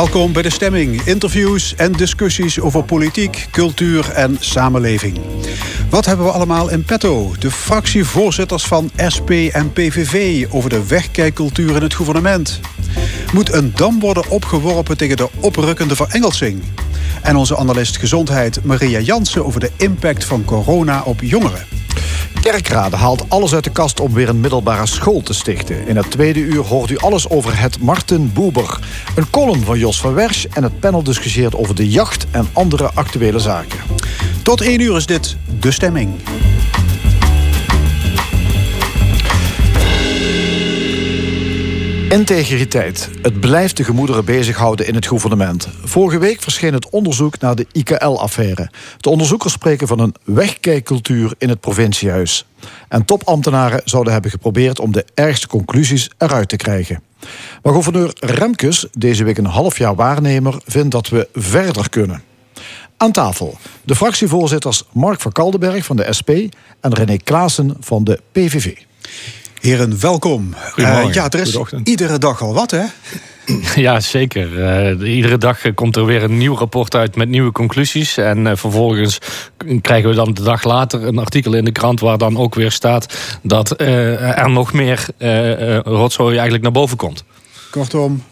Welkom bij de stemming. Interviews en discussies over politiek, cultuur en samenleving. Wat hebben we allemaal in petto? De fractievoorzitters van SP en PVV over de wegkijkcultuur in het gouvernement. Moet een dam worden opgeworpen tegen de oprukkende verengelsing? En onze analist gezondheid Maria Jansen over de impact van corona op jongeren. Kerkrade haalt alles uit de kast om weer een middelbare school te stichten. In het tweede uur hoort u alles over het Martin Boeber. Een column van Jos van Wersch en het panel discussieert over de jacht en andere actuele zaken. Tot één uur is dit De Stemming. Integriteit. Het blijft de gemoederen bezighouden in het gouvernement. Vorige week verscheen het onderzoek naar de IKL-affaire. De onderzoekers spreken van een wegkijkcultuur in het provinciehuis. En topambtenaren zouden hebben geprobeerd om de ergste conclusies eruit te krijgen. Maar gouverneur Remkes, deze week een half jaar waarnemer, vindt dat we verder kunnen. Aan tafel de fractievoorzitters Mark van Kaldenberg van de SP en René Klaassen van de PVV. Heren, welkom. Uh, ja, er is iedere dag al wat, hè? Ja, zeker. Uh, iedere dag komt er weer een nieuw rapport uit met nieuwe conclusies. En uh, vervolgens krijgen we dan de dag later een artikel in de krant... waar dan ook weer staat dat er nog meer rotzooi eigenlijk naar boven komt. Kortom,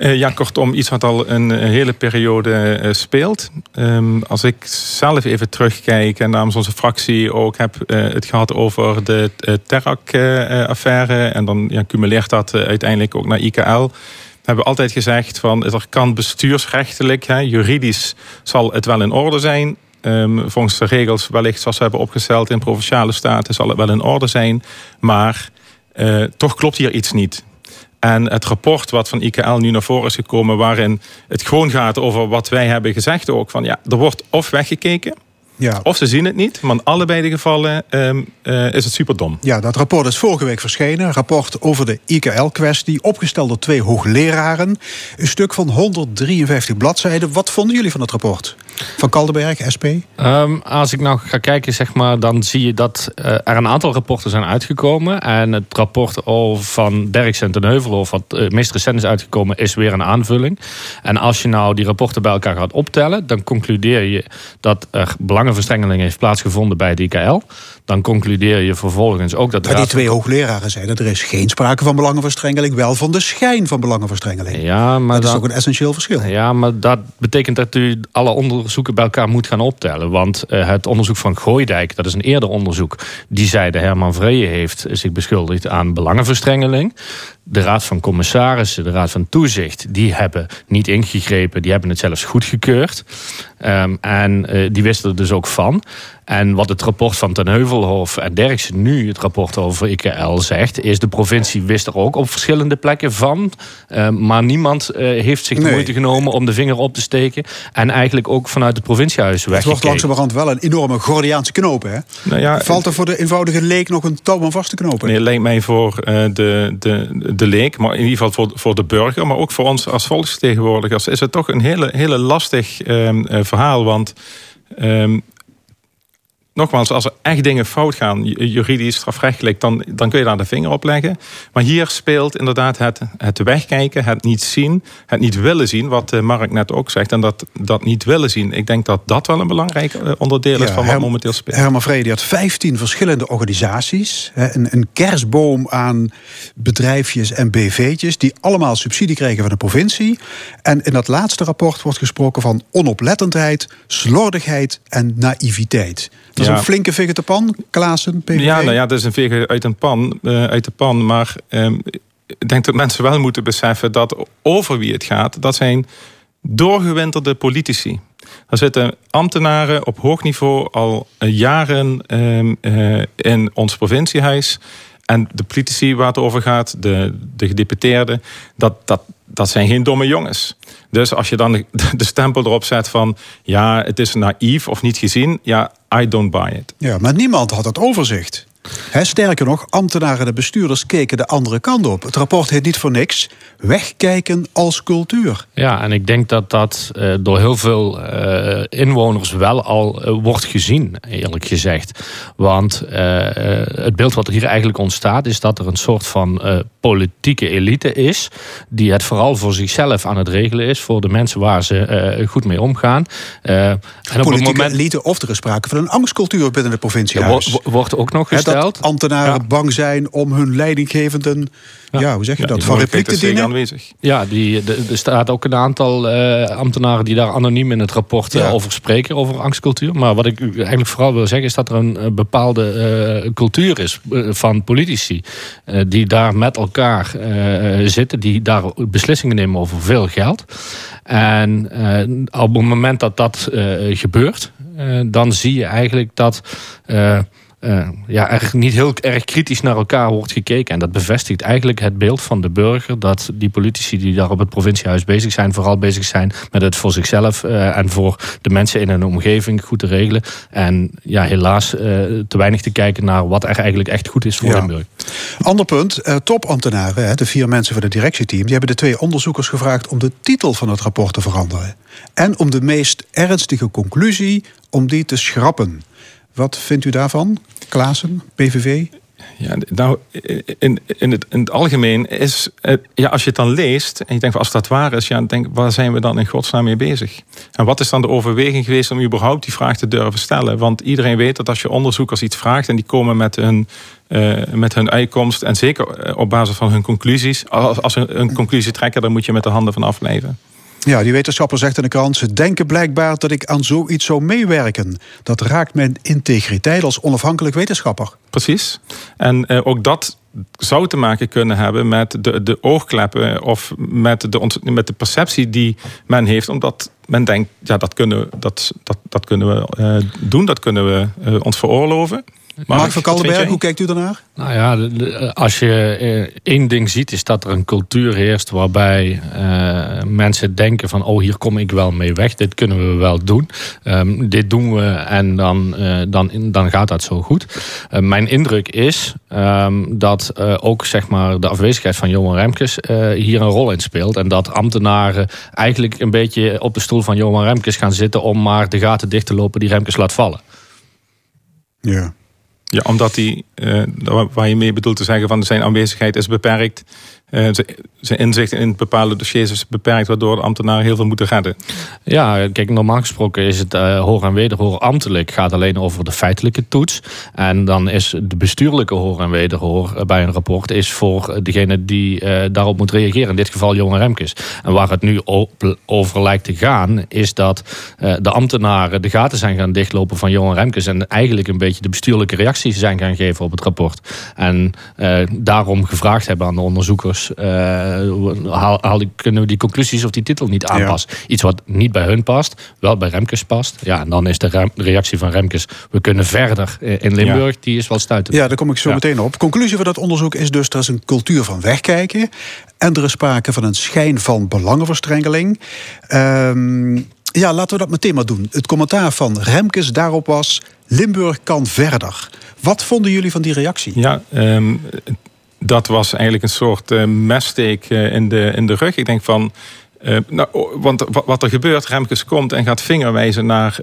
ja, kortom, iets wat al een, hele periode uh, speelt. Um, als ik zelf even terugkijk en namens onze fractie ook heb het gehad over de Terak-affaire. en dan cumuleert dat uiteindelijk ook naar IKL. We hebben altijd gezegd van er kan bestuursrechtelijk, hè, juridisch zal het wel in orde zijn. Um, volgens de regels wellicht zoals we hebben opgesteld in provinciale staten zal het wel in orde zijn. Maar toch klopt hier iets niet. En het rapport wat van IKL nu naar voren is gekomen, waarin het gewoon gaat over wat wij hebben gezegd ook. Van ja, er wordt of weggekeken. Ja. Of ze zien het niet, maar in allebei de gevallen um, uh, is het superdom. Ja, dat rapport is vorige week verschenen. Een rapport over de IKL-kwestie, opgesteld door twee hoogleraren. Een stuk van 153 bladzijden. Wat vonden jullie van het rapport? Van Kaldenberg, SP? Um, als ik nou ga kijken, zeg maar, dan zie je dat uh, er een aantal rapporten zijn uitgekomen. En het rapport van Derks en Heuvelhof, wat uh, meest recent is uitgekomen, is weer een aanvulling. En als je nou die rapporten bij elkaar gaat optellen, dan concludeer je dat er belangenverstrengeling heeft plaatsgevonden bij IKL. Dan concludeer je vervolgens ook dat... Maar die twee hoogleraren zeiden, er is geen sprake van belangenverstrengeling, wel van de schijn van belangenverstrengeling. Ja, maar dat is ook een essentieel verschil. Ja, maar dat betekent dat u alle onder onderzoeken bij elkaar moet gaan optellen. Want uh, het onderzoek van Gooidijk, dat is een eerder onderzoek... die zei de Herman Vreje heeft zich beschuldigd aan belangenverstrengeling. De Raad van Commissarissen, de Raad van Toezicht... die hebben niet ingegrepen, die hebben het zelfs goedgekeurd. Um, en uh, die wisten er dus ook van. En wat het rapport van Ten En Derksen nu het rapport over IKL zegt, is de provincie wist er ook op verschillende plekken van. Uh, maar niemand uh, heeft zich de nee. moeite genomen om de vinger op te steken. En eigenlijk ook vanuit het provinciehuis weg. Het wordt langzamerhand wel een enorme Gordiaanse knoop. Hè? Nou ja, Valt er voor de eenvoudige leek nog een touw aan vast te knopen? Nee, lijkt mij voor uh, de, de, de leek, maar in ieder geval voor, voor de burger, maar ook voor ons als volksvertegenwoordigers, is het toch een hele, hele lastig ehm, verhaal. Want um, nogmaals, als er echt dingen fout gaan, juridisch, strafrechtelijk, dan, dan kun je daar de vinger op leggen. Maar hier speelt inderdaad het, het wegkijken, het niet zien, het niet willen zien, wat eh, Mark net ook zegt. En dat, dat niet willen zien. Ik denk dat dat wel een belangrijk eh, onderdeel is van wat momenteel speelt. Herman Vrede had 15 verschillende organisaties. Een, een kerstboom aan bedrijfjes en BV'tjes die allemaal subsidie kregen van de provincie. En in dat laatste rapport wordt gesproken van onoplettendheid, slordigheid en naïviteit. Dat is een flinke uit de pan, Klaassen, PVV? Ja, nou ja, dat is een veeg uit, een pan, uh, uit de pan. Maar uh, ik denk dat mensen wel moeten beseffen dat over wie het gaat, dat zijn doorgewinterde politici. Er zitten ambtenaren op hoog niveau al jaren uh, in ons provinciehuis. En de politici waar het over gaat, de, de gedeputeerden, dat, dat, dat zijn geen domme jongens. Dus als je dan de stempel erop zet van ja, het is naïef of niet gezien, ja, I don't buy it. Ja, maar niemand had het overzicht. Sterker nog, ambtenaren en bestuurders keken de andere kant op. Het rapport heet niet voor niks wegkijken als cultuur. Ja, en ik denk dat dat uh, door heel veel uh, inwoners wel al uh, wordt gezien, eerlijk gezegd. Want het beeld wat er hier eigenlijk ontstaat, is dat er een soort van politieke elite is, die het vooral voor zichzelf aan het regelen is, voor de mensen waar ze goed mee omgaan. en politieke op moment... elite, of er is sprake van een angstcultuur binnen de provincie. Ja, wordt ook nog gesteld. Dat ambtenaren bang zijn om hun leidinggevenden ja, hoe zeg je dat? Van repliek te dienen? Aanwezig. Ja, die, er staat ook een aantal uh, ambtenaren die daar anoniem in het rapport uh, over spreken, over angstcultuur. Maar wat ik eigenlijk vooral wil zeggen is dat er een bepaalde uh, cultuur is van politici. die daar met elkaar zitten, die daar beslissingen nemen over veel geld. En op het moment dat dat gebeurt, dan zie je eigenlijk dat uh, ja, eigenlijk niet heel erg kritisch naar elkaar wordt gekeken. En dat bevestigt eigenlijk het beeld van de burger dat die politici die daar op het provinciehuis bezig zijn, vooral bezig zijn met het voor zichzelf uh, en voor de mensen in hun omgeving goed te regelen. En ja, helaas uh, te weinig te kijken naar wat er eigenlijk echt goed is voor ja. de burger. Ander punt, topambtenaren, de vier mensen van het directieteam, die hebben de twee onderzoekers gevraagd om de titel van het rapport te veranderen. En om de meest ernstige conclusie, om die te schrappen. Wat vindt u daarvan, Klaassen, PVV? Ja, nou, in, in, het, in het algemeen is, ja, als je het dan leest en je denkt, als dat waar is, ja, denk, waar zijn we dan in godsnaam mee bezig? En wat is dan de overweging geweest om überhaupt die vraag te durven stellen? Want iedereen weet dat als je onderzoekers iets vraagt en die komen met hun, uh, met hun uitkomst en zeker eh, op basis van hun conclusies, als, als ze een conclusie trekken, dan moet je met de handen van afblijven. Ja, die wetenschapper zegt in de krant: ze denken blijkbaar dat ik aan zoiets zou meewerken. Dat raakt mijn integriteit als onafhankelijk wetenschapper. Precies. En eh, ook dat zou te maken kunnen hebben met de, de oogkleppen of met de, met de perceptie die men heeft, omdat men denkt, ja, dat kunnen, dat, dat, dat kunnen we uh, doen, dat kunnen we uh, ons veroorloven. Mark van Kaldenberg, hoe kijkt u daarnaar? Nou ja, als je eh, één ding ziet, is dat er een cultuur heerst waarbij uh, mensen denken van, oh hier kom ik wel mee weg, dit kunnen we wel doen. Um, dit doen we en dan, uh, dan, dan gaat dat zo goed. Uh, mijn indruk is um, dat ook zeg maar, de afwezigheid van Johan Remkes hier een rol in speelt. En dat ambtenaren eigenlijk een beetje op de stoel van Johan Remkes gaan zitten om maar de gaten dicht te lopen die Remkes laat vallen. Ja. Ja, omdat hij, uh, waar je mee bedoelt te zeggen van zijn aanwezigheid is beperkt. Uh, zijn inzicht in bepaalde dossiers is beperkt, waardoor de ambtenaren heel veel moeten redden. Ja, kijk, normaal gesproken is het uh, hoor en wederhoor ambtelijk, gaat alleen over de feitelijke toets. En dan is de bestuurlijke hoor en wederhoor bij een rapport is voor degene die daarop moet reageren. In dit geval Johan Remkes. En waar het nu over lijkt te gaan, is dat de ambtenaren de gaten zijn gaan dichtlopen van Johan Remkes. En eigenlijk een beetje de bestuurlijke reacties zijn gaan geven op het rapport. En daarom gevraagd hebben aan de onderzoekers uh, haal, haal, kunnen we die conclusies of die titel niet aanpassen. Iets wat niet bij hun past, wel bij Remkes past. Ja, en dan is de, reactie van Remkes, we kunnen verder in Limburg, die is wel stuitend. Ja, daar kom ik zo meteen op. Conclusie van dat onderzoek is dus, er is een cultuur van wegkijken. En er is sprake van een schijn van belangenverstrengeling. Um, ja, laten we dat meteen maar doen. Het commentaar van Remkes daarop was... Limburg kan verder. Wat vonden jullie van die reactie? Ja, um, dat was eigenlijk een soort uh, messteek uh, in, de, in de rug. Ik denk van. Uh, nou, want wat er gebeurt, Remkes komt en gaat vingerwijzen naar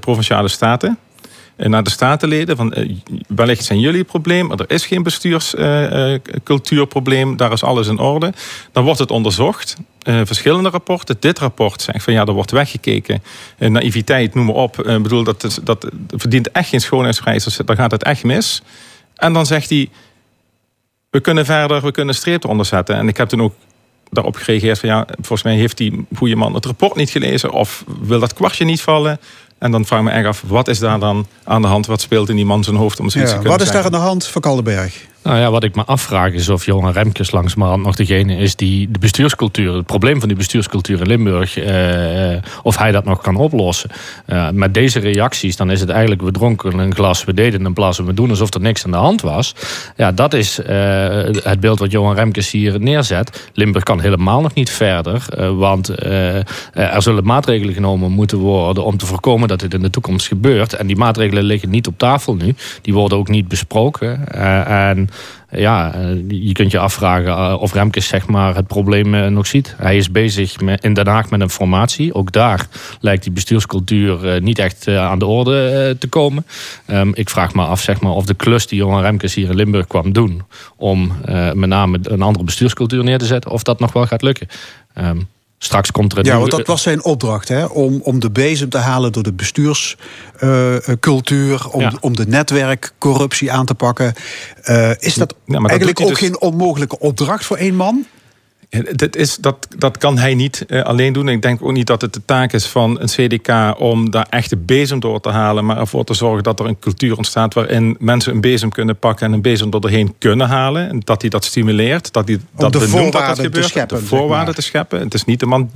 provinciale staten. En naar de statenleden. Van, wellicht zijn jullie het probleem, maar er is geen bestuurscultuurprobleem. daar is alles in orde. Dan wordt het onderzocht. verschillende rapporten. Dit rapport zegt van ja, er wordt weggekeken. naïviteit, noem maar op. Ik bedoel, dat, dat verdient echt geen schoonheidsprijs. Dan gaat het echt mis. En dan zegt hij we kunnen verder, we kunnen streep eronder zetten. En ik heb toen ook daarop gereageerd van ja, volgens mij heeft die goede man het rapport niet gelezen of wil dat kwartje niet vallen. En dan vraag ik me echt af, wat is daar dan aan de hand? Wat speelt in die man zijn hoofd om zoiets ja, te kunnen Wat is daar aan de hand van Kaldenberg? Nou ja, wat ik me afvraag is of Johan Remkes langzamerhand nog degene is die de bestuurscultuur, het probleem van die bestuurscultuur in Limburg, eh, of hij dat nog kan oplossen. Uh, met deze reacties, dan is het eigenlijk we dronken een glas, we deden een plas en we doen alsof er niks aan de hand was. Ja, dat is uh, het beeld wat Johan Remkes hier neerzet. Limburg kan helemaal nog niet verder, want er zullen maatregelen genomen moeten worden om te voorkomen dat dit in de toekomst gebeurt. En die maatregelen liggen niet op tafel nu, die worden ook niet besproken. en ja, eh, je kunt je afvragen eh, of Remkes zeg maar, het probleem eh, nog ziet. Hij is bezig met, in Den Haag met een formatie. Ook daar lijkt die bestuurscultuur niet echt aan de orde te komen. Ehm, ik vraag me af zeg maar, of de klus die Johan Remkes hier in Limburg kwam doen... om met name een andere bestuurscultuur neer te zetten... of dat nog wel gaat lukken. Ehm, Straks komt er een Ja, want dat was zijn opdracht, hè? Om, om de bezem te halen door de bestuurscultuur, om, om de netwerkcorruptie aan te pakken. Uh, is dat eigenlijk ook dus... geen onmogelijke opdracht voor één man? Dat, is, dat, dat kan hij niet uh, alleen doen. Ik denk ook niet dat het de taak is van een CDK om daar echt de bezem door te halen, maar ervoor te zorgen dat er een cultuur ontstaat waarin mensen een bezem kunnen pakken en een bezem doorheen kunnen halen. En dat hij dat stimuleert, dat hij dat de benoemt dat dat gebeurt. Scheppen, de voorwaarden te scheppen. Het is niet de man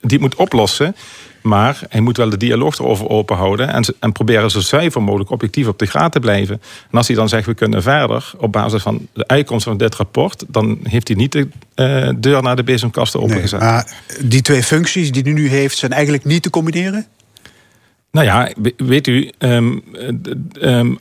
die het moet oplossen. Maar hij moet wel de dialoog erover open houden. En, en proberen zo zuiver mogelijk objectief op de graad te blijven. En als hij dan zegt we kunnen verder op basis van de uitkomst van dit rapport. dan heeft hij niet de uh, deur naar de bezemkasten opengezet. Nee, maar die twee functies die hij nu heeft zijn eigenlijk niet te combineren? Nou ja, weet u, um, um,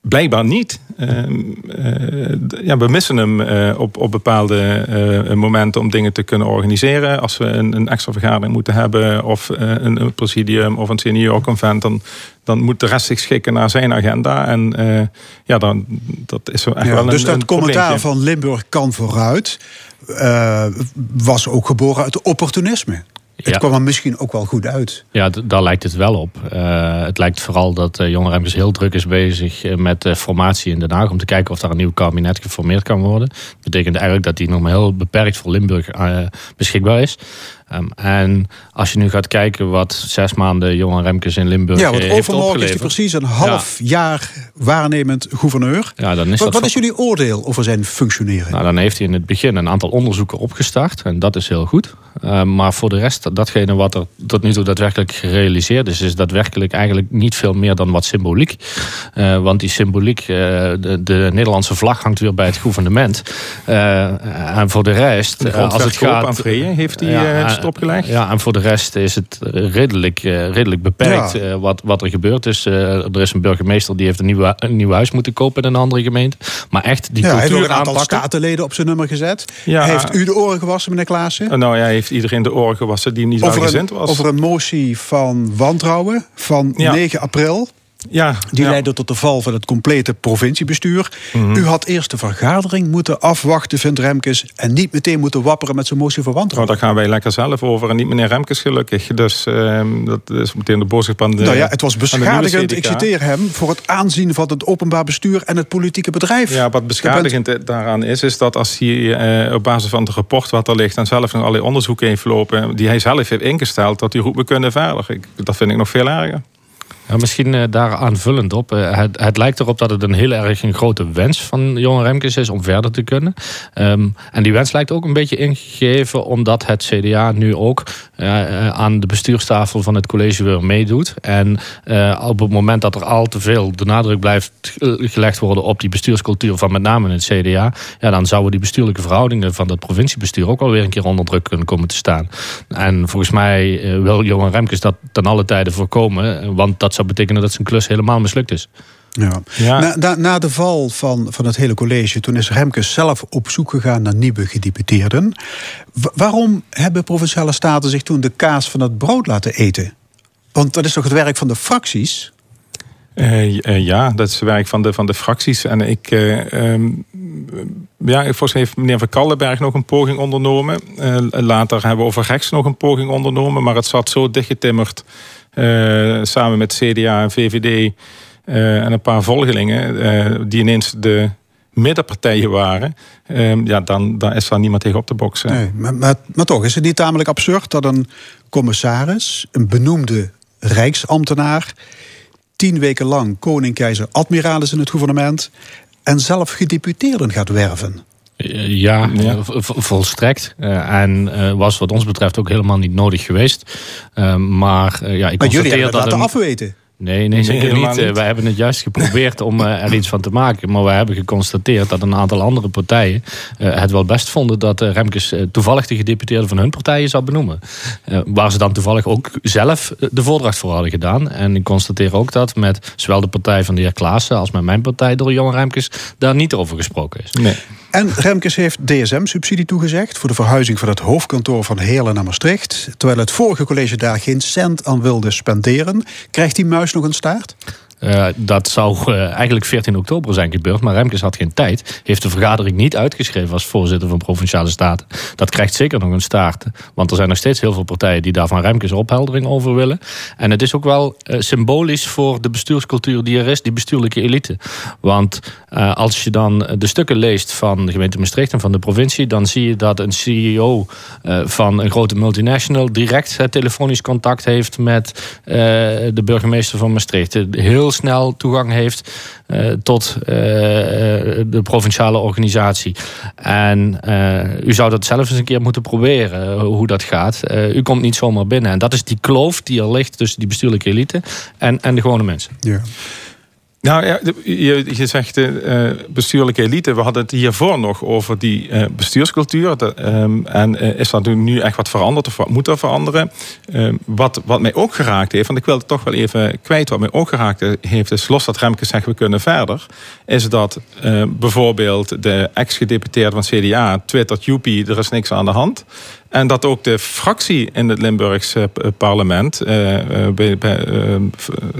Blijkbaar niet. Ehm, eh, ja, we missen hem uh, op, op bepaalde uh, momenten om dingen te kunnen organiseren. Als we een, een extra vergadering moeten hebben, of een, een, presidium of een seniorconvent, dan, dan moet de rest zich schikken naar zijn agenda. En ja, dan, dat is echt ja, wel een Dus dat een commentaar van Limburg kan vooruit, was ook geboren uit opportunisme. Het kwam er misschien ook wel goed uit. Ja, daar lijkt het wel op. Uh, het lijkt vooral dat uh, Jonge Remkes heel druk is bezig uh, met uh, formatie in Den Haag... om te kijken of daar een nieuw kabinet geformeerd kan worden. Dat betekent eigenlijk dat die nog maar heel beperkt voor Limburg beschikbaar is. Um, en als je nu gaat kijken wat zes maanden Johan Remkes in Limburg ja, want heeft overmorgen is hij precies een half ja. jaar waarnemend gouverneur. Ja, dan is wat, dat wat is jullie oordeel over zijn functioneren? Nou, dan heeft hij in het begin een aantal onderzoeken opgestart. En dat is heel goed. Uh, maar voor de rest, datgene wat er tot nu toe daadwerkelijk gerealiseerd is... is daadwerkelijk eigenlijk niet veel meer dan wat symboliek. Uh, want die symboliek, uh, de, de, Nederlandse vlag hangt weer bij het gouvernement. en voor de rest, als het gaat... aan Vrije heeft hij ja, opgelegd. Ja, en voor de rest is het redelijk, redelijk beperkt ja. wat, wat er gebeurd is. er is een burgemeester die heeft een, nieuwe, een nieuw huis moeten kopen in een andere gemeente. Maar echt die ja, cultuur Hij heeft ook een aantal aanpakken... statenleden op zijn nummer gezet. Ja. Heeft u de oren gewassen, meneer Klaassen? Nou ja, heeft iedereen de oren gewassen die hem niet over gezind was. Over een motie van wantrouwen van ja. 9 april. Ja, die ja. leidde tot de val van het complete provinciebestuur. Mhm. Mm -hmm. U had eerst de vergadering moeten afwachten, vindt Remkes... en niet meteen moeten wapperen met zijn motie van Nou, wantrouwen. daar gaan wij lekker zelf over en niet meneer Remkes gelukkig. Dus uh, dat is meteen de boodschap aan de Nou ja, het was beschadigend, ik citeer hem... voor het aanzien van het openbaar bestuur en het politieke bedrijf. Ja, wat beschadigend bent... daaraan is... is dat als hij uh, op basis van het rapport wat er ligt... en zelf nog allerlei onderzoeken heeft lopen... die hij zelf heeft ingesteld, dat hij roept we kunnen verder. Ik, dat vind ik nog veel erger. Ja, misschien uh, daar aanvullend op. Uh, het, het, lijkt erop dat het een heel erg een grote wens van Johan Remkes is om verder te kunnen. Um, en die wens lijkt ook een beetje ingegeven omdat het CDA nu ook uh, aan de bestuurstafel van het college weer meedoet. En op het moment dat er al te veel de nadruk blijft gelegd worden op die bestuurscultuur van met name het CDA, ja, dan zouden die bestuurlijke verhoudingen van dat provinciebestuur ook alweer een keer onder druk kunnen komen te staan. En volgens mij wil Johan Remkes dat ten alle tijde voorkomen, want dat zou betekenen dat zijn klus helemaal mislukt is. Ja. Ja. Na, na, na, de val van, van het hele college, toen is Remkes zelf op zoek gegaan naar nieuwe gedeputeerden. Waarom hebben provinciale staten zich toen de kaas van het brood laten eten? Want dat is toch het werk van de fracties? Uh, uh, ja, dat is het werk van de, van de fracties. En ik, uh, um, ja, volgens mij heeft meneer Van Kallenberg nog een poging ondernomen. later hebben we over rechts nog een poging ondernomen. Maar het zat zo dichtgetimmerd, samen met CDA en VVD en een paar volgelingen, die ineens de middenpartijen waren, um, ja, dan, dan is daar niemand tegen op te boksen. Nee, maar, maar, maar toch, is het niet tamelijk absurd dat een commissaris, een benoemde rijksambtenaar, tien weken lang koning, keizer, admiraal is in het gouvernement. en zelf gedeputeerden gaat werven. Ja, volstrekt. en was wat ons betreft ook helemaal niet nodig geweest. maar ja, ik maar jullie hebben het laten afweten. Nee, nee, zeker niet. niet. Wij hebben het juist geprobeerd om eh, er iets van te maken. Maar we hebben geconstateerd dat een aantal andere partijen eh, het wel best vonden dat eh, Remkes toevallig de gedeputeerde van hun partijen zou benoemen. Waar ze dan toevallig ook zelf de voordracht voor hadden gedaan. En ik constateer ook dat met zowel de partij van de heer Klaassen als met mijn partij door Johan Remkes daar niet over gesproken is. Nee. En Remkes heeft DSM-subsidie toegezegd voor de verhuizing van het hoofdkantoor van Heerlen naar Maastricht. Terwijl het vorige college daar geen cent aan wilde spenderen. Krijgt die muis nog een staart? Uh, dat zou uh, eigenlijk 14 oktober zijn gebeurd, maar Remkes had geen tijd. Heeft de vergadering niet uitgeschreven als voorzitter van Provinciale Staten. Dat krijgt zeker nog een staart. Want er zijn nog steeds heel veel partijen die daar van Remkes opheldering over willen. En het is ook wel uh, symbolisch voor de bestuurscultuur die er is, die bestuurlijke elite. Want als je dan de stukken leest van de gemeente Maastricht en van de provincie, dan zie je dat een CEO van een grote multinational direct telefonisch contact heeft met de burgemeester van Maastricht. Heel snel toegang heeft uh, tot uh, de provinciale organisatie. En u zou dat zelf eens een keer moeten proberen, hoe dat gaat. u komt niet zomaar binnen. En dat is die kloof die er ligt tussen die bestuurlijke elite en, en de gewone mensen. Ja. Nou je, je zegt uh, bestuurlijke elite. We hadden het hiervoor nog over die uh, bestuurscultuur. De, um, en is dat nu echt wat veranderd of moet er veranderen? Ehm, wat, wat mij ook geraakt heeft, want ik wil het toch wel even kwijt. Wat mij ook geraakt heeft, is los dat Remke zegt we kunnen verder. Is dat bijvoorbeeld de ex-gedeputeerde van CDA twittert joepie, er is niks aan de hand. En dat ook de fractie in het Limburgse eh, parlement, eh, eh,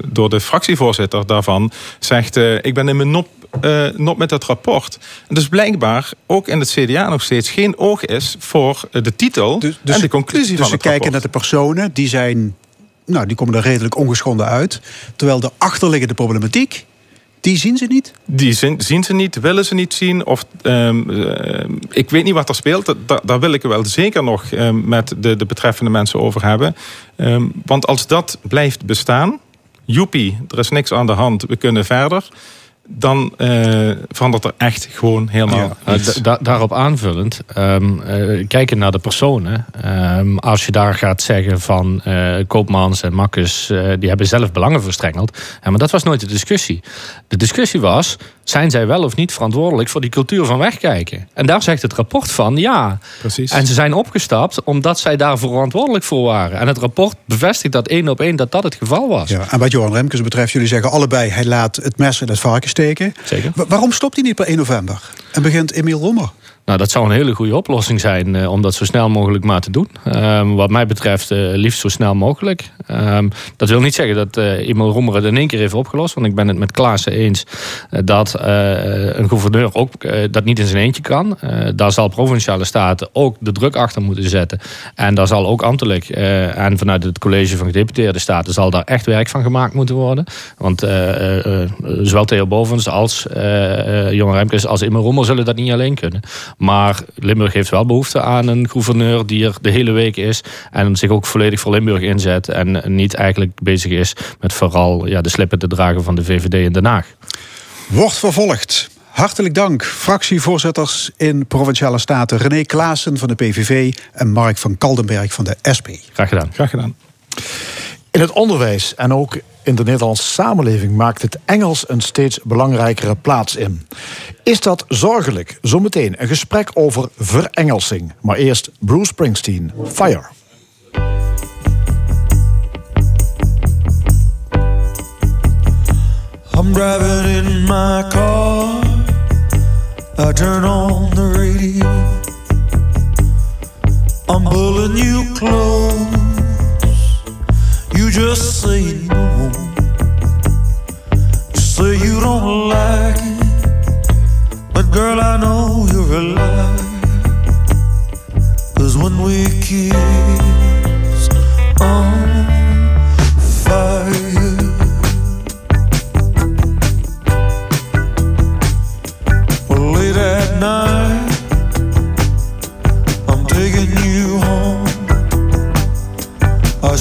door de fractievoorzitter daarvan, zegt: Ik ben in mijn nop uh, met het rapport. Dus blijkbaar ook in het CDA nog steeds geen oog is voor de titel dus, dus, en de conclusie dus van het rapport. Dus ze kijken naar de personen, die zijn, nou, die komen er redelijk ongeschonden uit. Terwijl de achterliggende problematiek, die zien ze niet? Die zien, zien ze niet, willen ze niet zien. Of, um, ik weet niet wat er speelt. Da, daar wil ik wel zeker nog um, met de, de betreffende mensen over hebben. Want als dat blijft bestaan, joepie, er is niks aan de hand, we kunnen verder dan uh, verandert er echt gewoon helemaal ja. daarop aanvullend, um, uh, kijken naar de personen. Um, als je daar gaat zeggen van uh, Koopmans en Makkes, die hebben zelf belangen verstrengeld. Ja, maar dat was nooit de discussie. De discussie was, zijn zij wel of niet verantwoordelijk voor die cultuur van wegkijken? En daar zegt het rapport van ja. Precies. En ze zijn opgestapt omdat zij daar verantwoordelijk voor waren. En het rapport bevestigt dat één op één dat dat het geval was. Ja, en wat Johan Remkes betreft, jullie zeggen allebei, hij laat het mes in het varken steken. Zeker. waarom stopt hij niet per 1 november? En begint Emiel Rommer? Nou, dat zou een hele goede oplossing zijn uh, om dat zo snel mogelijk maar te doen. Um, wat mij betreft uh, liefst zo snel mogelijk. Um, dat wil niet zeggen dat uh, Emil Roemer het in één keer heeft opgelost. Want ik ben het met Klaassen eens dat een gouverneur ook dat niet in zijn eentje kan. daar zal provinciale staten ook de druk achter moeten zetten. En daar zal ook ambtelijk en vanuit het college van gedeputeerde staten zal daar echt werk van gemaakt moeten worden. Want zowel Theo Bovens als Johan Remkes als Emil Roemer zullen dat niet alleen kunnen. Maar Limburg heeft wel behoefte aan een gouverneur die er de hele week is. En zich ook volledig voor Limburg inzet. En niet eigenlijk bezig is met vooral ja, de slippen te dragen van de VVD in Den Haag. Wordt vervolgd. Hartelijk dank, fractievoorzitters in Provinciale Staten René Klaassen van de PVV en Mark van Kaldenberg van de SP. Graag gedaan. Graag gedaan. In het onderwijs en ook in de Nederlandse samenleving maakt het Engels een steeds belangrijkere plaats in. Is dat zorgelijk? Zometeen een gesprek over verengelsing. Maar eerst Bruce Springsteen, Fire. I'm driving in my car. I turn on the radio. I'm pulling you close. You just say no. You say you don't like it. But girl, I know you're a liar. Cause when we kiss on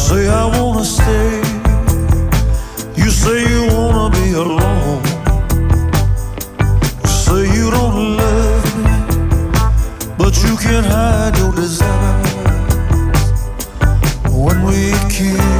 say I wanna stay. You say you wanna be alone. You say you don't love me, but you can't hide your desire when we kiss.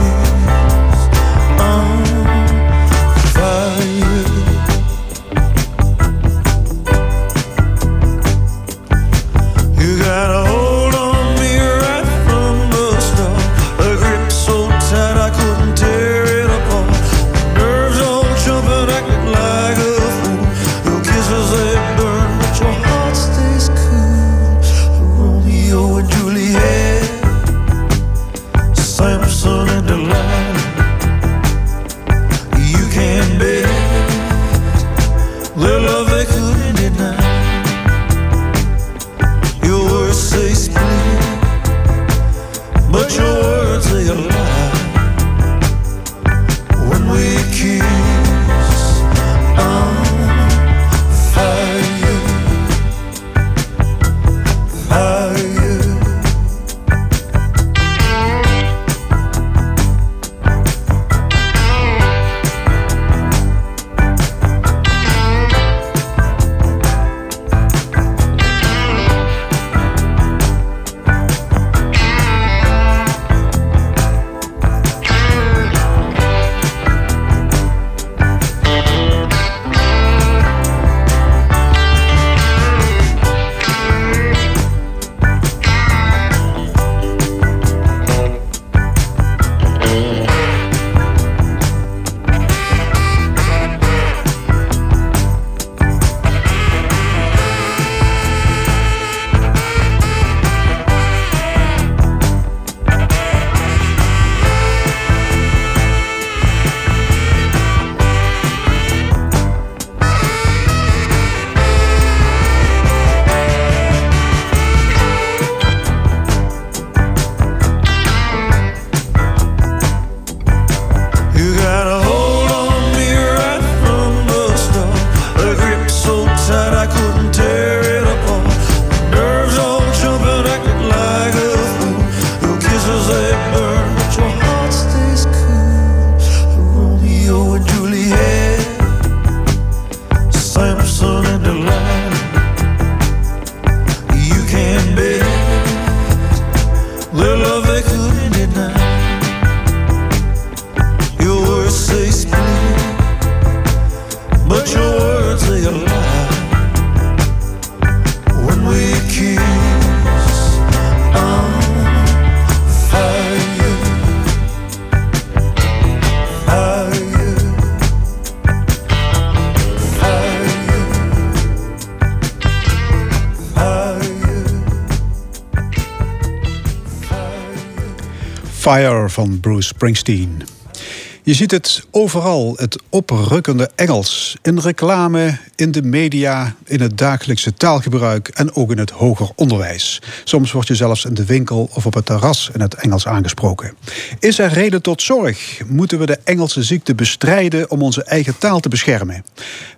Fire van Bruce Springsteen. Je ziet het overal, het oprukkende Engels. In reclame, in de media, in het dagelijkse taalgebruik en ook in het hoger onderwijs. Soms word je zelfs in de winkel of op het terras in het Engels aangesproken. Is er reden tot zorg? Moeten we de Engelse ziekte bestrijden om onze eigen taal te beschermen?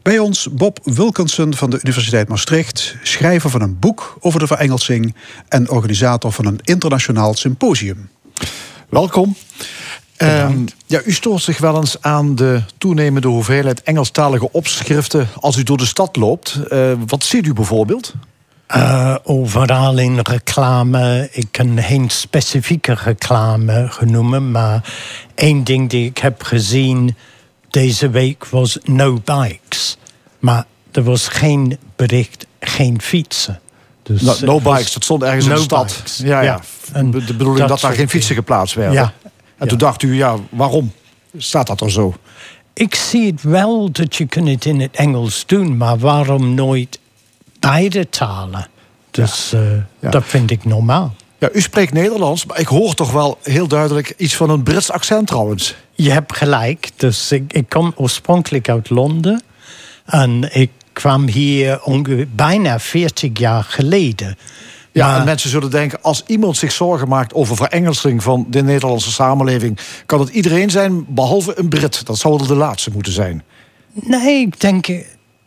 Bij ons Bob Wilkinson van de Universiteit Maastricht, schrijver van een boek over de verengelsing en organisator van een internationaal symposium. Welkom. Ehm, ja, u stoort zich wel eens aan de toenemende hoeveelheid Engelstalige opschriften als u door de stad loopt. Eh, wat ziet u bijvoorbeeld? Uh, overal in reclame. Ik kan geen specifieke reclame genoemen, maar één ding die ik heb gezien deze week was no bikes. Maar er was geen bericht, geen fietsen. Dus, No, bikes, dat stond ergens in de stad. bikes. Ja, ja. En de bedoeling dat, dat daar geen fietsen geplaatst werden. Ja. En toen dacht u, ja, waarom staat dat er zo? Ik zie het wel dat je kunt het in het Engels doen, maar waarom nooit beide talen? Dus eh, dat vind ik normaal. Ja, u spreekt Nederlands, maar ik hoor toch wel heel duidelijk iets van een Brits accent trouwens. Je hebt gelijk. Dus ik, ik kom oorspronkelijk uit Londen. En ik kwam hier ongeveer bijna 40 jaar geleden. Ja, Maar- en mensen zullen denken, als iemand zich zorgen maakt over verengelsing van de Nederlandse samenleving, kan het iedereen zijn, behalve een Brit. Dat zou wel de laatste moeten zijn. Nee, ik denk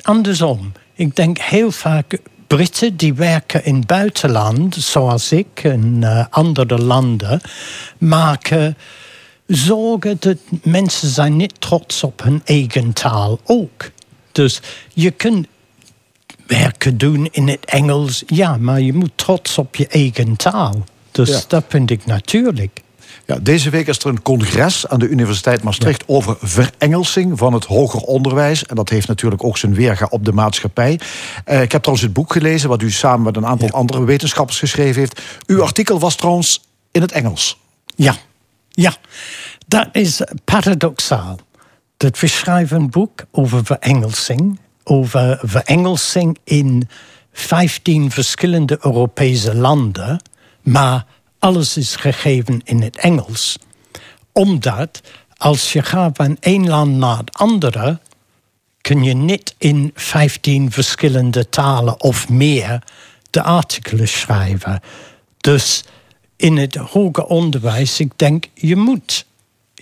andersom. Ik denk heel vaak Britten die werken in het buitenland, zoals ik, in eh, andere landen, maken zorgen dat mensen zijn niet trots op hun eigen taal ook. Dus je kunt werken doen in het Engels. Ja, maar je moet trots op je eigen taal. Dus Ja. dat vind ik natuurlijk. Ja, deze week is er een congres aan de Universiteit Maastricht over verengelsing van het hoger onderwijs. En dat heeft natuurlijk ook zijn weerga op de maatschappij. Eh, ik heb trouwens het boek gelezen, wat u samen met een aantal andere wetenschappers geschreven heeft. Uw artikel was trouwens in het Engels. Ja, ja. Dat is paradoxaal. Dat we schrijven een boek over verengelsing. Over verengelsing in 15 verschillende Europese landen. Maar alles is gegeven in het Engels. Omdat als je gaat van één land naar het andere... kun je niet in 15 verschillende talen of meer de artikelen schrijven. Dus in het hoger onderwijs, ik denk, je moet.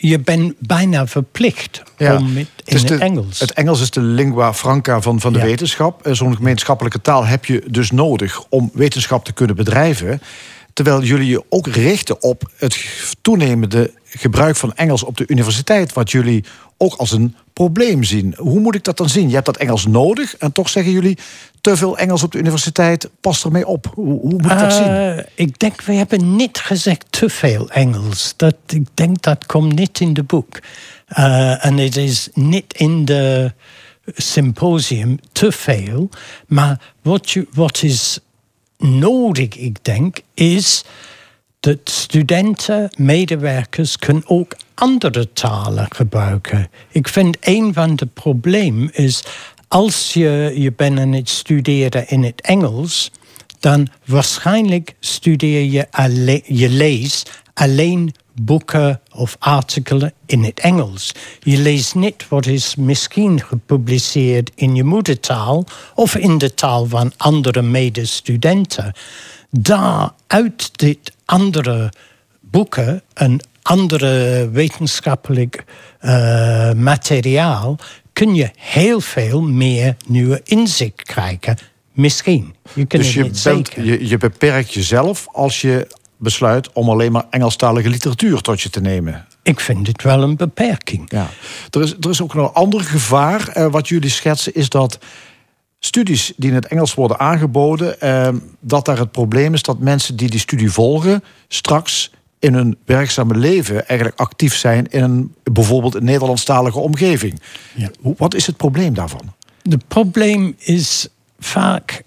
Je bent bijna verplicht om in het de- Engels. Het Engels is de lingua franca van, van de Ja. wetenschap. Eh, Zo'n gemeenschappelijke taal heb je dus nodig om wetenschap te kunnen bedrijven. Terwijl jullie je ook richten op het toenemende gebruik van Engels op de universiteit. Wat jullie ook als een probleem zien. Hoe moet ik dat dan zien? Je hebt dat Engels nodig en toch zeggen jullie te veel Engels op de universiteit. Pas ermee op. Hoe, hoe moet ik dat zien? Eh, ik denk, we hebben niet gezegd te veel Engels. Dat, ik denk dat komt niet in de boek. Eh, en het is niet in de symposium te veel. Maar wat is nodig, ik denk, is dat studenten, medewerkers kunnen ook andere talen gebruiken. Ik vind een van de problemen is als je, je bent aan het studeren in het Engels, dan waarschijnlijk studeer je alleen, je leest alleen boeken of artikelen in het Engels. Je leest niet wat is misschien gepubliceerd in je moedertaal of in de taal van andere medestudenten. Daar uit dit andere boeken en andere wetenschappelijk eh, materiaal kun je heel veel meer nieuwe inzicht krijgen. Misschien. Je kunt Dus het je, niet bent, zeker. je, je beperkt jezelf als je besluit om alleen maar Engelstalige literatuur tot je te nemen. Ik vind het wel een beperking. Ja. Er, is, er is ook nog een ander gevaar eh, wat jullie schetsen, is dat studies die in het Engels worden aangeboden, eh, dat daar het probleem is dat mensen die die studie volgen straks in hun werkzame leven eigenlijk actief zijn in een bijvoorbeeld een Nederlandstalige omgeving. Ja. Wat is het probleem daarvan? Het probleem is vaak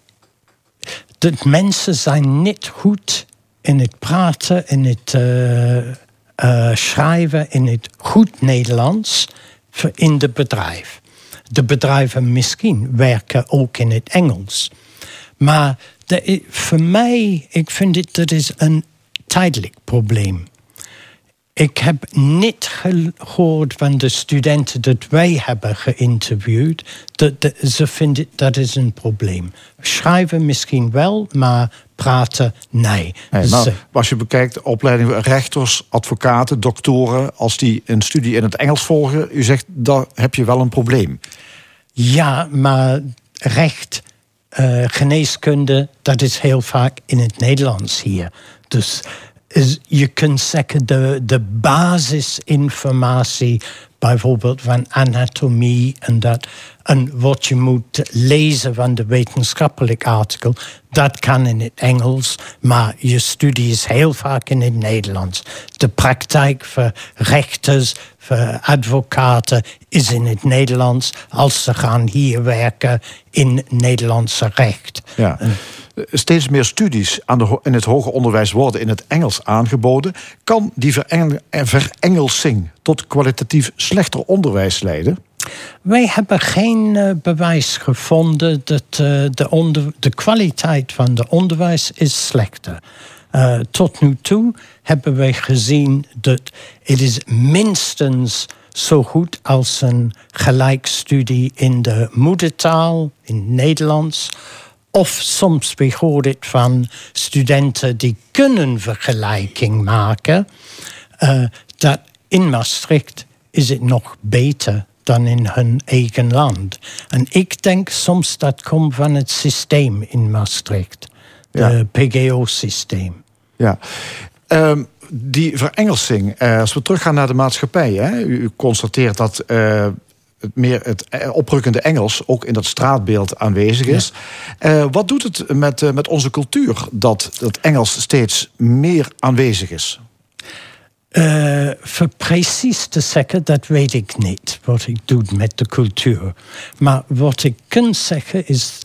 dat mensen zijn niet goed in het praten, in het eh, eh, schrijven, in het goed Nederlands in het bedrijf. De bedrijven misschien werken ook in het Engels. Maar voor mij, ik vind het, dat is een tijdelijk probleem. Ik heb niet gehoord van de studenten dat wij hebben geïnterviewd dat de- ze vinden dat is een probleem. Schrijven misschien wel, maar praten nee. Nee, nou, Ze- als je bekijkt de opleiding van rechters, advocaten, doktoren, als die een studie in het Engels volgen, u zegt, daar heb je wel een probleem. Ja, maar recht, eh, geneeskunde, dat is heel vaak in het Nederlands hier. Dus is, je kunt zeggen de, de basisinformatie, bijvoorbeeld van anatomie en dat, en wat je moet lezen van de wetenschappelijk artikel, dat kan in het Engels, maar je studie is heel vaak in het Nederlands. De praktijk voor rechters, voor advocaten is in het Nederlands als ze gaan hier werken in Nederlandse recht. Ja. Steeds meer studies aan de, in het hoger onderwijs worden in het Engels aangeboden. Kan die eh, verengelsing tot kwalitatief slechter onderwijs leiden? Wij hebben geen eh, bewijs gevonden dat eh, de, de kwaliteit van de onderwijs is slechter. Tot nu toe hebben wij gezien dat het is minstens zo goed als een gelijkstudie in de moedertaal, in het Nederlands. Of soms we horen het van studenten die kunnen vergelijking maken. eh, dat in Maastricht is het nog beter dan in hun eigen land. En ik denk soms dat komt van het systeem in Maastricht. Ja. Het PGO-systeem. Ja. Ehm, die verengelsing, eh, als we teruggaan naar de maatschappij. Hè, u, constateert dat eh, meer het eh, oprukkende Engels ook in dat straatbeeld aanwezig is. Eh, wat doet het met, eh, met onze cultuur dat dat Engels steeds meer aanwezig is? Uh, voor precies te zeggen, dat weet ik niet wat ik doe met de cultuur. Maar wat ik kan zeggen is,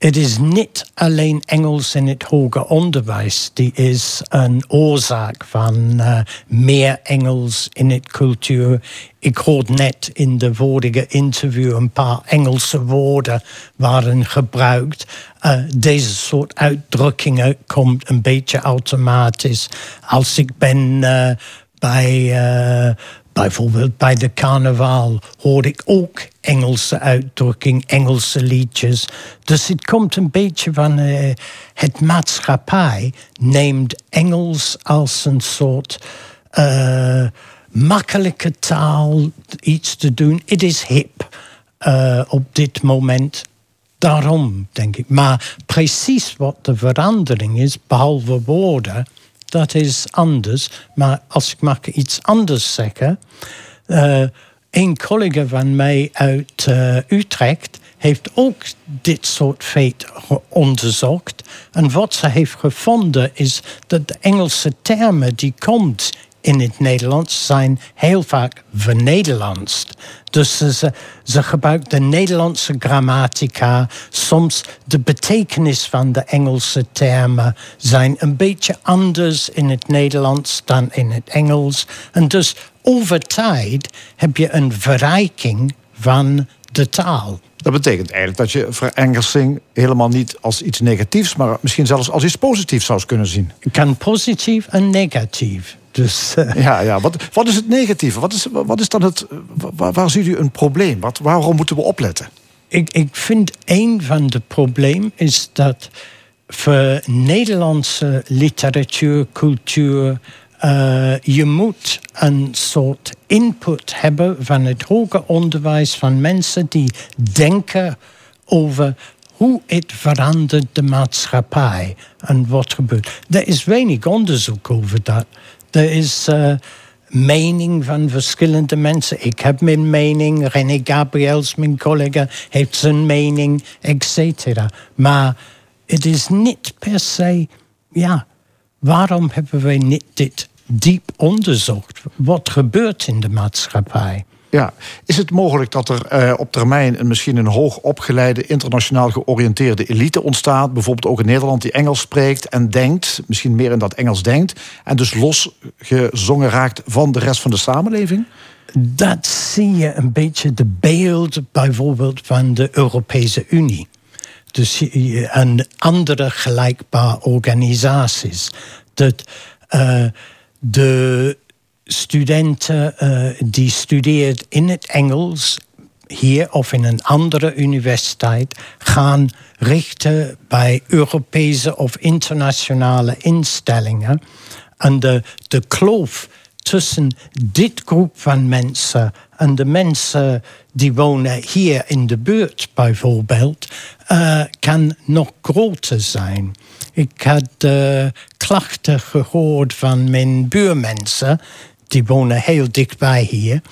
het is niet alleen Engels in het hoger onderwijs die is een oorzaak van uh, meer Engels in het cultuur. Ik hoorde net in de vorige interview een paar Engelse woorden waren gebruikt. Uh, deze soort uitdrukkingen komt een beetje automatisch. Als ik ben uh, bij Bijvoorbeeld bij de carnaval hoor ik ook Engelse uitdrukking, Engelse liedjes. Dus het komt een beetje van uh, het maatschappij neemt Engels als een soort uh, makkelijke taal iets te doen. Het is hip uh, op dit moment. Daarom denk ik. Maar precies wat de verandering is, behalve woorden dat is anders. Maar als ik mag iets anders zeggen. Uh, een collega van mij uit uh, Utrecht heeft ook dit soort feit onderzocht. En wat ze heeft gevonden is dat de Engelse termen die komt in het Nederlands zijn heel vaak vernederlandst. Dus ze, ze gebruikt de Nederlandse grammatica. Soms de betekenis van de Engelse termen zijn een beetje anders in het Nederlands dan in het Engels. En dus over tijd heb je een verrijking van de taal. Dat betekent eigenlijk dat je verengelsing helemaal niet als iets negatiefs, maar misschien zelfs als iets positiefs zou kunnen zien. Kan positief en negatief. Dus, uh... Ja, ja. Wat, wat is het negatieve? Wat is, wat is dan het, waar, waar ziet u een probleem? Wat, waarom moeten we opletten? Ik, ik vind een van de problemen is dat voor Nederlandse literatuur, cultuur, uh, je moet een soort input hebben van het hoger onderwijs van mensen die denken over hoe het verandert de maatschappij en wat gebeurt. Er is weinig onderzoek over dat. Er is uh, mening van verschillende mensen. Ik heb mijn mening, René Gabriels, mijn collega, heeft zijn mening, etc. Maar het is niet per se, ja, waarom hebben wij niet dit diep onderzocht? Wat gebeurt in de maatschappij? Ja, is het mogelijk dat er uh, op termijn een, misschien een hoog opgeleide, internationaal georiënteerde elite ontstaat, bijvoorbeeld ook in Nederland, die Engels spreekt en denkt, misschien meer in dat Engels denkt, en dus losgezongen raakt van de rest van de samenleving? Dat zie je een beetje de beeld bijvoorbeeld van de Europese Unie. Dus en andere gelijkbare organisaties. Dat uh, de studenten uh, die studeert in het Engels hier of in een andere universiteit gaan richten bij Europese of internationale instellingen. En de, de kloof tussen dit groep van mensen en de mensen die wonen hier in de buurt bijvoorbeeld, uh, kan nog groter zijn. Ik had uh, klachten gehoord van mijn buurmensen die wonen heel dichtbij hier,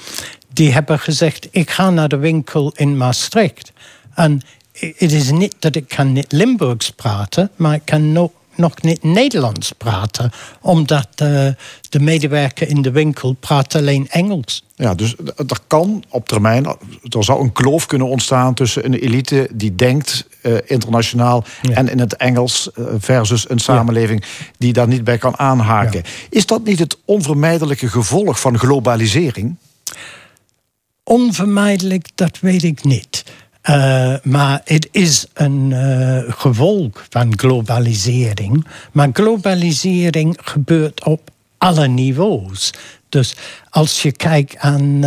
die hebben gezegd: ik ga naar de winkel in Maastricht. En het is niet dat ik kan niet Limburgs praten, maar ik kan nog, nog niet Nederlands praten, omdat uh, de medewerker in de winkel praat alleen Engels. Ja, dus er kan op termijn, er zou een kloof kunnen ontstaan tussen een elite die denkt uh, internationaal ja. en in het Engels uh, versus een samenleving ja. die daar niet bij kan aanhaken. Ja. Is dat niet het onvermijdelijke gevolg van globalisering? Onvermijdelijk, dat weet ik niet. Uh, maar het is een gevolg van globalisering. Maar globalisering gebeurt op alle niveaus. Dus als je kijkt aan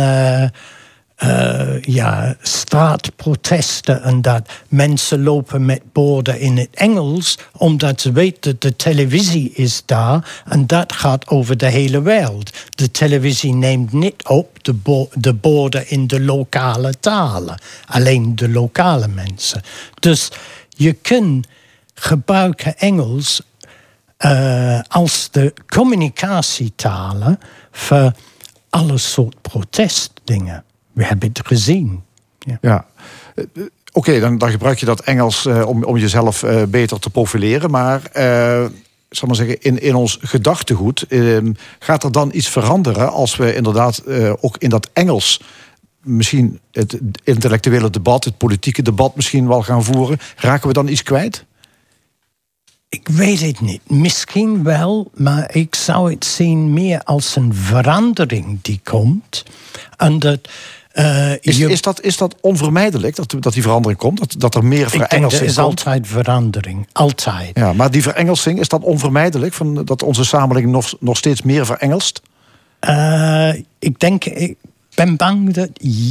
uh, ja, straatprotesten en dat mensen lopen met borden in het Engels, omdat ze weten dat de televisie is daar en dat gaat over de hele wereld. De televisie neemt niet op de, de borden in de lokale talen, alleen de lokale mensen. Dus je kunt gebruiken Engels uh, als de communicatietalen voor alle soort protestdingen. We hebben het gezien. Ja. Eh, eh, Oké, dan, dan gebruik je dat Engels eh, om, om jezelf eh, beter te profileren. Maar eh, zal maar zeggen, in, in ons gedachtegoed eh, gaat er dan iets veranderen als we inderdaad eh, ook in dat Engels misschien het intellectuele debat, het politieke debat misschien wel gaan voeren. Raken we dan iets kwijt? Ik weet het niet. Misschien wel, maar ik zou het zien meer als een verandering die komt. En dat. Eh, Is, je- is, dat, is dat onvermijdelijk dat, dat die verandering komt? Dat, dat er meer ik denk er verengelsing is komt? altijd verandering. Altijd. Ja, maar die verengelsing, is dat onvermijdelijk? Van, dat onze samenleving nog, nog steeds meer verengelst? Eh, ik denk, ik ben bang dat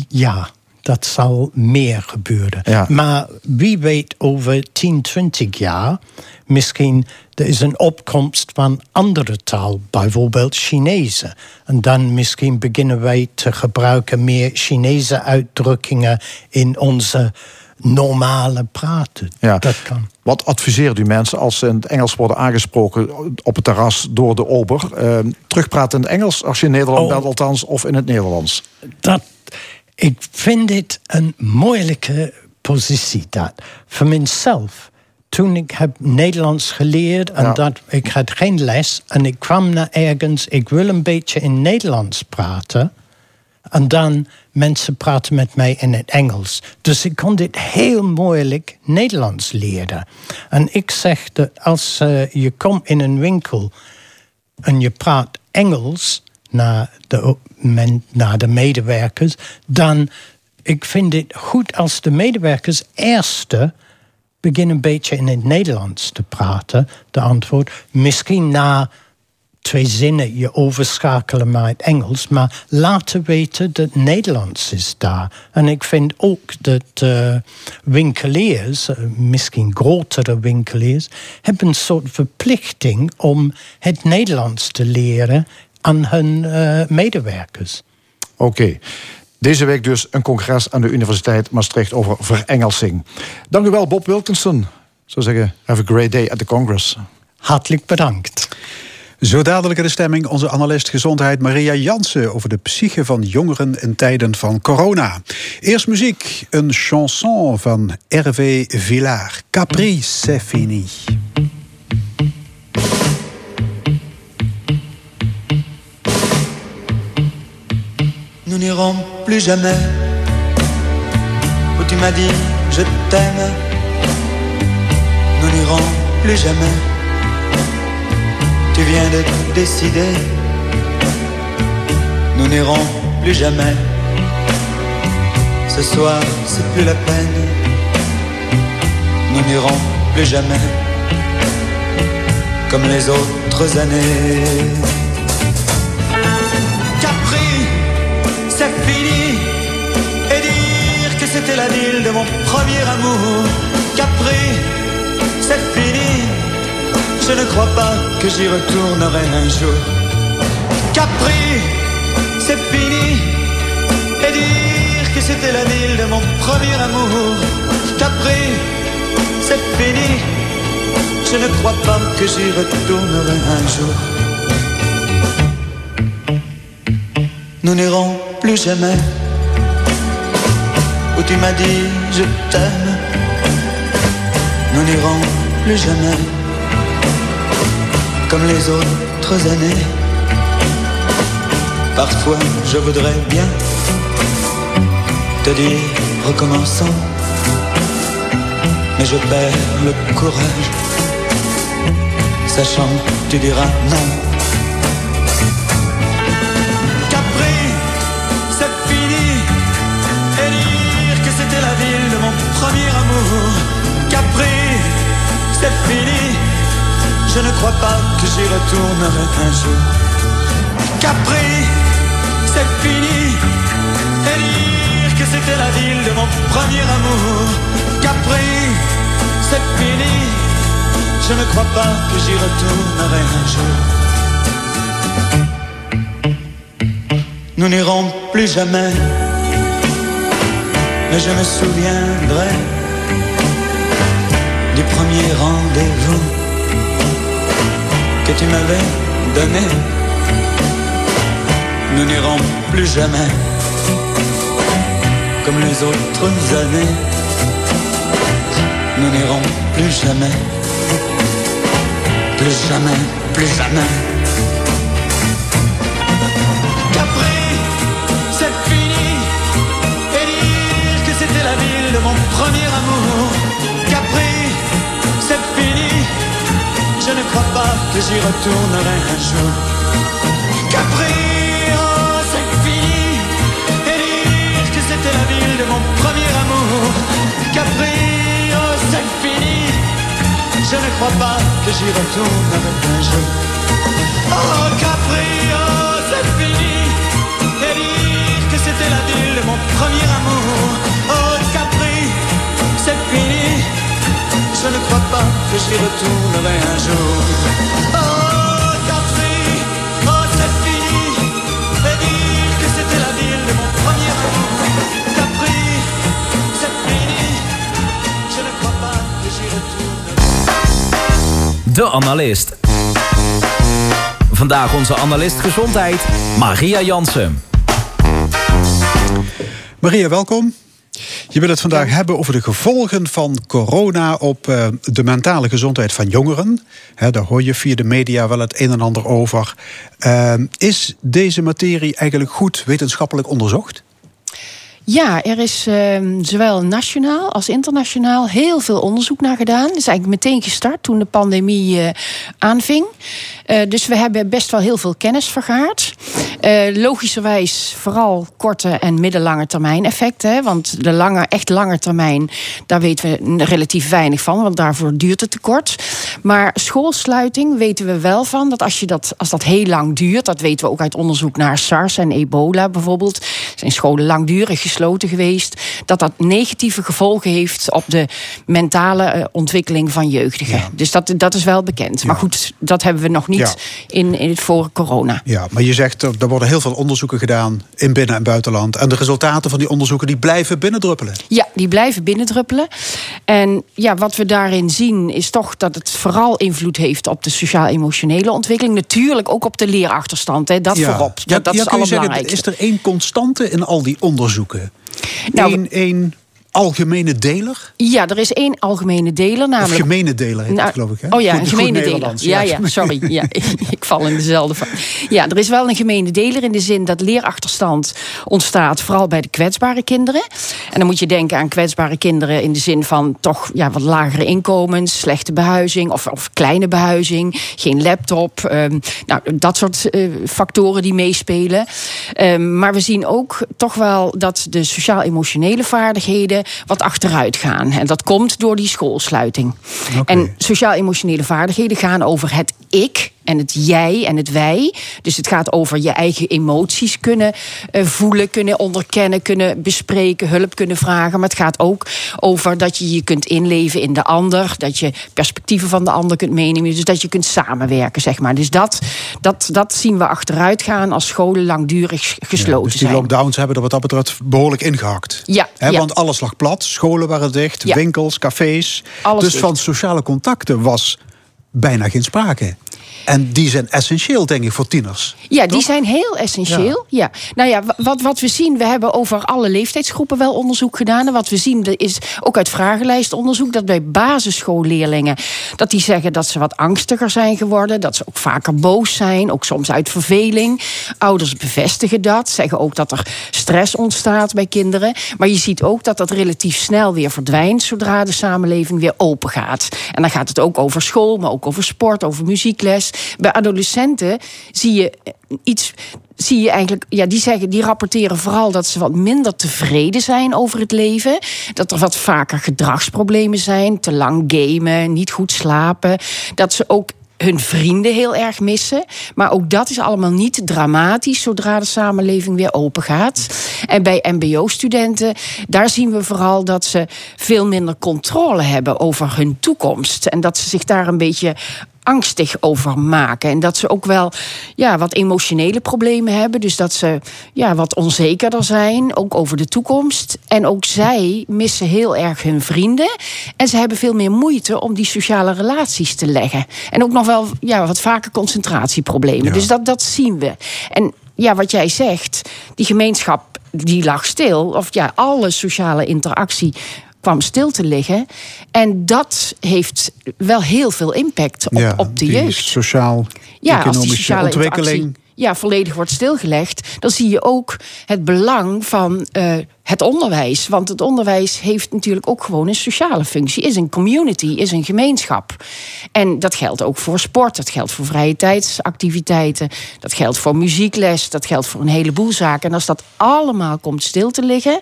ja, dat zal meer gebeuren. Ja. Maar wie weet over 10, 20 jaar, misschien er is een opkomst van andere taal, bijvoorbeeld Chinese. En dan misschien beginnen wij te gebruiken meer Chinese uitdrukkingen in onze normale praten. Ja. Dat kan. Wat adviseert u mensen als ze in het Engels worden aangesproken op het terras door de ober? Eh, terugpraten in het Engels als je in Nederland Oh. bent, althans, of in het Nederlands? dat, ik vind het een moeilijke positie dat. Voor mezelf. Toen ik heb Nederlands geleerd en Ja. dat ik had geen les en ik kwam naar ergens, ik wil een beetje in Nederlands praten. En dan mensen praten met mij in het Engels. Dus ik kon dit heel moeilijk Nederlands leren. En ik zeg dat als eh, je komt in een winkel en je praat Engels naar de, men, naar de medewerkers, dan ik vind het goed als de medewerkers eerste beginnen een beetje in het Nederlands te praten, de antwoord. Misschien na twee zinnen je overschakelen naar het Engels, maar laten weten dat Nederlands is daar. En ik vind ook dat eh, winkeliers, eh, misschien grotere winkeliers, hebben een soort verplichting om het Nederlands te leren aan hun eh, medewerkers. Oké. Deze week dus een congres aan de Universiteit Maastricht over verengelsing. Dank u wel, Bob Wilkinson. Zou zeggen, have a great day at the Congress. Hartelijk bedankt. Zo dadelijk in de stemming onze analist gezondheid Maria Jansen over de psyche van jongeren in tijden van corona. Eerst muziek, een chanson van Hervé Villard. Capri, c'est fini. Nous n'irons plus jamais où tu m'as dit je t'aime. Nous n'irons plus jamais. Tu viens de décider. Nous n'irons plus jamais. Ce soir, c'est plus la peine. Nous n'irons plus jamais comme les autres années. Mon premier amour. Capri, c'est fini. Je ne crois pas que j'y retournerai un jour. Capri, c'est fini. Et dire que c'était la ville de mon premier amour. Capri, c'est fini. Je ne crois pas que j'y retournerai un jour. Nous n'irons plus jamais tu m'as dit je t'aime. Nous n'irons plus jamais comme les autres années. Parfois je voudrais bien te dire recommençons, mais je perds le courage, sachant que tu diras non. Je ne crois pas que j'y retournerai un jour. Capri, c'est fini. Et dire que c'était la ville de mon premier amour. Capri, c'est fini. Je ne crois pas que j'y retournerai un jour. Nous n'irons plus jamais, mais je me souviendrai du premier rendez-vous que tu m'avais donné. Nous n'irons plus jamais, comme les autres années. Nous n'irons plus jamais, plus jamais, plus jamais. J'y retournerai un jour. Capri, oh, c'est fini, et dire que c'était la ville de mon premier amour. Capri, oh, c'est fini, je ne crois pas que j'y retournerai un jour. Oh, Capri, oh, c'est fini, et dire que c'était la ville de mon premier amour. Oh, je ne crois pas que j'y retournerai un jour. Oh, Capri, oh, c'est fini, et dire que c'était la ville de mon premier amour. Capri, c'est fini, je ne crois pas que j'y retournerai. De Analist. Vandaag onze analist gezondheid, Maria Jansen. Maria, welkom. Je wil het vandaag hebben over de gevolgen van corona op eh, de mentale gezondheid van jongeren. Daar hoor je via de media wel het een en ander over. Eh, is deze materie eigenlijk goed wetenschappelijk onderzocht? Ja, er is ehm, zowel nationaal als internationaal heel veel onderzoek naar gedaan. Het is eigenlijk meteen gestart toen de pandemie eh, aanving. Eh, dus we hebben best wel heel veel kennis vergaard. Eh, logischerwijs vooral korte en middellange termijn effecten. Want de lange, echt lange termijn, daar weten we relatief weinig van. Want daarvoor duurt het te kort. Maar schoolsluiting weten we wel van. Dat als, je dat, als dat heel lang duurt, dat weten we ook uit onderzoek naar SARS en ebola bijvoorbeeld. Zijn scholen langdurig gesloten geweest. Dat dat negatieve gevolgen heeft op de mentale eh, ontwikkeling van jeugdigen. Dus dat, dat is wel bekend. Maar goed, dat hebben we nog niet Ja. in, in het voor corona. Ja, maar je zegt er er worden heel veel onderzoeken gedaan in binnen- en buitenland. En de resultaten van die onderzoeken die blijven binnendruppelen. Ja, die blijven binnendruppelen. En ja, wat we daarin zien is toch dat het vooral invloed heeft op de sociaal-emotionele ontwikkeling. Natuurlijk ook op de leerachterstand. Hè. Dat voorop. Dat, Ja, dat ja, is allerbelangrijkste. is er één constante in al die onderzoeken? Nou, Eén één algemene deler? Ja, er is één algemene deler, Of namelijk gemene deler heet Nou, het, geloof ik. Hè? Oh ja, Goed- een gemene deler. Ja, ja, sorry. Ja, ik val in dezelfde. Ja, er is wel een gemene deler in de zin dat leerachterstand ontstaat, vooral bij de kwetsbare kinderen. En dan moet je denken aan kwetsbare kinderen in de zin van toch ja, wat lagere inkomens, slechte behuizing of, of kleine behuizing, geen laptop. ehm, nou, dat soort eh, factoren die meespelen. Ehm, maar we zien ook toch wel dat de sociaal-emotionele vaardigheden wat achteruit gaan. En dat komt door die schoolsluiting. En sociaal-emotionele vaardigheden gaan over het ik en het jij en het wij. Dus het gaat over je eigen emoties kunnen eh, voelen, kunnen onderkennen, kunnen bespreken, hulp kunnen vragen. Maar het gaat ook over dat je je kunt inleven in de ander, dat je perspectieven van de ander kunt meenemen, dus dat je kunt samenwerken, zeg maar. Dus dat, dat, dat zien we achteruit gaan als scholen langdurig gesloten dus die zijn. lockdowns hebben er wat dat betreft behoorlijk ingehakt. Ja. Want alles lag plat, scholen waren dicht, Ja. winkels, cafés. Alles dus dicht. van sociale contacten was bijna geen sprake. En die zijn essentieel, denk ik, voor tieners. Ja, die zijn heel essentieel. Ja. Nou ja, wa- wat, wat we zien, we hebben over alle leeftijdsgroepen wel onderzoek gedaan. En wat we zien is ook uit vragenlijstonderzoek dat bij basisschoolleerlingen dat die zeggen dat ze wat angstiger zijn geworden, dat ze ook vaker boos zijn, ook soms uit verveling. Ouders bevestigen dat, zeggen ook dat er stress ontstaat bij kinderen. Maar je ziet ook dat dat relatief snel weer verdwijnt zodra de samenleving weer open gaat. En dan gaat het ook over school, maar ook over sport, over muziekles. Bij adolescenten zie je eh, iets. Zie je eigenlijk, ja, die zeggen, die rapporteren vooral dat ze wat minder tevreden zijn over het leven. Dat er wat vaker gedragsproblemen zijn, te lang gamen, niet goed slapen. Dat ze ook hun vrienden heel erg missen. Maar ook dat is allemaal niet dramatisch zodra de samenleving weer open gaat. En bij MBO-studenten, daar zien we vooral dat ze veel minder controle hebben over hun toekomst. En dat ze zich daar een beetje angstig over maken. En dat ze ook wel ja, wat emotionele problemen hebben. Dus dat ze ja, wat onzekerder zijn, ook over de toekomst. En ook zij missen heel erg hun vrienden. En ze hebben veel meer moeite om die sociale relaties te leggen. En ook nog wel ja, wat vaker concentratieproblemen. Ja. Dus dat, dat zien we. En ja, wat jij zegt, die gemeenschap die lag stil. Of ja, alle sociale interactie kwam stil te liggen. En dat heeft wel heel veel impact op, ja, op de die jeugd. Ja, als die Sociaal-economische sociale ontwikkeling. ja, volledig wordt stilgelegd, dan zie je ook het belang van eh, het onderwijs. Want het onderwijs heeft natuurlijk ook gewoon een sociale functie, is een community, is een gemeenschap. En dat geldt ook voor sport, dat geldt voor vrije tijdsactiviteiten, dat geldt voor muziekles, dat geldt voor een heleboel zaken. En als dat allemaal komt stil te liggen,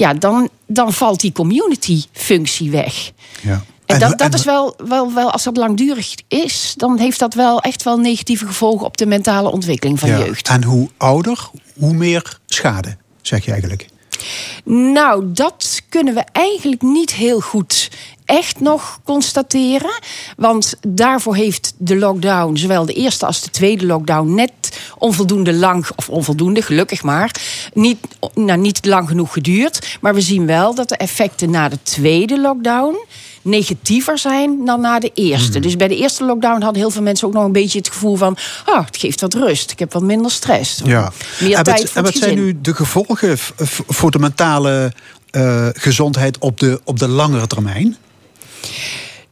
ja, dan, dan valt die community-functie weg. Ja. En dat, dat is wel, wel, wel, als dat langdurig is, dan heeft dat wel echt wel negatieve gevolgen op de mentale ontwikkeling van ja. jeugd. En hoe ouder, hoe meer schade, zeg je eigenlijk. Nou, dat kunnen we eigenlijk niet heel goed echt nog constateren. Want daarvoor heeft de lockdown, zowel de eerste als de tweede lockdown, net onvoldoende lang, of onvoldoende, gelukkig maar, niet, nou, niet lang genoeg geduurd. Maar we zien wel dat de effecten na de tweede lockdown negatiever zijn dan na de eerste. Dus bij de eerste lockdown hadden heel veel mensen ook nog een beetje het gevoel van... ah, het geeft wat rust, ik heb wat minder stress. Ja. Meer en tijd wat, voor en het wat zijn nu de gevolgen voor de mentale eh, gezondheid op de, op de langere termijn?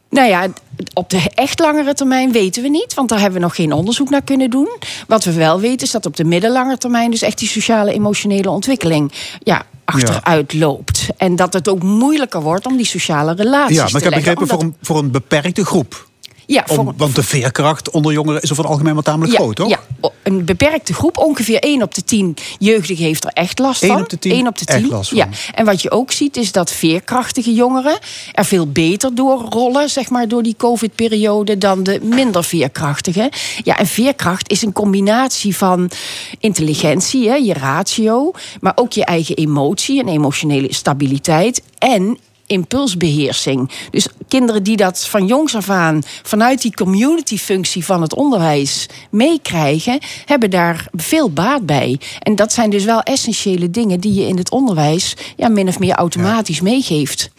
Nou ja, op de echt langere termijn weten we niet, want daar hebben we nog geen onderzoek naar kunnen doen. Wat we wel weten is dat op de middellange termijn dus echt die sociale emotionele ontwikkeling ja, achteruit loopt. En dat het ook moeilijker wordt om die sociale relaties Ja, te maar ik heb leggen, begrepen voor omdat- een, voor een beperkte groep. Ja, voor want de veerkracht onder jongeren is over het algemeen wel tamelijk ja, groot, toch? Ja, een beperkte groep. Ongeveer 1 op de 10 jeugdigen heeft er echt last van. op de 10 Eén op de echt 10. last van. Ja. En wat je ook ziet is dat veerkrachtige jongeren er veel beter doorrollen, zeg maar, door die COVID-periode dan de minder veerkrachtigen. Ja, en veerkracht is een combinatie van intelligentie, hè, je ratio, maar ook je eigen emotie en emotionele stabiliteit en impulsbeheersing. Dus kinderen die dat van jongs af aan vanuit die community-functie van het onderwijs meekrijgen, hebben daar veel baat bij. En dat zijn dus wel essentiële dingen die je in het onderwijs ja, min of meer automatisch meegeeft.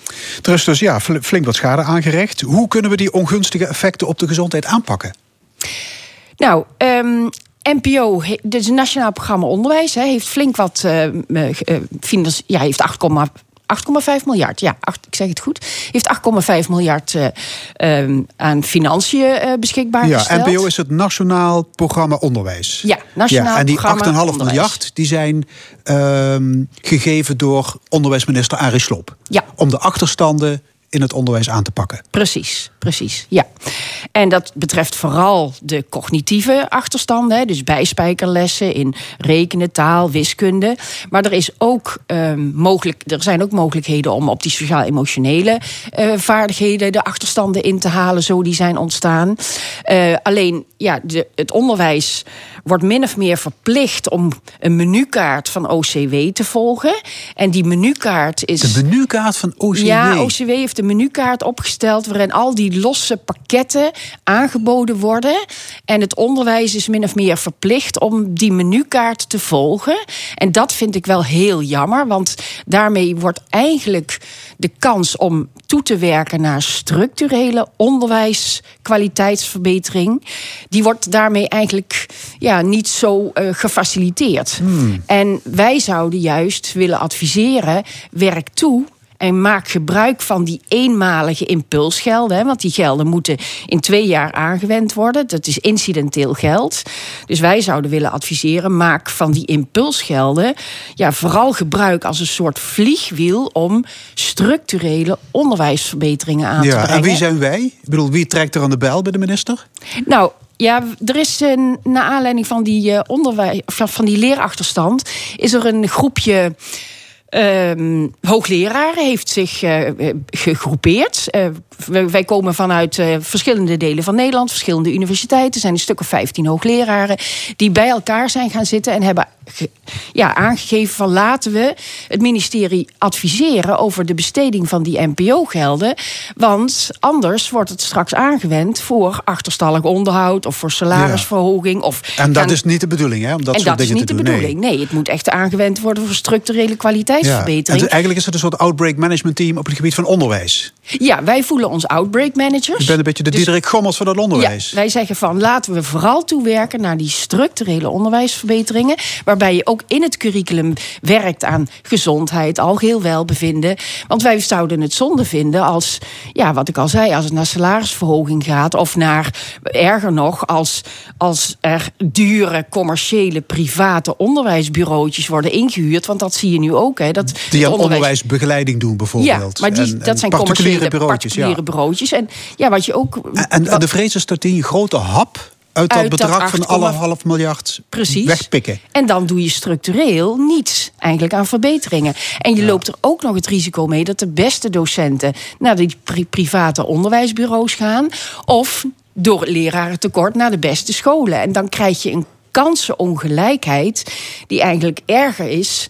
Er is dus ja, fl- flink wat schade aangericht. Hoe kunnen we die ongunstige effecten op de gezondheid aanpakken? Nou, ehm, NPO, dus het Nationaal Programma Onderwijs, heeft flink wat. finans- ja, heeft 8,5 8,5 miljard, ja, acht- ik zeg het goed. Heeft 8,5 miljard eh, ehm, aan financiën eh, beschikbaar Ja, gesteld. NPO is het Nationaal Programma Onderwijs. Ja, Nationaal ja, En die Programma 8,5 Onderwijs. miljard die zijn ehm, gegeven door onderwijsminister Arie Slob. Ja. Om de achterstanden in het onderwijs aan te pakken. Precies, precies, ja. En dat betreft vooral de cognitieve achterstanden, dus bijspijkerlessen in rekenen, taal, wiskunde. Maar er, is ook, ehm, mogelijk, er zijn ook mogelijkheden om op die sociaal-emotionele eh, vaardigheden de achterstanden in te halen, zo die zijn ontstaan. Eh, alleen, ja, de, het onderwijs wordt min of meer verplicht om een menukaart van OCW te volgen. En die menukaart is. De menukaart van OCW. Ja, OCW heeft een menukaart opgesteld waarin al die losse pakketten aangeboden worden. En het onderwijs is min of meer verplicht om die menukaart te volgen. En dat vind ik wel heel jammer, want daarmee wordt eigenlijk de kans om toe te werken naar structurele onderwijskwaliteitsverbetering, die wordt daarmee eigenlijk ja, niet zo eh, gefaciliteerd. En wij zouden juist willen adviseren: werk toe en maak gebruik van die eenmalige impulsgelden. Hè, want die gelden moeten in twee jaar aangewend worden. Dat is incidenteel geld. Dus wij zouden willen adviseren: maak van die impulsgelden ja, vooral gebruik als een soort vliegwiel om structurele onderwijsverbeteringen aan te brengen. en wie zijn wij? Ik bedoel, wie trekt er aan de bel bij de minister? Nou. Ja, er is een, naar aanleiding van die, eh, onderwijs, van die leerachterstand... is er een groepje ehm, hoogleraren heeft zich eh, gegroepeerd. Eh, wij, wij komen vanuit eh, verschillende delen van Nederland, verschillende universiteiten. Er zijn een stuk of 15 hoogleraren die bij elkaar zijn gaan zitten en hebben ja, aangegeven van laten we het ministerie adviseren over de besteding van die NPO-gelden. Want anders wordt het straks aangewend voor achterstallig onderhoud of voor salarisverhoging. Of En dat gaan- is niet de bedoeling, hè? Om dat en soort dat is dingen niet te de doen. bedoeling. Nee. het moet echt aangewend worden voor structurele kwaliteitsverbetering. En eigenlijk is het een soort outbreak management team op het gebied van onderwijs. Ja, wij voelen ons outbreak managers. Je bent een beetje de Dus- Diederik Gommels van het onderwijs. Ja, wij zeggen van laten we vooral toewerken naar die structurele onderwijsverbeteringen. Waarbij je ook in het curriculum werkt aan gezondheid, algeheel welbevinden. Want wij zouden het zonde vinden als, ja, wat ik al zei, als het naar salarisverhoging gaat. Of naar, erger nog, als, als er dure commerciële private onderwijsbureautjes worden ingehuurd. Want dat zie je nu ook. Hè, dat Die aan onderwijs- onderwijsbegeleiding doen bijvoorbeeld. ja, maar die, En- en dat zijn particuliere bureautjes. Ja. particuliere bureautjes. En ja, wat je ook. En, de vrees is dat die een grote hap uit dat Uit dat bedrag van 8,5 anderhalf miljard Precies. wegpikken. En dan doe je structureel niets eigenlijk aan verbeteringen. En je loopt er ook nog het risico mee dat de beste docenten naar die pri- private onderwijsbureaus gaan. Of door lerarentekort naar de beste scholen. En dan krijg je een kansenongelijkheid die eigenlijk erger is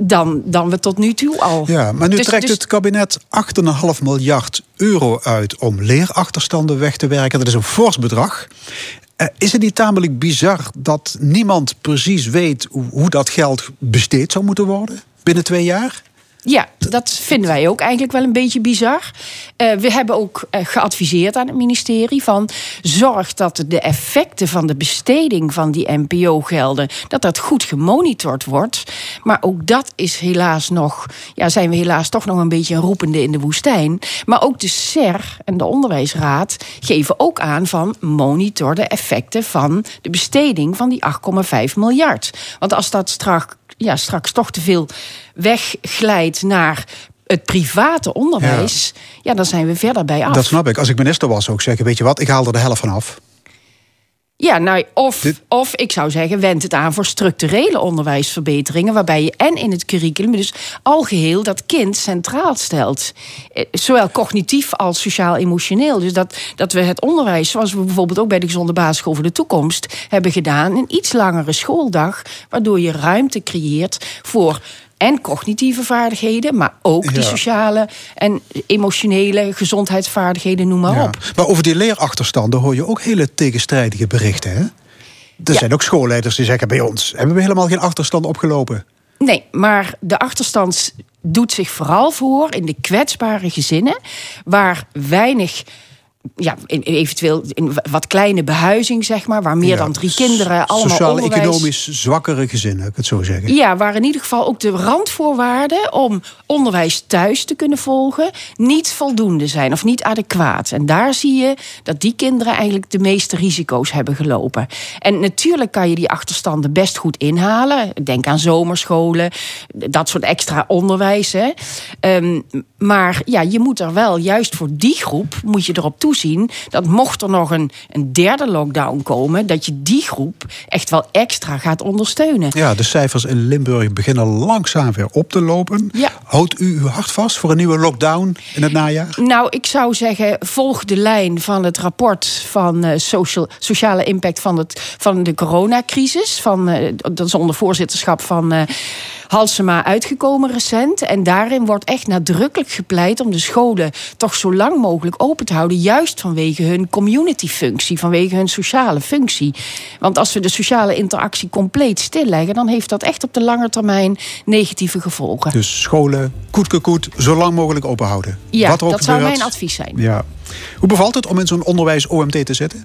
dan, dan we tot nu toe al. Ja, maar nu Dus- trekt dus- het kabinet 8,5 miljard euro uit om leerachterstanden weg te werken. Dat is een fors bedrag. Eh, is het niet tamelijk bizar dat niemand precies weet hoe, hoe dat geld besteed zou moeten worden binnen twee jaar? Ja, dat vinden wij ook eigenlijk wel een beetje bizar. Eh, we hebben ook eh, geadviseerd aan het ministerie van zorg dat de effecten van de besteding van die NPO-gelden dat dat goed gemonitord wordt. Maar ook dat is helaas nog, ja, zijn we helaas toch nog een beetje roepende in de woestijn. Maar ook de SER en de Onderwijsraad geven ook aan van monitor de effecten van de besteding van die 8,5 miljard. Want als dat straks ja, straks toch te veel wegglijdt naar het private onderwijs, ja. dan zijn we verder bij af. Dat snap ik. Als ik minister was zou ik zeggen, weet je wat, ik haal er de helft van af. Ja, nou, of, Dit- of ik zou zeggen, wend het aan voor structurele onderwijsverbeteringen, waarbij je en in het curriculum, dus algeheel dat kind centraal stelt. Eh, Zowel cognitief als sociaal-emotioneel. Dus dat, dat we het onderwijs, zoals we bijvoorbeeld ook bij de Gezonde Basisschool voor de Toekomst hebben gedaan, een iets langere schooldag, waardoor je ruimte creëert voor. En cognitieve vaardigheden, maar ook Ja. sociale en emotionele gezondheidsvaardigheden, noem maar Ja. op. Maar over die leerachterstanden hoor je ook hele tegenstrijdige berichten. Hè? Er Ja. zijn ook schoolleiders die zeggen bij ons hebben we helemaal geen achterstand opgelopen. Nee, maar de achterstand doet zich vooral voor in de kwetsbare gezinnen, waar weinig. Ja, in- eventueel in wat kleine behuizing, zeg maar, waar meer Ja, dan drie kinderen allemaal. Sociaal-economisch zwakkere gezinnen, ik het zo zeggen. Ja, waar in ieder geval ook de randvoorwaarden om onderwijs thuis te kunnen volgen niet voldoende zijn of niet adequaat. En daar zie je dat die kinderen eigenlijk de meeste risico's hebben gelopen. En natuurlijk kan je die achterstanden best goed inhalen. Denk aan zomerscholen, dat soort extra onderwijs. Hè. Ehm, maar ja, je moet er wel, juist voor die groep, moet je erop toezien dat mocht er nog een, een derde lockdown komen, dat je die groep echt wel extra gaat ondersteunen. Ja, de cijfers in Limburg beginnen langzaam weer op te lopen. Ja. Houdt u uw hart vast voor een nieuwe lockdown in het najaar? Nou, ik zou zeggen, volg de lijn van het rapport van eh, social, sociale impact van, het, van de coronacrisis. Van, eh, dat is onder voorzitterschap van eh, Halsema uitgekomen recent. En daarin wordt echt nadrukkelijk gepleit om de scholen toch zo lang mogelijk open te houden. Juist vanwege hun community-functie, vanwege hun sociale functie. Want als we de sociale interactie compleet stilleggen, dan heeft dat echt op de lange termijn negatieve gevolgen. Dus scholen, koetkekoet, zo lang mogelijk open houden. Ja, dat zou mijn advies zijn. Ja. Hoe bevalt het om in zo'n onderwijs-OMT te zitten?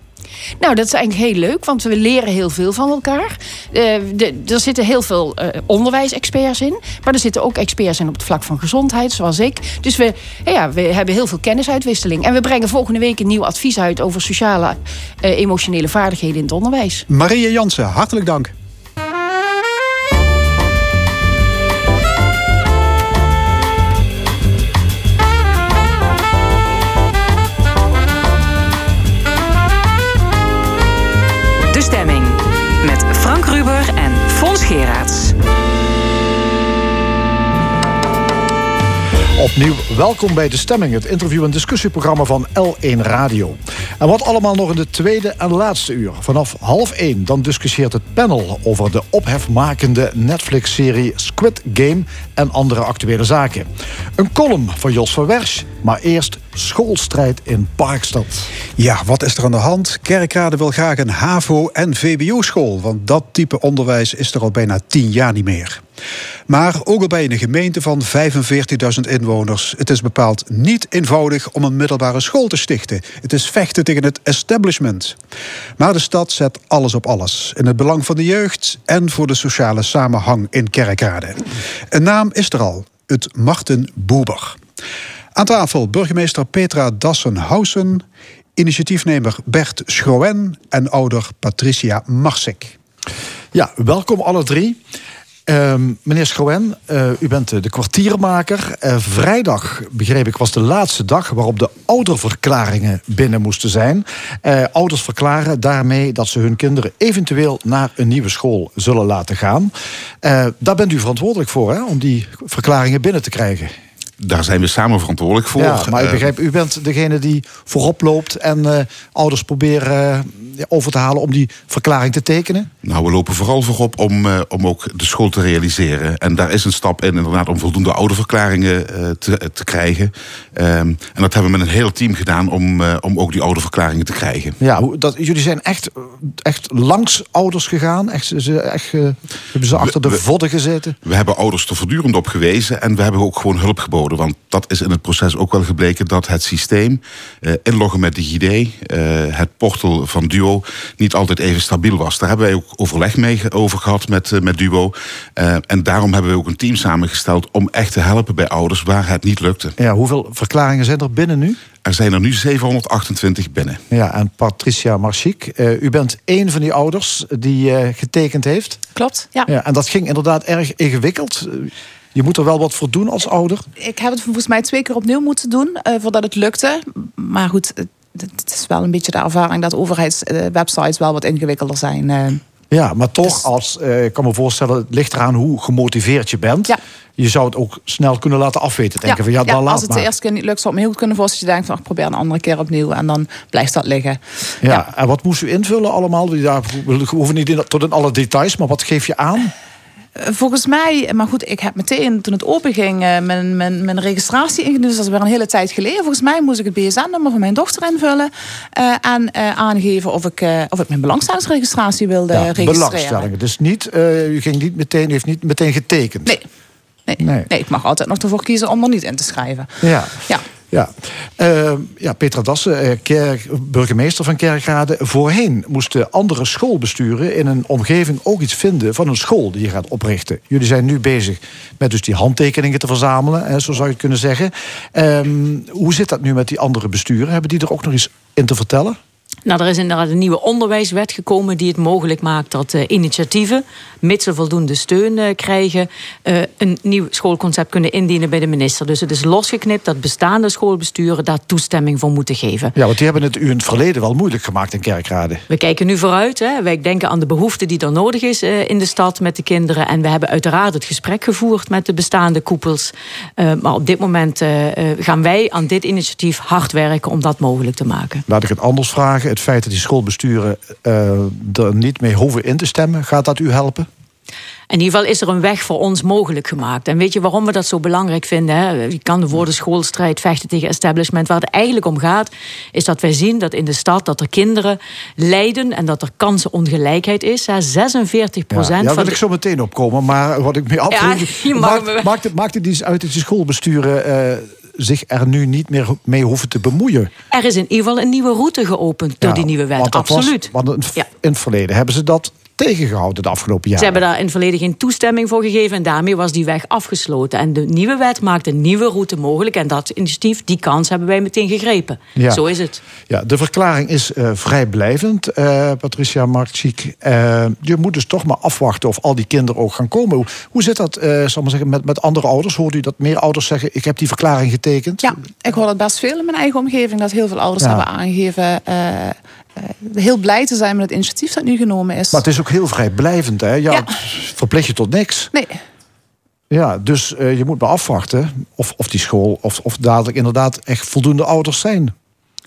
Nou, dat is eigenlijk heel leuk, want we leren heel veel van elkaar. Eh, de, er zitten heel veel eh, onderwijsexperts in. Maar er zitten ook experts in op het vlak van gezondheid, zoals ik. Dus we, ja, we hebben heel veel kennisuitwisseling. En we brengen volgende week een nieuw advies uit over sociale, eh, emotionele vaardigheden in het onderwijs. Maria Jansen, hartelijk dank. Opnieuw welkom bij De Stemming, het interview- en discussieprogramma van L1 Radio. En wat allemaal nog in de tweede en laatste uur. Vanaf half één dan discussieert het panel over de ophefmakende Netflix-serie Squid Game en andere actuele zaken. Een column van Jos van Wersch, maar eerst schoolstrijd in Parkstad. Ja, wat is er aan de hand? Kerkrade wil graag een HAVO- en VBO-school. Want dat type onderwijs is er al bijna tien jaar niet meer. Maar ook al bij een gemeente van 45.000 inwoners, het is bepaald niet eenvoudig om een middelbare school te stichten. Het is vechten tegen het establishment. Maar de stad zet alles op alles. In het belang van de jeugd en voor de sociale samenhang in Kerkrade. Een naam is er al: het Martin Boeber. Aan tafel burgemeester Petra Dassenhausen, initiatiefnemer Bert Schroen en ouder Patricia Marsik. Ja, welkom alle drie. Ehm, meneer Schroen, eh, u bent eh, de kwartiermaker. Eh, vrijdag, begreep ik, was de laatste dag waarop de ouderverklaringen binnen moesten zijn. Ouders verklaren daarmee dat ze hun kinderen eventueel naar een nieuwe school zullen laten gaan. Daar bent u verantwoordelijk voor, hè, om die verklaringen binnen te krijgen. Daar zijn we samen verantwoordelijk voor. Ja, maar ik Eh, begrijp, u bent degene die voorop loopt en eh, ouders proberen eh, over te halen om die verklaring te tekenen. Nou, we lopen vooral voorop om, eh, om ook de school te realiseren. En daar is een stap in, inderdaad, om voldoende ouderverklaringen te, te krijgen. Ehm, en dat hebben we met een heel team gedaan om, om ook die ouderverklaringen te krijgen. Ja, dat, jullie zijn echt, echt langs ouders gegaan. Echt, ze, echt, hebben ze achter de vodden gezeten. We hebben ouders er voortdurend op gewezen en we hebben ook gewoon hulp geboden. Want dat is in het proces ook wel gebleken dat het systeem, eh, inloggen met DigiD, eh, het portal van Duo, niet altijd even stabiel was. Daar hebben wij ook overleg mee over gehad met, eh, met Duo. Eh, en daarom hebben we ook een team samengesteld om echt te helpen bij ouders waar het niet lukte. Ja, hoeveel verklaringen zijn er binnen nu? Er zijn er nu 728 binnen. Ja, en Patricia Marchiek, eh, u bent één van die ouders die eh, getekend heeft. Klopt, ja. Ja, en dat ging inderdaad erg ingewikkeld. Je moet er wel wat voor doen als ouder. Ik heb het volgens mij twee keer opnieuw moeten doen eh, voordat het lukte. Maar goed, het, het is wel een beetje de ervaring dat overheidswebsites wel wat ingewikkelder zijn. eh. Ja, maar toch, als, eh, ik kan me voorstellen, het ligt eraan hoe gemotiveerd je bent. Ja. Je zou het ook snel kunnen laten afweten. Denken van ja, dan laat als het maar. de eerste keer niet lukt, zou ik me heel goed kunnen voorstellen dat je denkt van ach, probeer een andere keer opnieuw en dan blijft dat liggen. Ja, en wat moest u invullen allemaal? Ja, we hoeven niet in, tot in alle details, maar wat geef je aan? Eh, Volgens mij, maar goed, ik heb meteen toen het open ging eh, mijn, mijn, mijn registratie ingediend. Dus dat is weer een hele tijd geleden. Volgens mij moest ik het BSN-nummer van mijn dochter invullen. eh, en aangeven of ik, of ik mijn belangstellingsregistratie wilde Ja, registreren. belangstellingen. Dus niet, u ging niet meteen, u heeft niet meteen getekend. Nee. Nee. Nee. nee, ik mag altijd nog ervoor kiezen om er niet in te schrijven. Ja. Ja. Ja, Eh, ja Petra Dassen, eh, burgemeester van Kerkrade. Voorheen moesten andere schoolbesturen in een omgeving ook iets vinden van een school die je gaat oprichten. Jullie zijn nu bezig met dus die handtekeningen te verzamelen, hè, zo zou je het kunnen zeggen. Ehm, hoe zit dat nu met die andere besturen? Hebben die er ook nog iets in te vertellen? Nou, er is inderdaad een nieuwe onderwijswet gekomen die het mogelijk maakt dat eh, initiatieven, mits ze voldoende steun eh, krijgen, eh, een nieuw schoolconcept kunnen indienen bij de minister. Dus het is losgeknipt dat bestaande schoolbesturen daar toestemming voor moeten geven. Ja, want die hebben het u in het verleden wel moeilijk gemaakt in Kerkrade. We kijken nu vooruit. Hè. Wij denken aan de behoefte die er nodig is in de stad met de kinderen. En we hebben uiteraard het gesprek gevoerd met de bestaande koepels. Maar op dit moment gaan wij aan dit initiatief hard werken om dat mogelijk te maken. Laat ik het anders vragen. Het feit dat die schoolbesturen eh, er niet mee hoeven in te stemmen, gaat dat u helpen? In ieder geval is er een weg voor ons mogelijk gemaakt. En weet je waarom we dat zo belangrijk vinden? Hè? Je kan de schoolstrijd vechten tegen establishment. Waar het eigenlijk om gaat, is dat wij zien dat in de stad dat er kinderen lijden en dat er kansenongelijkheid is. Hè? 46 Ja, procent ja, daar wil ik zo meteen opkomen. Maar wat ik me afvraag... mag maakt, maakt, het, maakt het iets uit dat schoolbesturen eh, zich er nu niet meer mee hoeven te bemoeien? Er is in ieder geval een nieuwe route geopend door Ja, die nieuwe wet. want was- Absoluut. want in, in het verleden hebben ze dat tegengehouden de afgelopen Ze jaren. hebben daar in het verleden geen toestemming voor gegeven en daarmee was die weg afgesloten. En de nieuwe wet maakt een nieuwe route mogelijk. En dat initiatief, die kans hebben wij meteen gegrepen. Ja. Zo is het. Ja, de verklaring is eh, vrijblijvend, eh, Patricia Marksik. Eh, je moet dus toch maar afwachten of al die kinderen ook gaan komen. Hoe, hoe zit dat eh, zal ik maar zeggen, met, met andere ouders? Hoort u dat meer ouders zeggen, ik heb die verklaring getekend? Ja, ik hoor dat best veel in mijn eigen omgeving. Dat heel veel ouders Ja. hebben aangegeven heel blij te zijn met het initiatief dat nu genomen is. Maar het is ook heel vrijblijvend, hè? Ja, verplicht je tot niks. Nee. Ja, dus eh, je moet maar afwachten of, of die school, of, of dadelijk inderdaad echt voldoende ouders zijn.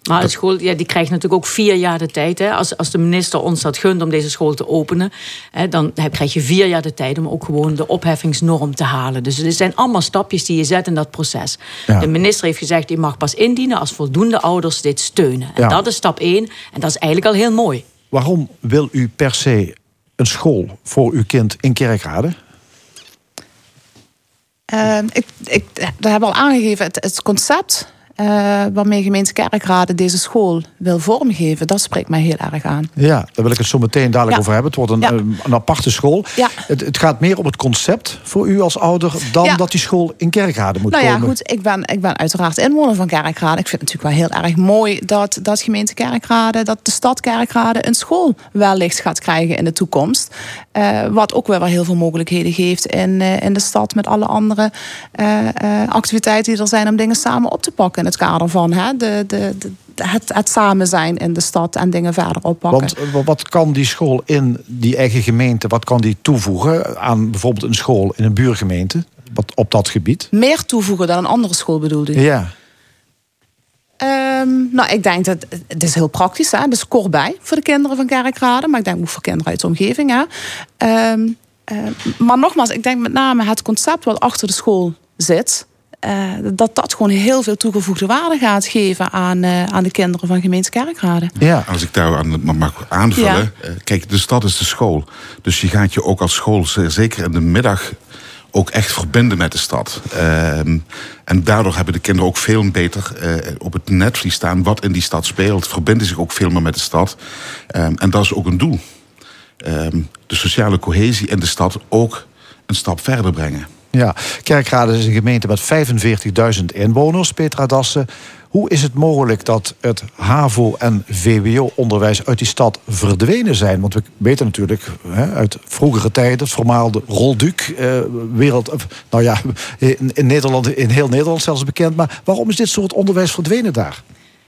Maar de school ja, die krijgt natuurlijk ook vier jaar de tijd. Hè. Als, als de minister ons dat gunt om deze school te openen, hè, dan heb, krijg je vier jaar de tijd om ook gewoon de opheffingsnorm te halen. Dus het zijn allemaal stapjes die je zet in dat proces. Ja. De minister heeft gezegd, je mag pas indienen als voldoende ouders dit steunen. En Ja. dat is stap één. En dat is eigenlijk al heel mooi. Waarom wil u per se een school voor uw kind in Kerkrade? Eh, ik, ik, we hebben al aangegeven, het, het concept eh, waarmee gemeente Kerkrade deze school wil vormgeven, dat spreekt mij heel erg aan. Ja, daar wil ik het zo meteen dadelijk Ja. over hebben. Het wordt een, Ja. een, aparte school. Ja. Het, het gaat meer om het concept voor u als ouder... dan Ja. dat die school in Kerkrade moet nou ja, komen. goed, ik ben, ik ben uiteraard inwoner van Kerkrade. Ik vind het natuurlijk wel heel erg mooi dat, dat gemeente Kerkrade, dat de stad Kerkrade een school wellicht gaat krijgen in de toekomst. Eh, wat ook weer wel heel veel mogelijkheden geeft in, eh, in de stad met alle andere activiteiten die er zijn om dingen samen op te pakken het kader van hè, de, de, de, het, het samen zijn in de stad en dingen verder oppakken. Want eh, wat kan die school in die eigen gemeente... wat kan die toevoegen aan bijvoorbeeld een school in een buurgemeente... Wat, op dat gebied? Meer toevoegen dan een andere school bedoelde u? Ja. Ehm, nou, ik denk dat het is heel praktisch. Hè? Het is kort bij voor de kinderen van Kerkrade. Maar ik denk ook voor kinderen uit de omgeving. Hè? Ehm, eh, maar nogmaals, ik denk met name het concept wat achter de school zit. Eh, dat dat gewoon heel veel toegevoegde waarde gaat geven aan, eh, aan de kinderen van gemeente Kerkrade. Ja. Als ik daar aan mag aanvullen. eh, Kijk, de stad is de school. Dus je gaat je ook als school, zeker in de middag, ook echt verbinden met de stad. Ehm, en daardoor hebben de kinderen ook veel beter eh, op het netvlies staan wat in die stad speelt. Verbinden zich ook veel meer met de stad. Ehm, en dat is ook een doel. Ehm, de sociale cohesie in de stad ook een stap verder brengen. Ja, Kerkrade is een gemeente met 45.000 inwoners, Petra Dassen. Hoe is het mogelijk dat het HAVO- en VWO-onderwijs uit die stad verdwenen zijn? Want we weten natuurlijk hè, uit vroegere tijden, het voormalige Rolduc, eh, wereld, nou ja, in, in Nederland, in heel Nederland zelfs bekend. Maar waarom is dit soort onderwijs verdwenen daar?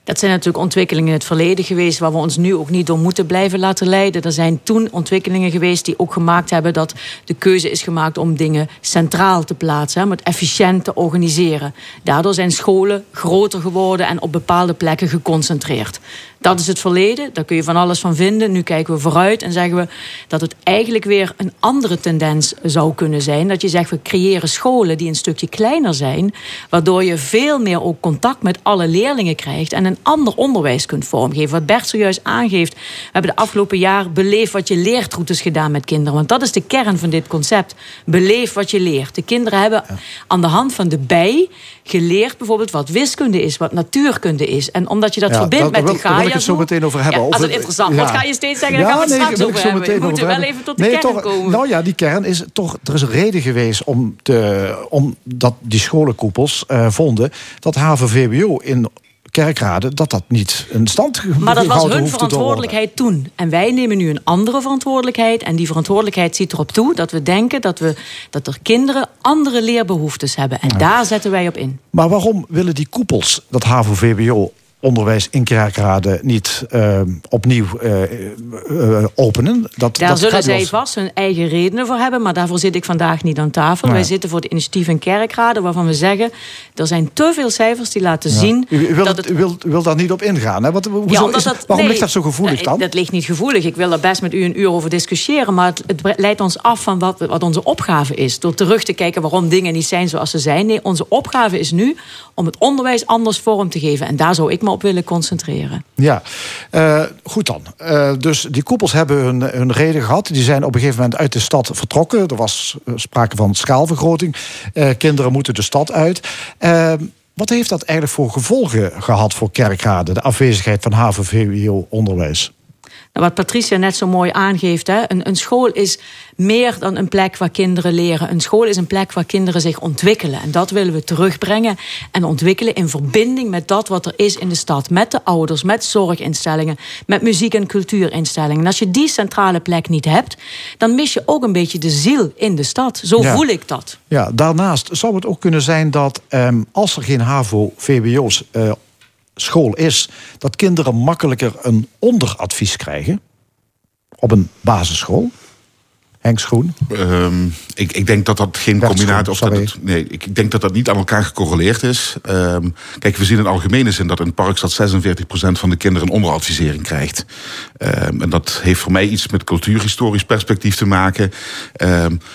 Dat zijn natuurlijk ontwikkelingen in het verleden geweest... waar we ons nu ook niet door moeten blijven laten leiden. Er zijn toen ontwikkelingen geweest die ook gemaakt hebben... dat de keuze is gemaakt om dingen centraal te plaatsen... om het efficiënt te organiseren. Daardoor zijn scholen groter geworden... en op bepaalde plekken geconcentreerd. Dat is het verleden, daar kun je van alles van vinden. Nu kijken we vooruit en zeggen we dat het eigenlijk weer een andere tendens zou kunnen zijn. Dat je zegt, we creëren scholen die een stukje kleiner zijn... waardoor je veel meer ook contact met alle leerlingen krijgt... en een ander onderwijs kunt vormgeven. Wat Bert zojuist aangeeft, we hebben de afgelopen jaar... beleef wat je leert routes gedaan met kinderen. Want dat is de kern van dit concept. Beleef wat je leert. De kinderen hebben aan de hand van de bij geleerd bijvoorbeeld wat wiskunde is... wat natuurkunde is. En omdat je dat Ja, verbindt met de Gaia... ik het zo meteen over hebben. Ja, als het interessant. Wat ga je steeds zeggen? Daar gaan we nee, straks over zo hebben. We moeten wel even tot de Nee, kern toch, komen. Nou ja, die kern is toch. Er is een reden geweest om, te, om dat die scholenkoepels eh, vonden dat HAVO-VWO in Kerkrade dat dat niet een stand Maar dat was hun verantwoordelijkheid toen. En wij nemen nu een andere verantwoordelijkheid. En die verantwoordelijkheid ziet erop toe dat we denken dat, we, dat er kinderen andere leerbehoeftes hebben. En daar zetten wij op in. Maar waarom willen die koepels dat HAVO-VWO onderwijs in Kerkrade niet eh, opnieuw eh, openen? Dat, Daar dat zullen zij vast hun eigen redenen voor hebben. Maar daarvoor zit ik vandaag niet aan tafel. Nee. Wij zitten voor het initiatief in Kerkrade. Waarvan we zeggen, er zijn te veel cijfers die laten Ja. zien... U, u, wil, dat het u, wil, u wil daar niet op ingaan. Hè? Wat, hoezo Ja, omdat is het- dat- waarom nee, ligt dat zo gevoelig dan? Dat ligt niet gevoelig. Ik wil er best met u een uur over discussiëren. Maar het, het leidt ons af van wat, wat onze opgave is. Door terug te kijken waarom dingen niet zijn zoals ze zijn. Nee, onze opgave is nu om het onderwijs anders vorm te geven. En daar zou ik me op willen concentreren. Ja, Eh, goed dan. Eh, dus die koepels hebben hun, hun reden gehad. Die zijn op een gegeven moment uit de stad vertrokken. Er was eh, sprake van schaalvergroting. Kinderen moeten de stad uit. Wat heeft dat eigenlijk voor gevolgen gehad voor Kerkrade? De afwezigheid van HAVO-VWO-onderwijs? Nou, wat Patricia net zo mooi aangeeft. Hè, een, een school is meer dan een plek waar kinderen leren. Een school is een plek waar kinderen zich ontwikkelen. En dat willen we terugbrengen en ontwikkelen in verbinding met dat wat er is in de stad. Met de ouders, met zorginstellingen, met muziek- en cultuurinstellingen. En als je die centrale plek niet hebt, dan mis je ook een beetje de ziel in de stad. Zo Ja. voel ik dat. Ja, daarnaast zou het ook kunnen zijn dat ehm, als er geen HAVO-VWO's eh, school is, dat kinderen makkelijker een onderadvies krijgen op een basisschool. Henk Schoen. Ehm, ik, ik denk dat dat geen Bert combinatie... Of Schoen, dat het, nee, ik denk dat dat niet aan elkaar gecorreleerd is. Ehm, kijk, we zien in algemene zin dat in Parkstad 46% van de kinderen een onderadvisering krijgt. Ehm, en dat heeft voor mij iets met cultuurhistorisch perspectief te maken.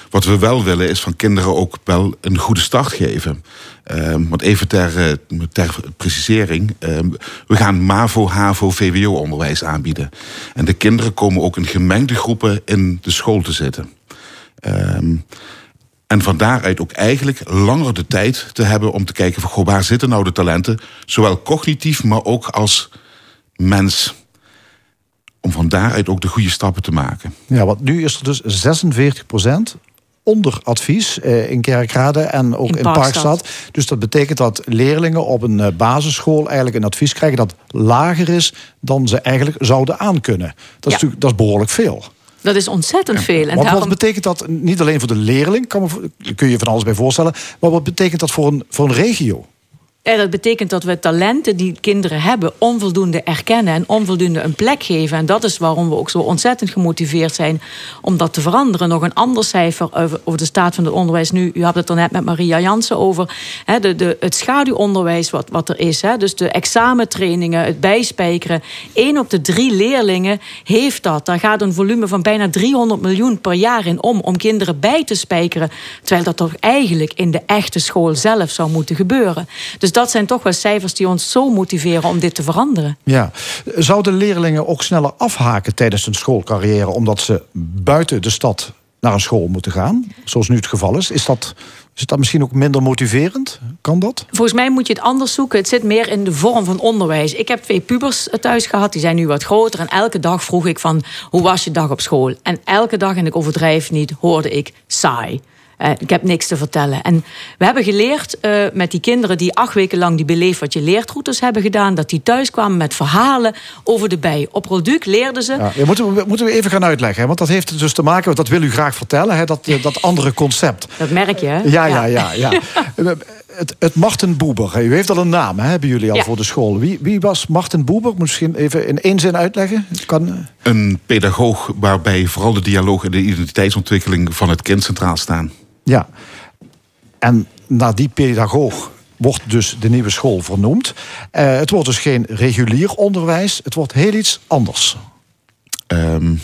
Wat we wel willen is van kinderen ook wel een goede start geven. Ehm, want even ter, eh, ter precisering. ehm, we gaan MAVO, HAVO, VWO-onderwijs aanbieden. En de kinderen komen ook in gemengde groepen in de school te zitten. Ehm, En van daaruit ook eigenlijk langer de tijd te hebben om te kijken van waar zitten nou de talenten, zowel cognitief, maar ook als mens. Om van daaruit ook de goede stappen te maken. Ja, want nu is er dus 46 onder advies eh, in Kerkrade en ook in, In Parkstad. Parkstad. Dus dat betekent dat leerlingen op een eh, basisschool eigenlijk een advies krijgen dat lager is dan ze eigenlijk zouden aankunnen. Dat is Ja. natuurlijk dat is behoorlijk veel. Dat is ontzettend veel. En daarom... wat betekent dat niet alleen voor de leerling, kan me, kun je van alles bij voorstellen, maar wat betekent dat voor een, voor een regio? Ja, dat betekent dat we talenten die kinderen hebben onvoldoende erkennen en onvoldoende een plek geven. En dat is waarom we ook zo ontzettend gemotiveerd zijn om dat te veranderen. Nog een ander cijfer over, de staat van het onderwijs nu. U had het er net met Maria Jansen over. De, de, het schaduwonderwijs wat, wat er is. Dus de examentrainingen, het bijspijkeren. Eén op de drie leerlingen heeft dat. Daar gaat een volume van bijna 300 miljoen per jaar in om. Om kinderen bij te spijkeren. Terwijl dat toch eigenlijk in de echte school zelf zou moeten gebeuren. Dus dat zijn toch wel cijfers die ons zo motiveren om dit te veranderen. Ja. Zouden leerlingen ook sneller afhaken tijdens hun schoolcarrière omdat ze buiten de stad naar een school moeten gaan, zoals nu het geval is? Is dat, is dat misschien ook minder motiverend? Kan dat? Volgens mij moet je het anders zoeken. Het zit meer in de vorm van onderwijs. Ik heb twee pubers thuis gehad, die zijn nu wat groter. En elke dag vroeg ik van, hoe was je dag op school? En elke dag, en ik overdrijf niet, hoorde ik saai. Eh, ik heb niks te vertellen. En we hebben geleerd eh, met die kinderen die acht weken lang die beleef wat je leert routes hebben gedaan, dat die thuis kwamen met verhalen over de bij. Op product leerden ze. Ja, moeten, we, moeten we even gaan uitleggen, hè? want dat heeft dus te maken, dat wil u graag vertellen, hè? Dat, eh, dat andere concept. Dat merk je, hè? Ja, ja, ja. ja. Het, het Marten Boeber, u heeft al een naam, hè, hebben jullie al Ja. voor de school. Wie, wie was Marten Boeber? Misschien even in één zin uitleggen. Het Kan, Een pedagoog waarbij vooral de dialoog en de identiteitsontwikkeling van het kind centraal staan. Ja. En naar die pedagoog wordt dus de nieuwe school vernoemd. Eh, het wordt dus geen regulier onderwijs, het wordt heel iets anders. Ehm,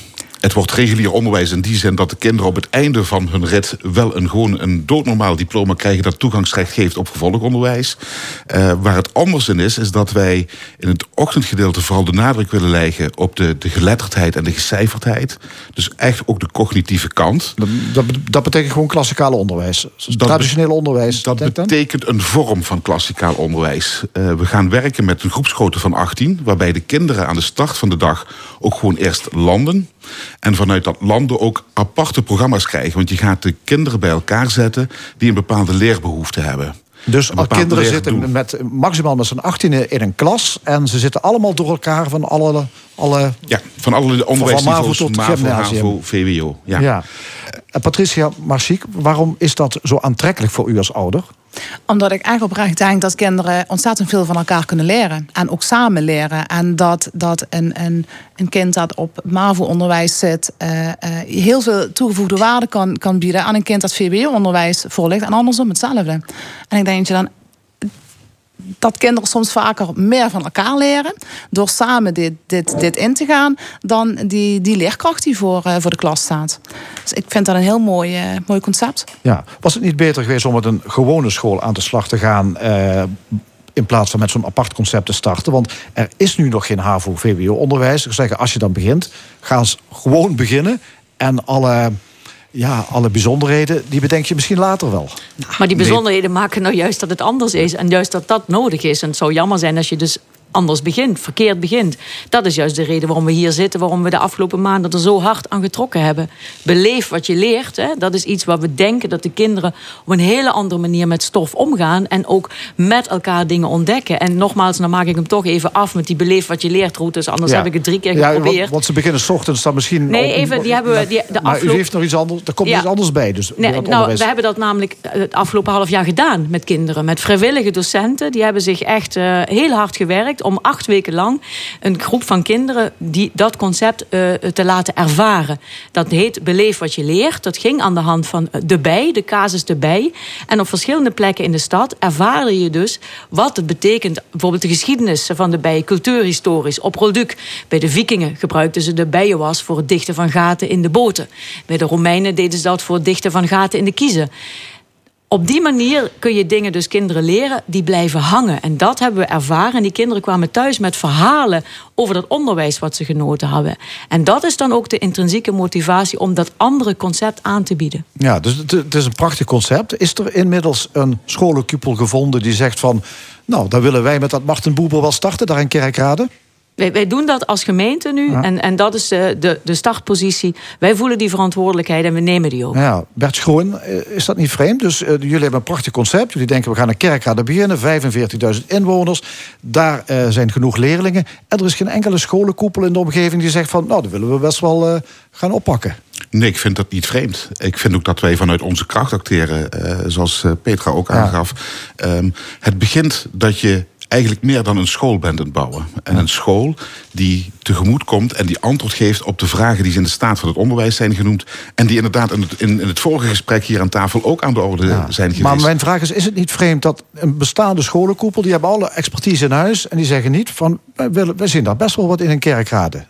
het wordt regulier onderwijs in die zin dat de kinderen op het einde van hun rit wel een, gewoon een doodnormaal diploma krijgen dat toegangsrecht geeft op vervolgonderwijs. Eh, waar het anders in is, is dat wij in het ochtendgedeelte vooral de nadruk willen leggen op de, de geletterdheid en de gecijferdheid. Dus echt ook de cognitieve kant. Dat, dat, dat betekent gewoon klassikale onderwijs. Traditioneel onderwijs. Dat betekent een vorm van klassikaal onderwijs. Eh, we gaan werken met een groepsgrootte van 18, waarbij de kinderen aan de start van de dag ook gewoon eerst landen. En vanuit dat landen ook aparte programma's krijgen. Want je gaat de kinderen bij elkaar zetten die een bepaalde leerbehoefte hebben. Dus kinderen zitten met, maximaal met z'n 18 in een klas. En ze zitten allemaal door elkaar van alle. alle Ja, van alle onderwijsniveaus, Van MAVO tot MAVO, VWO. Ja. ja. Eh, Patricia Marchiek, waarom is dat zo aantrekkelijk voor u als ouder? Omdat ik echt oprecht denk dat kinderen ontzettend veel van elkaar kunnen leren. En ook samen leren. En dat, dat een, een, een kind dat op MAVO-onderwijs zit... eh, eh, heel veel toegevoegde waarde kan, kan bieden... aan een kind dat VWO-onderwijs volgt. En andersom hetzelfde. En ik denk dat je dan dat kinderen soms vaker meer van elkaar leren... door samen dit, dit, dit in te gaan... dan die, die leerkracht die voor, eh, voor de klas staat. Dus ik vind dat een heel mooi, eh, mooi concept. Ja. Was het niet beter geweest om met een gewone school aan de slag te gaan... eh, in plaats van met zo'n apart concept te starten? Want er is nu nog geen HAVO-VWO-onderwijs. Ik zeggen, als je dan begint, ga eens gewoon beginnen... en alle, ja, alle bijzonderheden, die bedenk je misschien later wel. Maar die bijzonderheden maken nou juist dat het anders is. En juist dat dat nodig is. En het zou jammer zijn als je dus anders begint, verkeerd begint. Dat is juist de reden waarom we hier zitten, waarom we de afgelopen maanden er zo hard aan getrokken hebben. Beleef wat je leert. Hè? Dat is iets waar we denken dat de kinderen op een hele andere manier met stof omgaan en ook met elkaar dingen ontdekken. En nogmaals, dan maak ik hem toch even af met die beleef wat je leert routes. Anders Ja. heb ik het drie keer Ja, geprobeerd. want, want ze beginnen s ochtends dan misschien... Nee, op- even, die hebben we- die- de maar afloop- u heeft nog iets anders, er komt Ja. iets anders bij. Dus Nee, nou, onderwijs- we hebben dat namelijk het afgelopen half jaar gedaan met kinderen. Met vrijwillige docenten. Die hebben zich echt eh, heel hard gewerkt om acht weken lang een groep van kinderen die dat concept eh, te laten ervaren. Dat heet Beleef wat je leert. Dat ging aan de hand van de bij, de casus de bij. En op verschillende plekken in de stad ervaarde je dus wat het betekent. Bijvoorbeeld de geschiedenis van de bij, cultuurhistorisch. Op Rolduc, bij de vikingen gebruikten ze de bijenwas voor het dichten van gaten in de boten. Bij de Romeinen deden ze dat voor het dichten van gaten in de kiezen Op die manier kun je dingen dus kinderen leren die blijven hangen. En dat hebben we ervaren. En die kinderen kwamen thuis met verhalen over dat onderwijs wat ze genoten hadden. En dat is dan ook de intrinsieke motivatie om dat andere concept aan te bieden. Ja, dus het, is een prachtig concept. Is er inmiddels een scholencupel gevonden die zegt van... nou, dan willen wij met dat Martin Boeber wel starten, daar in Kerkrade? Wij, wij doen dat als gemeente nu. Ja. En, en dat is de, de, de startpositie. Wij voelen die verantwoordelijkheid en we nemen die ook. Ja, Bert Schroen, eh, is dat niet vreemd? Dus eh, jullie hebben een prachtig concept. Jullie denken, we gaan een kerkrade beginnen. 45.000 inwoners. Daar eh, zijn genoeg leerlingen. En er is geen enkele scholenkoepel in de omgeving die zegt van... nou, dat willen we best wel eh, gaan oppakken. Nee, ik vind dat niet vreemd. Ik vind ook dat wij vanuit onze kracht acteren, eh, zoals Petra ook aangaf. Ehm, het begint dat je eigenlijk meer dan een school bent aan het bouwen. En een school die tegemoet komt en die antwoord geeft op de vragen die ze in de staat van het onderwijs zijn genoemd. En die inderdaad in het, in, in het vorige gesprek hier aan tafel ook aan de orde zijn geweest. Maar mijn vraag is, is het niet vreemd dat een bestaande scholenkoepel... die hebben alle expertise in huis en die zeggen niet van... wij, willen, wij zien daar best wel wat in een kerkrade.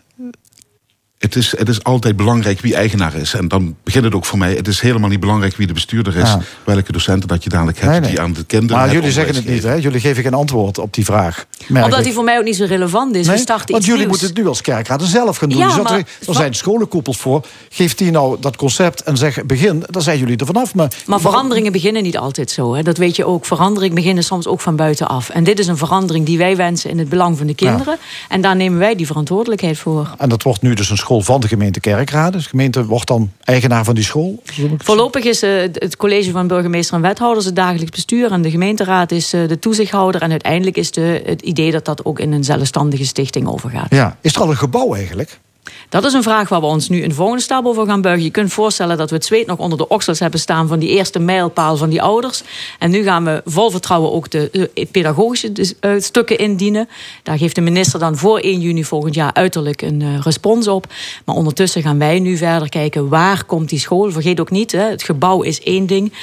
Het is, het is altijd belangrijk wie eigenaar is. En dan begint het ook voor mij. Het is helemaal niet belangrijk wie de bestuurder is. Ja. Welke docenten dat je dadelijk hebt Nee, nee. die aan de kinderen. Maar jullie zeggen het niet, hè? Jullie geven geen antwoord op die vraag. merk Omdat ik. die voor mij ook niet zo relevant is. Nee? We starten Want iets jullie nieuws. moeten het nu als kerkraden zelf gaan doen. Ja, zult maar- er, er zijn scholenkoepels voor. Geeft die nou dat concept en zeg begin, dan zijn jullie er vanaf. Maar, Maar veranderingen beginnen niet altijd zo. Hè. Dat weet je ook. Veranderingen beginnen soms ook van buitenaf. En dit is een verandering die wij wensen in het belang van de kinderen. En daar nemen wij die verantwoordelijkheid voor. En dat wordt nu dus een school van de gemeente Kerkrade. Dus de gemeente wordt dan eigenaar van die school. Voorlopig is eh, het college van burgemeester en wethouders het dagelijks bestuur. En de gemeenteraad is eh, de toezichthouder. En uiteindelijk is de, het idee dat dat ook in een zelfstandige stichting overgaat. Ja. Is er al een gebouw eigenlijk? Dat is een vraag waar we ons nu een volgende stap over gaan buigen. Je kunt voorstellen dat we het zweet nog onder de oksels hebben staan van die eerste mijlpaal van die ouders. En nu gaan we vol vertrouwen ook de eh, pedagogische dus, eh, stukken indienen. Daar geeft de minister dan voor 1 juni volgend jaar uiterlijk een eh, respons op. Maar ondertussen gaan wij nu verder kijken waar komt die school. Vergeet ook niet, het gebouw is één ding.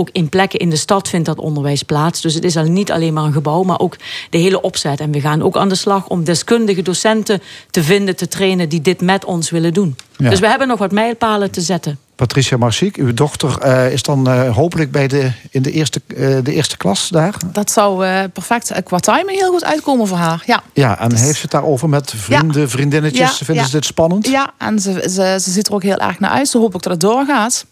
Ook in plekken in de stad vindt dat onderwijs plaats. Dus het is al niet alleen maar een gebouw, maar ook de hele opzet. En we gaan ook aan de slag om deskundige docenten te vinden, te trainen die dit met ons willen doen. Ja. Dus we hebben nog wat mijlpalen te zetten. Patricia Marciek, uw dochter eh, is dan eh, hopelijk bij de, in de eerste, eh, de eerste klas daar. Dat zou eh, perfect qua timing heel goed uitkomen voor haar. Ja. Ja, en heeft ze het daarover met vrienden, vriendinnetjes? Ja, Vinden ja. ze dit spannend? Ja, en ze, ze, ze ziet er ook heel erg naar uit. Ze hoopt ook dat het doorgaat.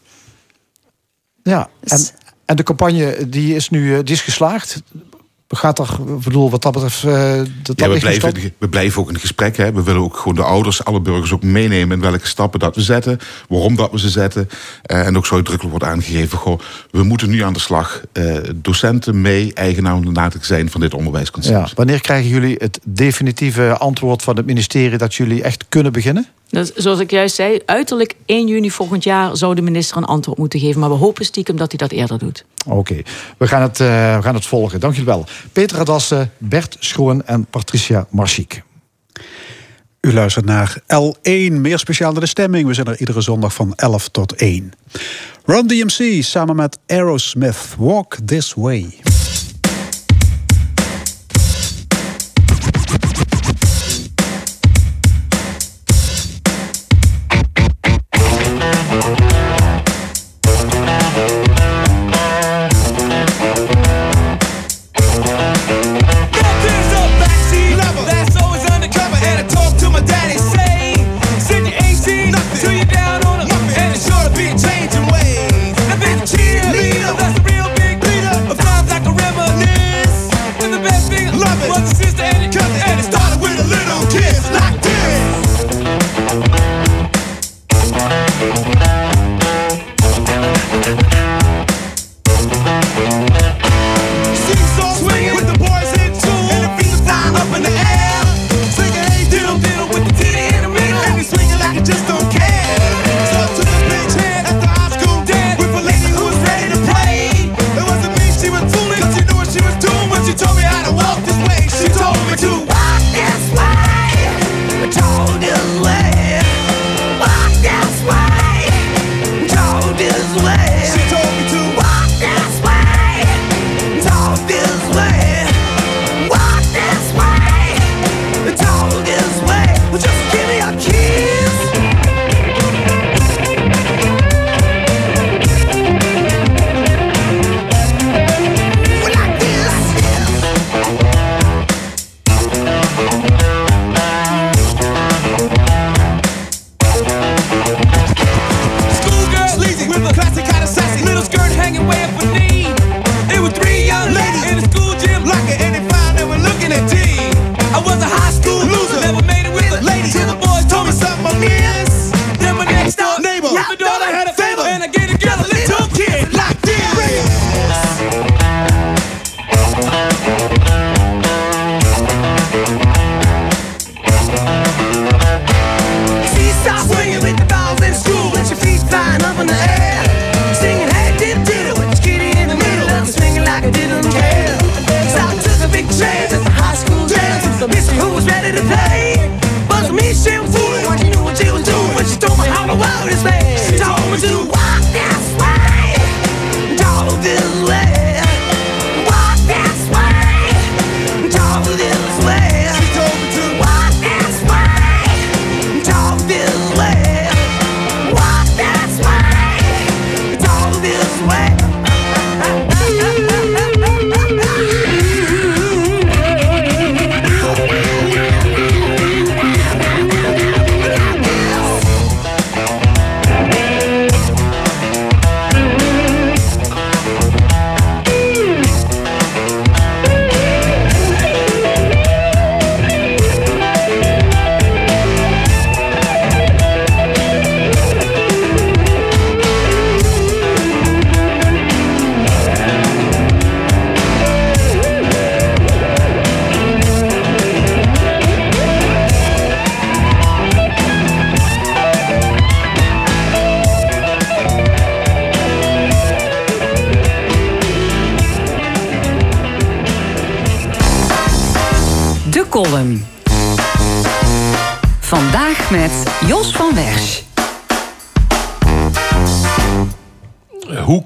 Ja, en, en de campagne die is nu eh, die is geslaagd. Gaat er, bedoel, wat dat betreft... eh, dat, Ja, we, blijven, we blijven ook in gesprek. Hè. We willen ook gewoon de ouders, alle burgers ook meenemen in welke stappen dat we zetten. Waarom dat we ze zetten. Eh, en ook zo uitdrukkelijk wordt aangegeven. Goh, we moeten nu aan de slag. Eh, docenten mee eigenaar zijn van dit onderwijsconcept. Ja, wanneer krijgen jullie het definitieve antwoord van het ministerie... dat jullie echt kunnen beginnen? Dus, zoals ik juist zei, uiterlijk 1 juni volgend jaar zou de minister een antwoord moeten geven. Maar we hopen stiekem dat hij dat eerder doet. Oké, we, gaan het, eh, we gaan het volgen. Dank jullie wel. Peter Dassen, Bert Schoen en Patricia Marchiek. U luistert naar L1, meer speciaal naar de stemming. We zijn er iedere zondag van 11 tot 1. Run DMC samen met Aerosmith, Walk This Way.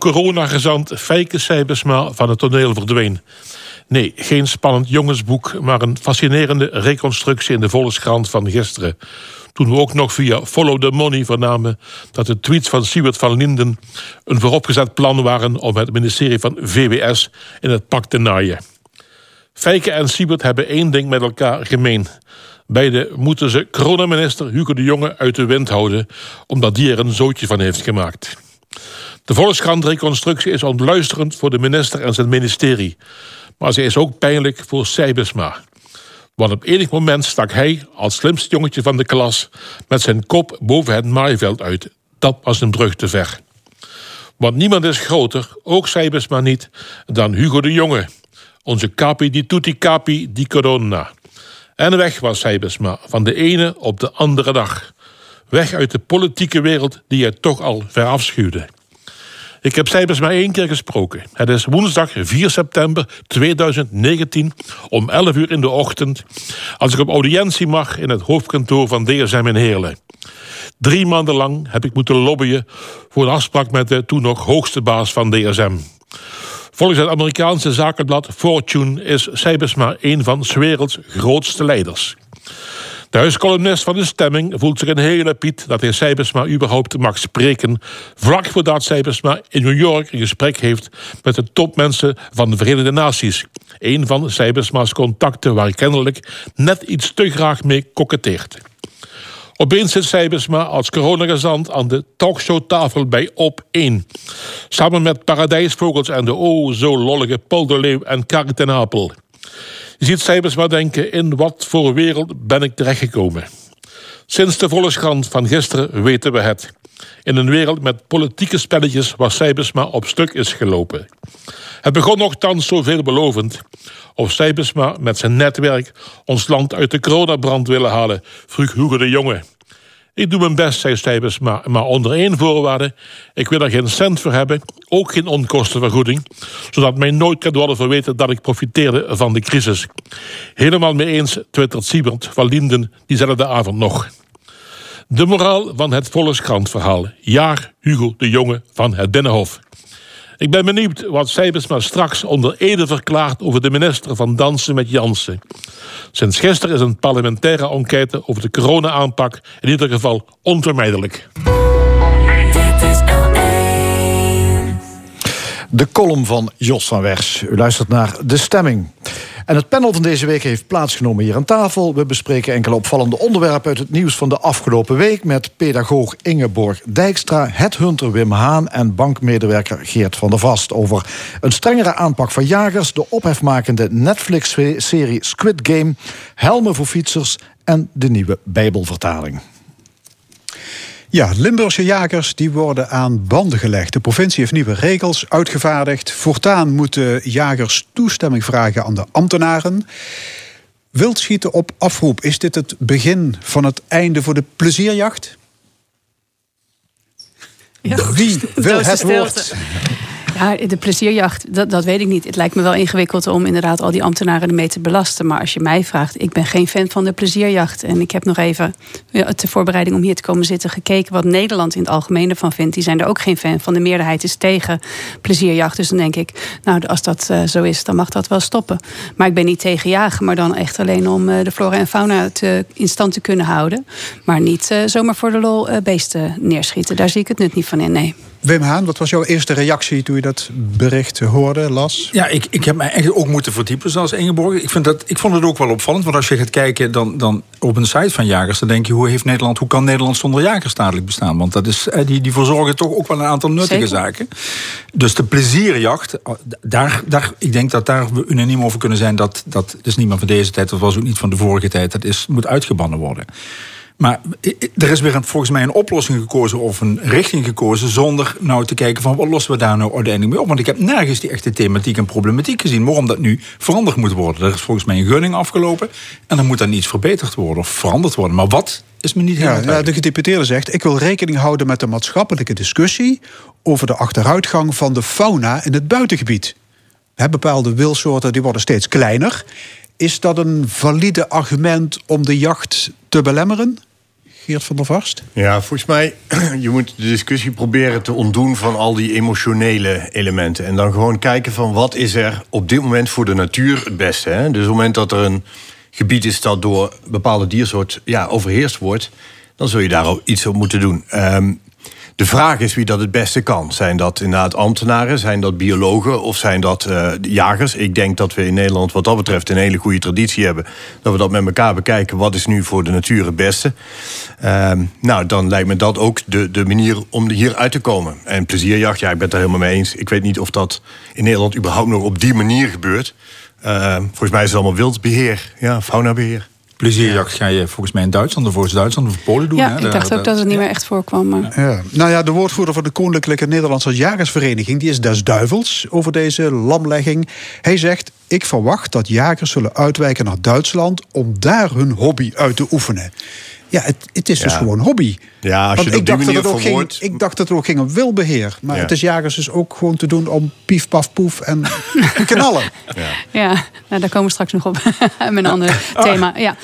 Coronagezant Feike Sijbesma van het toneel verdween. Nee, geen spannend jongensboek, maar een fascinerende reconstructie in de Volkskrant van gisteren. Toen we ook nog via Follow the Money vernamen dat de tweets van Siewert van Linden een vooropgezet plan waren om het ministerie van VWS in het pak te naaien. Feike en Siebert hebben één ding met elkaar gemeen. Beide moeten ze coronaminister Hugo de Jonge uit de wind houden, omdat die er een zootje van heeft gemaakt. De Volkskrant-reconstructie is ontluisterend voor de minister en zijn ministerie. Maar ze is ook pijnlijk voor Sijbesma. Want op enig moment stak hij, als slimste jongetje van de klas... met zijn kop boven het maaiveld uit. Dat was een brug te ver. Want niemand is groter, ook Sijbesma niet, dan Hugo de Jonge. Onze capi di tutti capi di corona. En weg was Sijbesma, van de ene op de andere dag. Weg uit de politieke wereld die hij toch al verafschuwde. Ik heb Sijbers maar één keer gesproken. Het is woensdag 4 september 2019 om 11 uur in de ochtend... als ik op audiëntie mag in het hoofdkantoor van DSM in Heerlen. Drie maanden lang heb ik moeten lobbyen... voor een afspraak met de toen nog hoogste baas van DSM. Volgens het Amerikaanse zakenblad Fortune is Sijbersma een van 's werelds grootste leiders. De huiscolumnist van de stemming voelt zich een hele piet dat hij Sijbersma überhaupt mag spreken, vlak voordat Sijbersma in New York een gesprek heeft met de topmensen van de Verenigde Naties. Een van Sijbersma's contacten waar kennelijk net iets te graag mee koketteert. Opeens zit Sijbersma als coronagezant aan de talkshowtafel bij Op1. Samen met Paradijsvogels en de oh zo lollige Paul de Leeuw en Apel. Je ziet Sijbersma denken, in wat voor wereld ben ik terechtgekomen? Sinds de Volkskrant van gisteren weten we het. In een wereld met politieke spelletjes waar Sijbersma op stuk is gelopen. Het begon nogthans zo veelbelovend. Of Sijbersma met zijn netwerk ons land uit de coronabrand willen halen, vroeg Hugo de Jonge. Ik doe mijn best, zei Stijbers, maar, maar onder één voorwaarde. Ik wil er geen cent voor hebben, ook geen onkostenvergoeding... zodat mij nooit kan worden verweten dat ik profiteerde van de crisis. Helemaal mee eens, twittert Siebert van Linden diezelfde avond nog. De moraal van het Volkskrant-verhaal. Jaar Hugo de Jonge van het Binnenhof. Ik ben benieuwd wat Sijbersma straks onder ede verklaart... over de minister van Dansen met Jansen. Sinds gisteren is een parlementaire enquête over de corona-aanpak... in ieder geval onvermijdelijk. De column van Jos van Wers. U luistert naar De Stemming. En het panel van deze week heeft plaatsgenomen hier aan tafel. We bespreken enkele opvallende onderwerpen uit het nieuws van de afgelopen week... met pedagoog Ingeborg Dijkstra, headhunter Wim Haan... en bankmedewerker Geert van der Vast... over een strengere aanpak van jagers... de ophefmakende Netflix-serie Squid Game... helmen voor fietsers en de nieuwe Bijbelvertaling. Ja, Limburgse jagers die worden aan banden gelegd. De provincie heeft nieuwe regels uitgevaardigd. Voortaan moeten jagers toestemming vragen aan de ambtenaren. Wildschieten op afroep, is dit het begin van het einde voor de plezierjacht? Wie wil het woord? Ja, de plezierjacht, dat, dat weet ik niet. Het lijkt me wel ingewikkeld om inderdaad al die ambtenaren ermee te belasten. Maar als je mij vraagt, ik ben geen fan van de plezierjacht. En ik heb nog even ja, ter voorbereiding om hier te komen zitten gekeken wat Nederland in het algemeen ervan vindt. Die zijn er ook geen fan van. De meerderheid is tegen plezierjacht. Dus dan denk ik, nou als dat eh, zo is, dan mag dat wel stoppen. Maar ik ben niet tegen jagen, maar dan echt alleen om eh, de flora en fauna in stand te kunnen houden. Maar niet eh, zomaar voor de lol eh, beesten neerschieten. Daar zie ik het nut niet van in, nee. Wim Haan, wat was jouw eerste reactie toen je dat bericht hoorde, las? Ja, ik, ik heb mij echt ook moeten verdiepen, zoals Ingeborg. Ik, vind dat, ik vond het ook wel opvallend, want als je gaat kijken dan, dan op een site van jagers... dan denk je, hoe, heeft Nederland, hoe kan Nederland zonder jagers dadelijk bestaan? Want dat is, eh, die, die verzorgen toch ook wel een aantal nuttige Zeker. zaken. Dus de plezierjacht, eh, daar, daar, ik denk dat daar we unaniem over kunnen zijn... dat dat is niet meer van deze tijd, dat was ook niet van de vorige tijd... dat is, moet uitgebannen worden. Maar er is weer een- volgens mij een oplossing gekozen of een richting gekozen... zonder nou te kijken van wat lossen we daar nou uiteindelijk mee op. Want ik heb nergens die echte thematiek en problematiek gezien... waarom dat nu veranderd moet worden. Er is volgens mij een gunning afgelopen... en dan moet dan iets verbeterd worden of veranderd worden. Maar wat is me niet helemaal Ja, de gedeputeerde zegt: Ik wil rekening houden met de maatschappelijke discussie over de achteruitgang van de fauna in het buitengebied. Bepaalde wilsoorten die worden steeds kleiner. is dat een valide argument om de jacht te belemmeren? Geert van der Varst? Ja, volgens mij, je moet de discussie proberen te ontdoen van al die emotionele elementen. En dan gewoon kijken van wat is er op dit moment voor de natuur het beste. Hè? Dus op het moment dat er een gebied is dat door bepaalde diersoort ja, overheerst wordt... dan zul je daar ook iets op moeten doen. Ehm, de vraag is wie dat het beste kan. Zijn dat inderdaad ambtenaren, zijn dat biologen of zijn dat eh, jagers? Ik denk dat we in Nederland wat dat betreft een hele goede traditie hebben. Dat we dat met elkaar bekijken. Wat is nu voor de natuur het beste? Ehm, nou, dan lijkt me dat ook de, de manier om hier uit te komen. En plezierjacht, ja, ik ben het er helemaal mee eens. Ik weet niet of dat in Nederland überhaupt nog op die manier gebeurt. Ehm, volgens mij is het allemaal wildbeheer, ja, faunabeheer. Plezierjacht ga je volgens mij in Duitsland of voor Duitsland of Polen doen. Ja, hè? ik Daar- dacht ook dat het niet meer echt voorkwam. Maar... Ja. Nou ja, de woordvoerder van de Koninklijke Nederlandse Jagersvereniging... die is des duivels over deze lamlegging. Hij zegt, ik verwacht dat jagers zullen uitwijken naar Duitsland... om daar hun hobby uit te oefenen. Ja, het, het is dus gewoon hobby. Ja, als Want je het ik op die dacht, dat manier het ook ging, ik dacht dat het ook ging om wilbeheer. Maar Ja. het is jagers dus ook gewoon te doen om pief, paf, poef en knallen. Ja, nou, daar komen we straks nog op. Met een ander thema. Ja,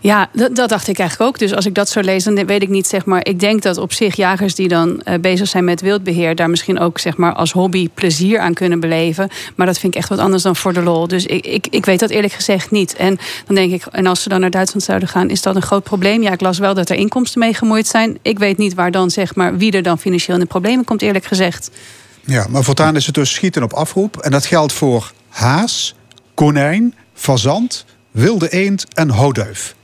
ja dat, dat dacht ik eigenlijk ook. Dus als ik dat zo lees, dan weet ik niet, zeg maar... Ik denk dat op zich jagers die dan eh, bezig zijn met wildbeheer... daar misschien ook zeg maar, als hobby plezier aan kunnen beleven. Maar dat vind ik echt wat anders dan voor de lol. Dus ik, ik, ik weet dat eerlijk gezegd niet. En dan denk ik, en als ze dan naar Duitsland zouden gaan... is dat een groot probleem? Ja, ik las wel dat er inkomsten mee gemoeid zijn. Ik weet niet waar dan, zeg maar, wie er dan financieel in de problemen komt, eerlijk gezegd. Ja, maar voortaan is het dus schieten op afroep. En dat geldt voor haas, konijn, fazant, wilde eend en houtduif.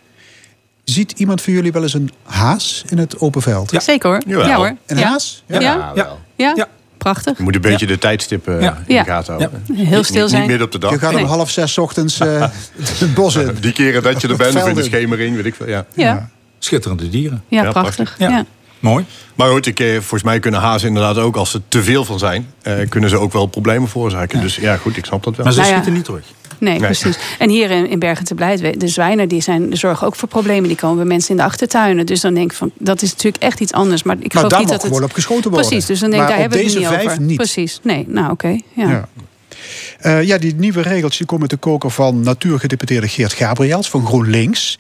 Ziet iemand van jullie wel eens een haas in het open veld? Zeker hoor. Jawel. Ja hoor. Een ja. haas? Ja. Ja. Ja. Prachtig. Je moet een beetje de tijdstippen Ja. in de Ja. gaten houden. Heel stil zijn. Niet midden op de dag. Je gaat om half zes ochtends eh, het bos in. Die keren dat je er bent of in de schemering, weet ik veel. Ja. Schitterende dieren. Ja, prachtig. Ja. Ja. Mooi. Maar goed, ik, eh, volgens mij kunnen hazen inderdaad ook, als er te veel van zijn, eh, kunnen ze ook wel problemen veroorzaken. Dus ja, goed, ik snap dat wel. Maar ze Nou ja. schieten niet terug. Nee, Nee. precies. En hier in, in Bergen te Blijt, de zwijnen die zijn, die zorgen ook voor problemen. Die komen bij mensen in de achtertuinen. Dus dan denk ik van, dat is natuurlijk echt iets anders. Maar ik Maar geloof daar niet dat het... gewoon op geschoten worden. Precies, dus dan denk ik, daar op hebben we het deze niet vijf over. niet. Precies, nee, nou oké. ja. Ja. Eh, ja, die nieuwe regels die komen te koken van natuurgedeputeerde Geert Gabriels van GroenLinks.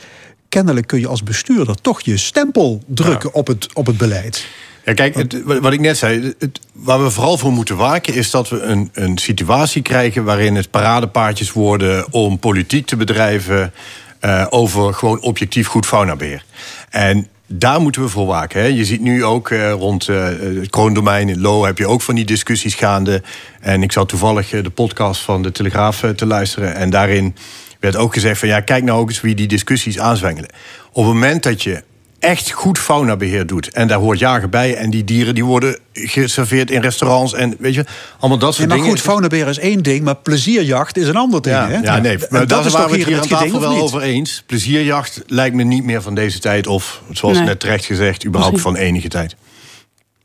Kennelijk kun je als bestuurder toch je stempel drukken op, het, op het beleid. Ja, kijk, het, wat ik net zei, het, waar we vooral voor moeten waken... is dat we een, een situatie krijgen waarin het paradepaardjes worden... om politiek te bedrijven eh, over gewoon objectief goed faunabeheer. En daar moeten we voor waken. Hè. Je ziet nu ook eh, rond eh, het kroondomein in Lo... heb je ook van die discussies gaande. En ik zat toevallig eh, de podcast van de Telegraaf te luisteren... en daarin werd ook gezegd van... ja, kijk nou ook eens wie die discussies aanzwengelen. Op het moment dat je echt goed faunabeheer doet. En daar hoort jagen bij. En die dieren die worden geserveerd in restaurants. En weet je, allemaal dat Ja, soort maar dingen. goed, faunabeheer is één ding, maar plezierjacht is een ander ding. ja, hè? ja, nee, maar dat daar is waren toch we het hier aan tafel wel over eens. Plezierjacht lijkt me niet meer van deze tijd. Of, zoals Nee. net terecht gezegd, überhaupt van enige tijd.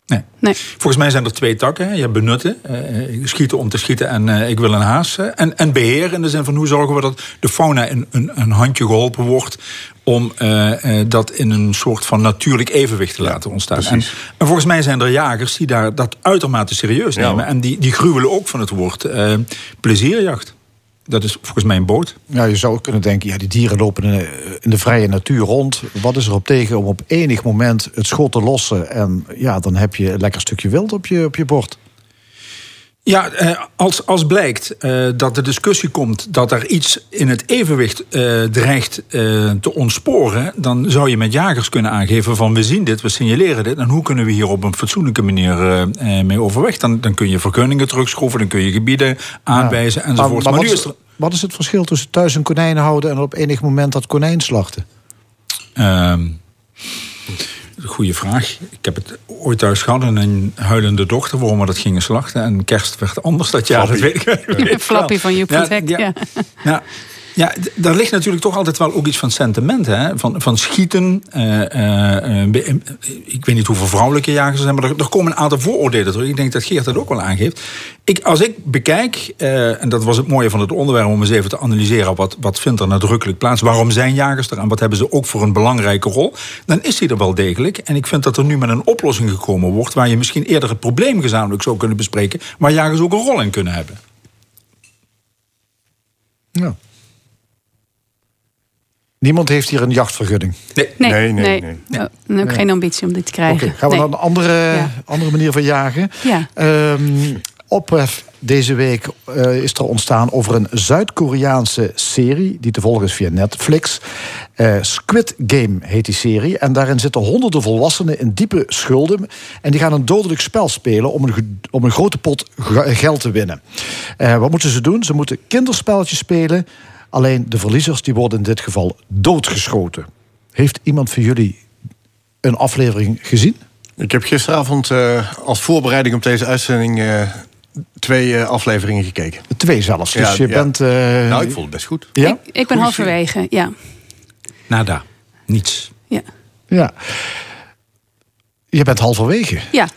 Nee. Nee. Volgens mij zijn er twee takken. hè. Je hebt benutten, eh, schieten om te schieten en eh, ik wil een haas. eh, En, en beheer in de zin van hoe zorgen we dat de fauna in een, een handje geholpen wordt... om eh, eh, dat in een soort van natuurlijk evenwicht te laten ontstaan. En, precies. en volgens mij zijn er jagers die daar dat uitermate serieus nemen. en die, die gruwelen ook van het woord eh, plezierjacht. Dat is volgens mij een boot. Ja, je zou kunnen denken, ja, die dieren lopen in de, vrije natuur rond. Wat is er op tegen om op enig moment het schot te lossen? En ja, dan heb je een lekker stukje wild op je, op je bord. Ja, eh, als, als blijkt eh, dat de discussie komt dat er iets in het evenwicht eh, dreigt te ontsporen, dan zou je met jagers kunnen aangeven van we zien dit, we signaleren dit en hoe kunnen we hier op een fatsoenlijke manier mee overweg. Dan, dan kun je vergunningen terugschroeven, dan kun je gebieden aanwijzen Ja. enzovoort. Maar, Maar, maar nu wat, is is, wat is het verschil tussen thuis een konijn houden en op enig moment dat konijn slachten? Goeie vraag. Ik heb het ooit thuis gehad en een huilende dochter waarom we dat gingen slachten. En kerst werd anders dat jaar. Dat weet ik, weet ik wel. Flappy van Joep van het Hek, ja. Ja, ja, daar ligt natuurlijk toch altijd wel ook iets van sentiment. Hè? Van, van schieten. eh, eh, eh, ik weet niet hoeveel vrouwelijke jagers er zijn, maar er, komen een aantal vooroordelen terug. Ik denk dat Geert dat ook wel aangeeft. Ik, als ik bekijk, en dat was het mooie van het onderwerp om eens even te analyseren. Wat, wat vindt er nadrukkelijk plaats? Waarom zijn jagers er en wat hebben ze ook voor een belangrijke rol? Dan is die er wel degelijk. En ik vind dat er nu met een oplossing gekomen wordt. waar je misschien eerder het probleem gezamenlijk zou kunnen bespreken. waar jagers ook een rol in kunnen hebben. Ja. Niemand heeft hier een jachtvergunning. Nee, Nee, nee. Oh, dan heb ik geen ambitie om dit te krijgen. Oké, gaan we Nee. naar een andere, Ja. andere manier van jagen? Ja. Ehm, ophef deze week eh, is er ontstaan over een Zuid-Koreaanse serie... die te volgen is via Netflix. Eh, Squid Game heet die serie. En daarin zitten honderden volwassenen in diepe schulden. En die gaan een dodelijk spel spelen om een, om een grote pot ge- geld te winnen. Eh, wat moeten ze doen? Ze moeten kinderspelletjes spelen. Alleen de verliezers die worden in dit geval doodgeschoten. Heeft iemand van jullie een aflevering gezien? Ik heb gisteravond eh, als voorbereiding op deze uitzending eh, twee eh, afleveringen gekeken. Twee zelfs. Dus Ja, je ja. bent. eh, Nou, ik vond het best goed. Ja? Ik, ik ben halverwege, ja. Nada. Niets. ja. Ja. Je bent halverwege. Ja,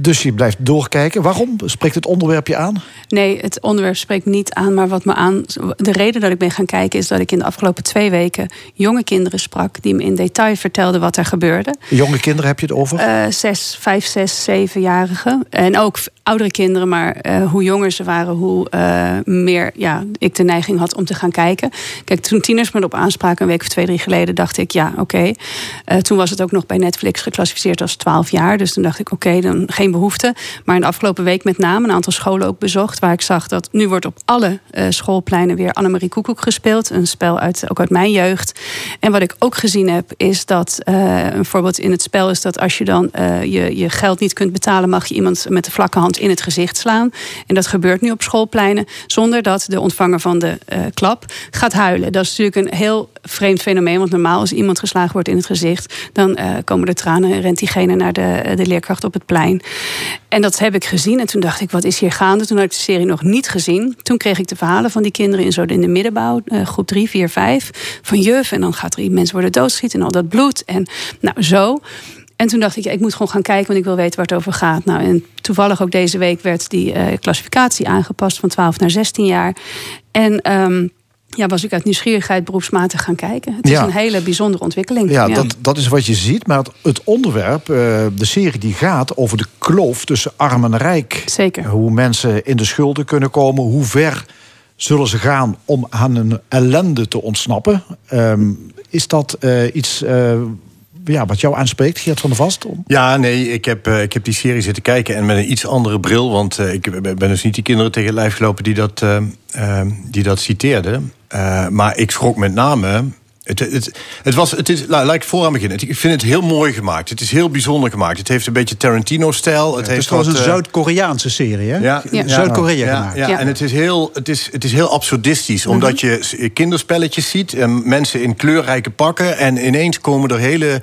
Dus je blijft doorkijken. Waarom? Spreekt het onderwerp je aan? nee, het onderwerp spreekt niet aan. Maar wat me aan. De reden dat ik ben gaan kijken is dat ik in de afgelopen twee weken jonge kinderen sprak. die me in detail vertelden wat er gebeurde. Jonge kinderen heb je het over? Eh, zes, vijf, zes, zevenjarigen. En ook oudere kinderen, maar eh, hoe jonger ze waren, hoe eh, meer ja, ik de neiging had om te gaan kijken. Kijk, toen tieners me erop aanspraken, een week of twee, drie geleden, dacht ik, ja, oké. Eh, toen was het ook nog bij Netflix geclassificeerd als 12 jaar. Dus toen dacht ik, oké, dan geen behoefte. Maar in de afgelopen week met name een aantal scholen ook bezocht, waar ik zag dat nu wordt op alle schoolpleinen weer Annemarie Koekoek gespeeld. Een spel uit, ook uit mijn jeugd. En wat ik ook gezien heb, is dat een voorbeeld in het spel is dat als je dan je, je geld niet kunt betalen, mag je iemand met de vlakke hand in het gezicht slaan. En dat gebeurt nu op schoolpleinen, zonder dat de ontvanger van de eh, klap gaat huilen. Dat is natuurlijk een heel vreemd fenomeen, want normaal als iemand geslagen wordt in het gezicht, dan eh, komen de tranen en rent diegene naar de, de leerkracht op het plein. En dat heb ik gezien. En toen dacht ik, wat is hier gaande? Toen had ik de serie nog niet gezien. Toen kreeg ik de verhalen van die kinderen in, zo in de middenbouw, eh, groep 3, 4, 5. Van juf, en dan gaat er mensen worden doodgeschieten en al dat bloed. En nou, zo. En toen dacht ik, ik moet gewoon gaan kijken, want ik wil weten waar het over gaat. Nou, en toevallig ook deze week werd die eh, klassificatie aangepast van 12 naar 16 jaar. En ehm, ja, was ik uit nieuwsgierigheid beroepsmatig gaan kijken. Het is een hele bijzondere ontwikkeling. Ja, Dat, dat is wat je ziet. Maar het, het onderwerp, eh, de serie die gaat over de kloof tussen arm en rijk. Zeker. Hoe mensen in de schulden kunnen komen. Hoe ver zullen ze gaan om aan hun ellende te ontsnappen. Ehm, is dat eh, iets ja, wat jou aanspreekt, Geert van der Vast? Ja, nee, ik heb, eh, ik heb die serie zitten kijken en met een iets andere bril. Want eh, ik ben dus niet die kinderen tegen het lijf gelopen die dat, eh, die dat citeerden. Maar ik schrok met name. Het, het, het was, het is, la- laat ik vooraan beginnen. Ik vind het heel mooi gemaakt. Het is heel bijzonder gemaakt. Het heeft een beetje Tarantino-stijl. Het, Het heeft is trouwens wat, een eh, Zuid-Koreaanse serie, hè? ja, Zuid-Korea ja, gemaakt. Ja, Ja. en het is heel, het is, het is heel absurdistisch. Mhm. Omdat je kinderspelletjes ziet en mensen in kleurrijke pakken. En ineens komen er hele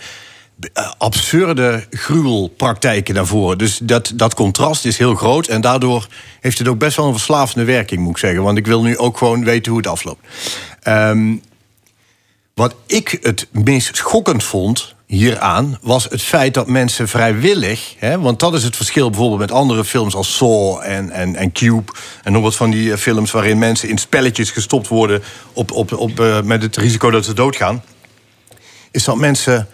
eh, absurde gruwelpraktijken naar voren. Dus dat, dat contrast is heel groot. En daardoor heeft het ook best wel een verslavende werking, moet ik zeggen. Want ik wil nu ook gewoon weten hoe het afloopt. Ehm, wat ik het meest schokkend vond hieraan was het feit dat mensen vrijwillig, hè, want dat is het verschil bijvoorbeeld met andere films als Saw en, en, en Cube en nog wat van die eh, films waarin mensen in spelletjes gestopt worden op, op, op, eh, met het risico dat ze doodgaan, is dat mensen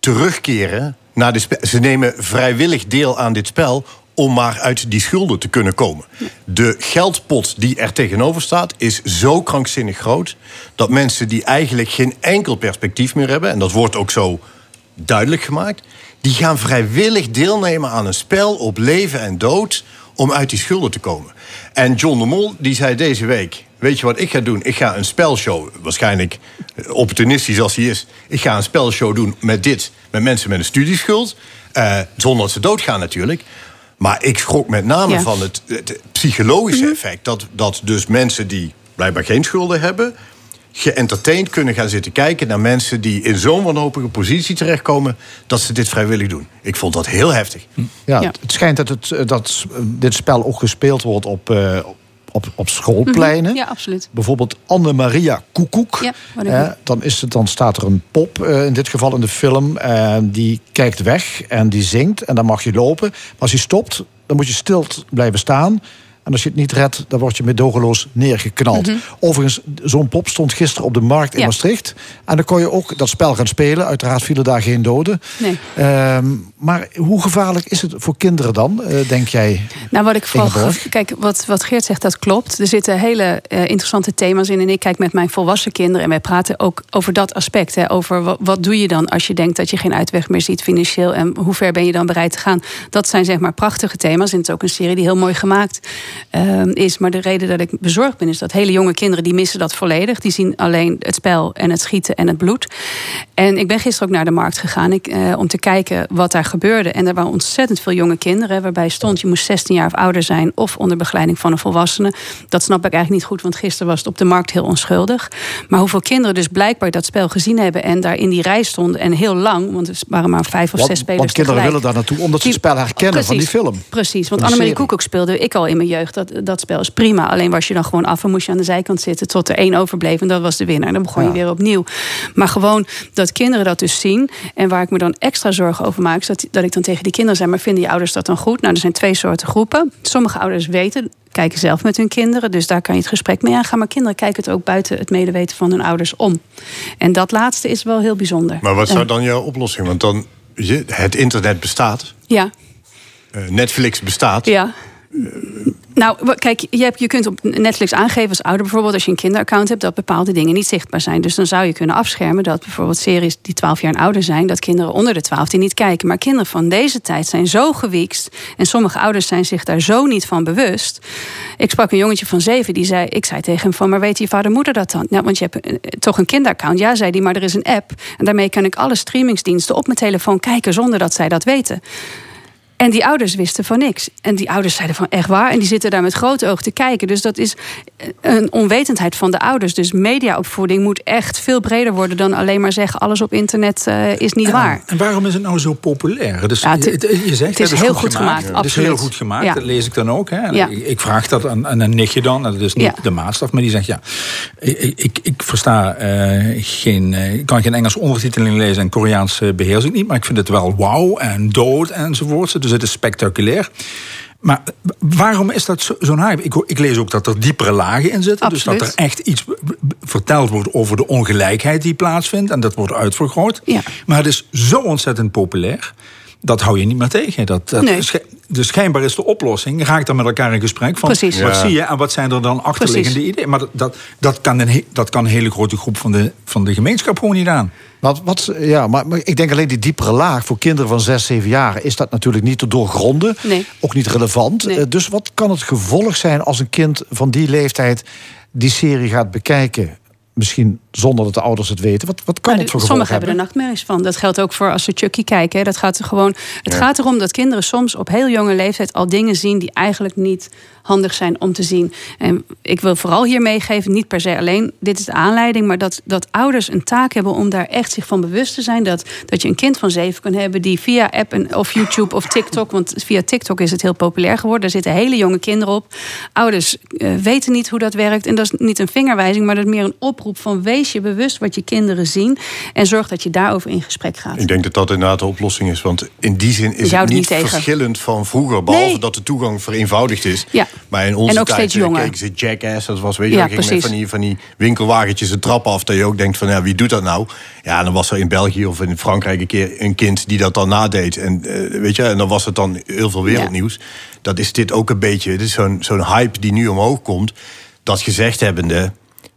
terugkeren naar de. Ze nemen vrijwillig deel aan dit spel om maar uit die schulden te kunnen komen. De geldpot die er tegenover staat is zo krankzinnig groot dat mensen die eigenlijk geen enkel perspectief meer hebben, en dat wordt ook zo duidelijk gemaakt, die gaan vrijwillig deelnemen aan een spel op leven en dood om uit die schulden te komen. En John de Mol die zei deze week: Weet je wat ik ga doen? Ik ga een spelshow, waarschijnlijk opportunistisch als hij is. Ik ga een spelshow doen met dit, met mensen met een studieschuld. eh, zonder dat ze doodgaan natuurlijk. Maar ik schrok met name Ja. van het, het psychologische effect. Dat, dat dus mensen die blijkbaar geen schulden hebben geëntertained kunnen gaan zitten kijken naar mensen die in zo'n wanhopige positie terechtkomen dat ze dit vrijwillig doen. Ik vond dat heel heftig. Ja, Ja. Het schijnt dat, het, eh, dat dit spel ook gespeeld wordt op, eh, op, op schoolpleinen. Mhm. Ja, absoluut. Bijvoorbeeld Anne-Maria Koekoek. Ja, Eh, dan, is het, dan staat er een pop, eh, in dit geval in de film. En die kijkt weg en die zingt. En dan mag je lopen. Maar als je stopt, dan moet je stil blijven staan. En als je het niet redt, dan word je medogeloos neergeknald. Mhm. Overigens, zo'n pop stond gisteren op de markt in Ja. Maastricht. En dan kon je ook dat spel gaan spelen. Uiteraard vielen daar geen doden. Nee. Ehm, maar hoe gevaarlijk is het voor kinderen dan, eh, denk jij? Nou, wat ik vooral. Kijk, wat, wat Geert zegt, dat klopt. Er zitten hele eh, interessante thema's in. En ik kijk met mijn volwassen kinderen. En wij praten ook over dat aspect. Hè, over wat, wat doe je dan als je denkt dat je geen uitweg meer ziet financieel. En hoe ver ben je dan bereid te gaan? Dat zijn zeg maar prachtige thema's. En het is ook een serie die heel mooi gemaakt ehm, is. Maar de reden dat ik bezorgd ben, is dat hele jonge kinderen die missen dat volledig. Die zien alleen het spel en het schieten en het bloed. En ik ben gisteren ook naar de markt gegaan ik, eh, om te kijken wat daar gebeurde. En er waren ontzettend veel jonge kinderen. Waarbij stond je moest 16 jaar of ouder zijn. Of onder begeleiding van een volwassene. Dat snap ik eigenlijk niet goed. Want gisteren was het op de markt heel onschuldig. Maar hoeveel kinderen dus blijkbaar dat spel gezien hebben. En daar in die rij stonden. En heel lang. Want er waren maar vijf of Want, zes spelers want kinderen tegelijk. willen daar naartoe omdat ze het spel herkennen van die Precies. film. Precies, want Annemarie serie. Koekoek speelde ik al in mijn jeugd. Dat, dat spel is prima. Alleen was je dan gewoon af en moest je aan de zijkant zitten... tot er één overbleef en dat was de winnaar. Dan begon je weer opnieuw. Maar gewoon dat kinderen dat dus zien... en waar ik me dan extra zorgen over maak... is dat, dat ik dan tegen die kinderen zeg... maar vinden je ouders dat dan goed? Nou, er zijn twee soorten groepen. Sommige ouders weten kijken zelf met hun kinderen. Dus daar kan je het gesprek mee aangaan. Maar kinderen kijken het ook buiten het medeweten van hun ouders om. En dat laatste is wel heel bijzonder. Maar wat zou En- dan jouw oplossing? Want dan, het internet bestaat, Ja, eh, Netflix bestaat. Ja. Nou, kijk, je, hebt, je kunt op Netflix aangeven als ouder bijvoorbeeld... als je een kinderaccount hebt, dat bepaalde dingen niet zichtbaar zijn. Dus dan zou je kunnen afschermen dat bijvoorbeeld series die 12 jaar en ouder zijn... dat kinderen onder de 12 die niet kijken. Maar kinderen van deze tijd zijn zo gewiekst... en sommige ouders zijn zich daar zo niet van bewust. Ik sprak een jongetje van zeven, die zei... ik zei tegen hem van, maar weet je vader en moeder dat dan? Nou, want je hebt eh, toch een kinderaccount? Ja, zei hij, maar er is een app. En daarmee kan ik alle streamingsdiensten op mijn telefoon kijken... zonder dat zij dat weten. En die ouders wisten van niks. En die ouders zeiden van echt waar. En die zitten daar met grote ogen te kijken. Dus dat is een onwetendheid van de ouders. Dus mediaopvoeding moet echt veel breder worden dan alleen maar zeggen: alles op internet eh, is niet waar. En waarom is het nou zo populair? Dus, Ja, het- je, je zegt, het is heel goed gemaakt, Het is heel goed gemaakt, Ja. dat lees ik dan ook. Hè. Ja. ik, vraag dat aan, aan een nichtje dan, dat is niet de maatstaf, maar die zegt ja, ik, ik, ik versta eh, geen, eh, kan geen Engelse ondertiteling lezen en Koreaans eh, beheers ik niet, maar ik vind het wel wauw en dood enzovoort. Dus het is spectaculair. Maar waarom is dat zo- zo'n hype? Ik, ik lees ook dat er diepere lagen in zitten. Dus dat er echt iets verteld wordt over de ongelijkheid die plaatsvindt. En dat wordt uitvergroot. Ja. Maar het is zo ontzettend populair. Dat hou je niet meer tegen. Dat, dat Nee. dus schijnbaar is de oplossing. Raak dan met elkaar in gesprek van Precies. wat Ja. zie je en wat zijn er dan achterliggende Precies. ideeën. Maar dat, dat, dat, kan een, dat kan een hele grote groep van de, van de gemeenschap gewoon niet aan. Wat, wat, ja, maar, maar ik denk alleen die diepere laag voor kinderen van 6, 7 jaar is dat natuurlijk niet te doorgronden. Nee. Ook niet relevant. Nee. Eh, Dus wat kan het gevolg zijn als een kind van die leeftijd die serie gaat bekijken? Misschien zonder dat de ouders het weten. Wat, wat kan het voor sommigen hebben er nachtmerries van. Dat geldt ook voor als ze Chucky kijken. hè. Dat gaat er gewoon, het Ja. gaat erom dat kinderen soms op heel jonge leeftijd al dingen zien die eigenlijk niet handig zijn om te zien. En ik wil vooral hier meegeven, niet per se alleen, dit is de aanleiding, maar dat, dat ouders een taak hebben om daar echt zich van bewust te zijn. Dat, dat je een kind van zeven kan hebben die via app en, of YouTube of TikTok, want via TikTok is het heel populair geworden. Daar zitten hele jonge kinderen op. Ouders eh, weten niet hoe dat werkt. En dat is niet een vingerwijzing, maar dat is meer een oproep van wees je bewust wat je kinderen zien. En zorg dat je daarover in gesprek gaat. Ik denk dat dat inderdaad de oplossing is. Want in die zin is het het niet tegen. verschillend van vroeger. Behalve Nee. dat de toegang vereenvoudigd is. Ja. Maar in onze En ook tijd steeds eh, jonger. keken ze Jackass. Dat was, weet je, Ja, ging met van die, van die winkelwagentjes de trap af. Dat je ook denkt van, ja, wie doet dat nou? Ja, dan was er in België of in Frankrijk een keer een kind die dat dan nadeed. En, eh, weet je, en dan was het dan heel veel wereldnieuws. Dat is dit ook een beetje. Dit is zo'n zo'n hype die nu omhoog komt. Dat gezegd hebbende,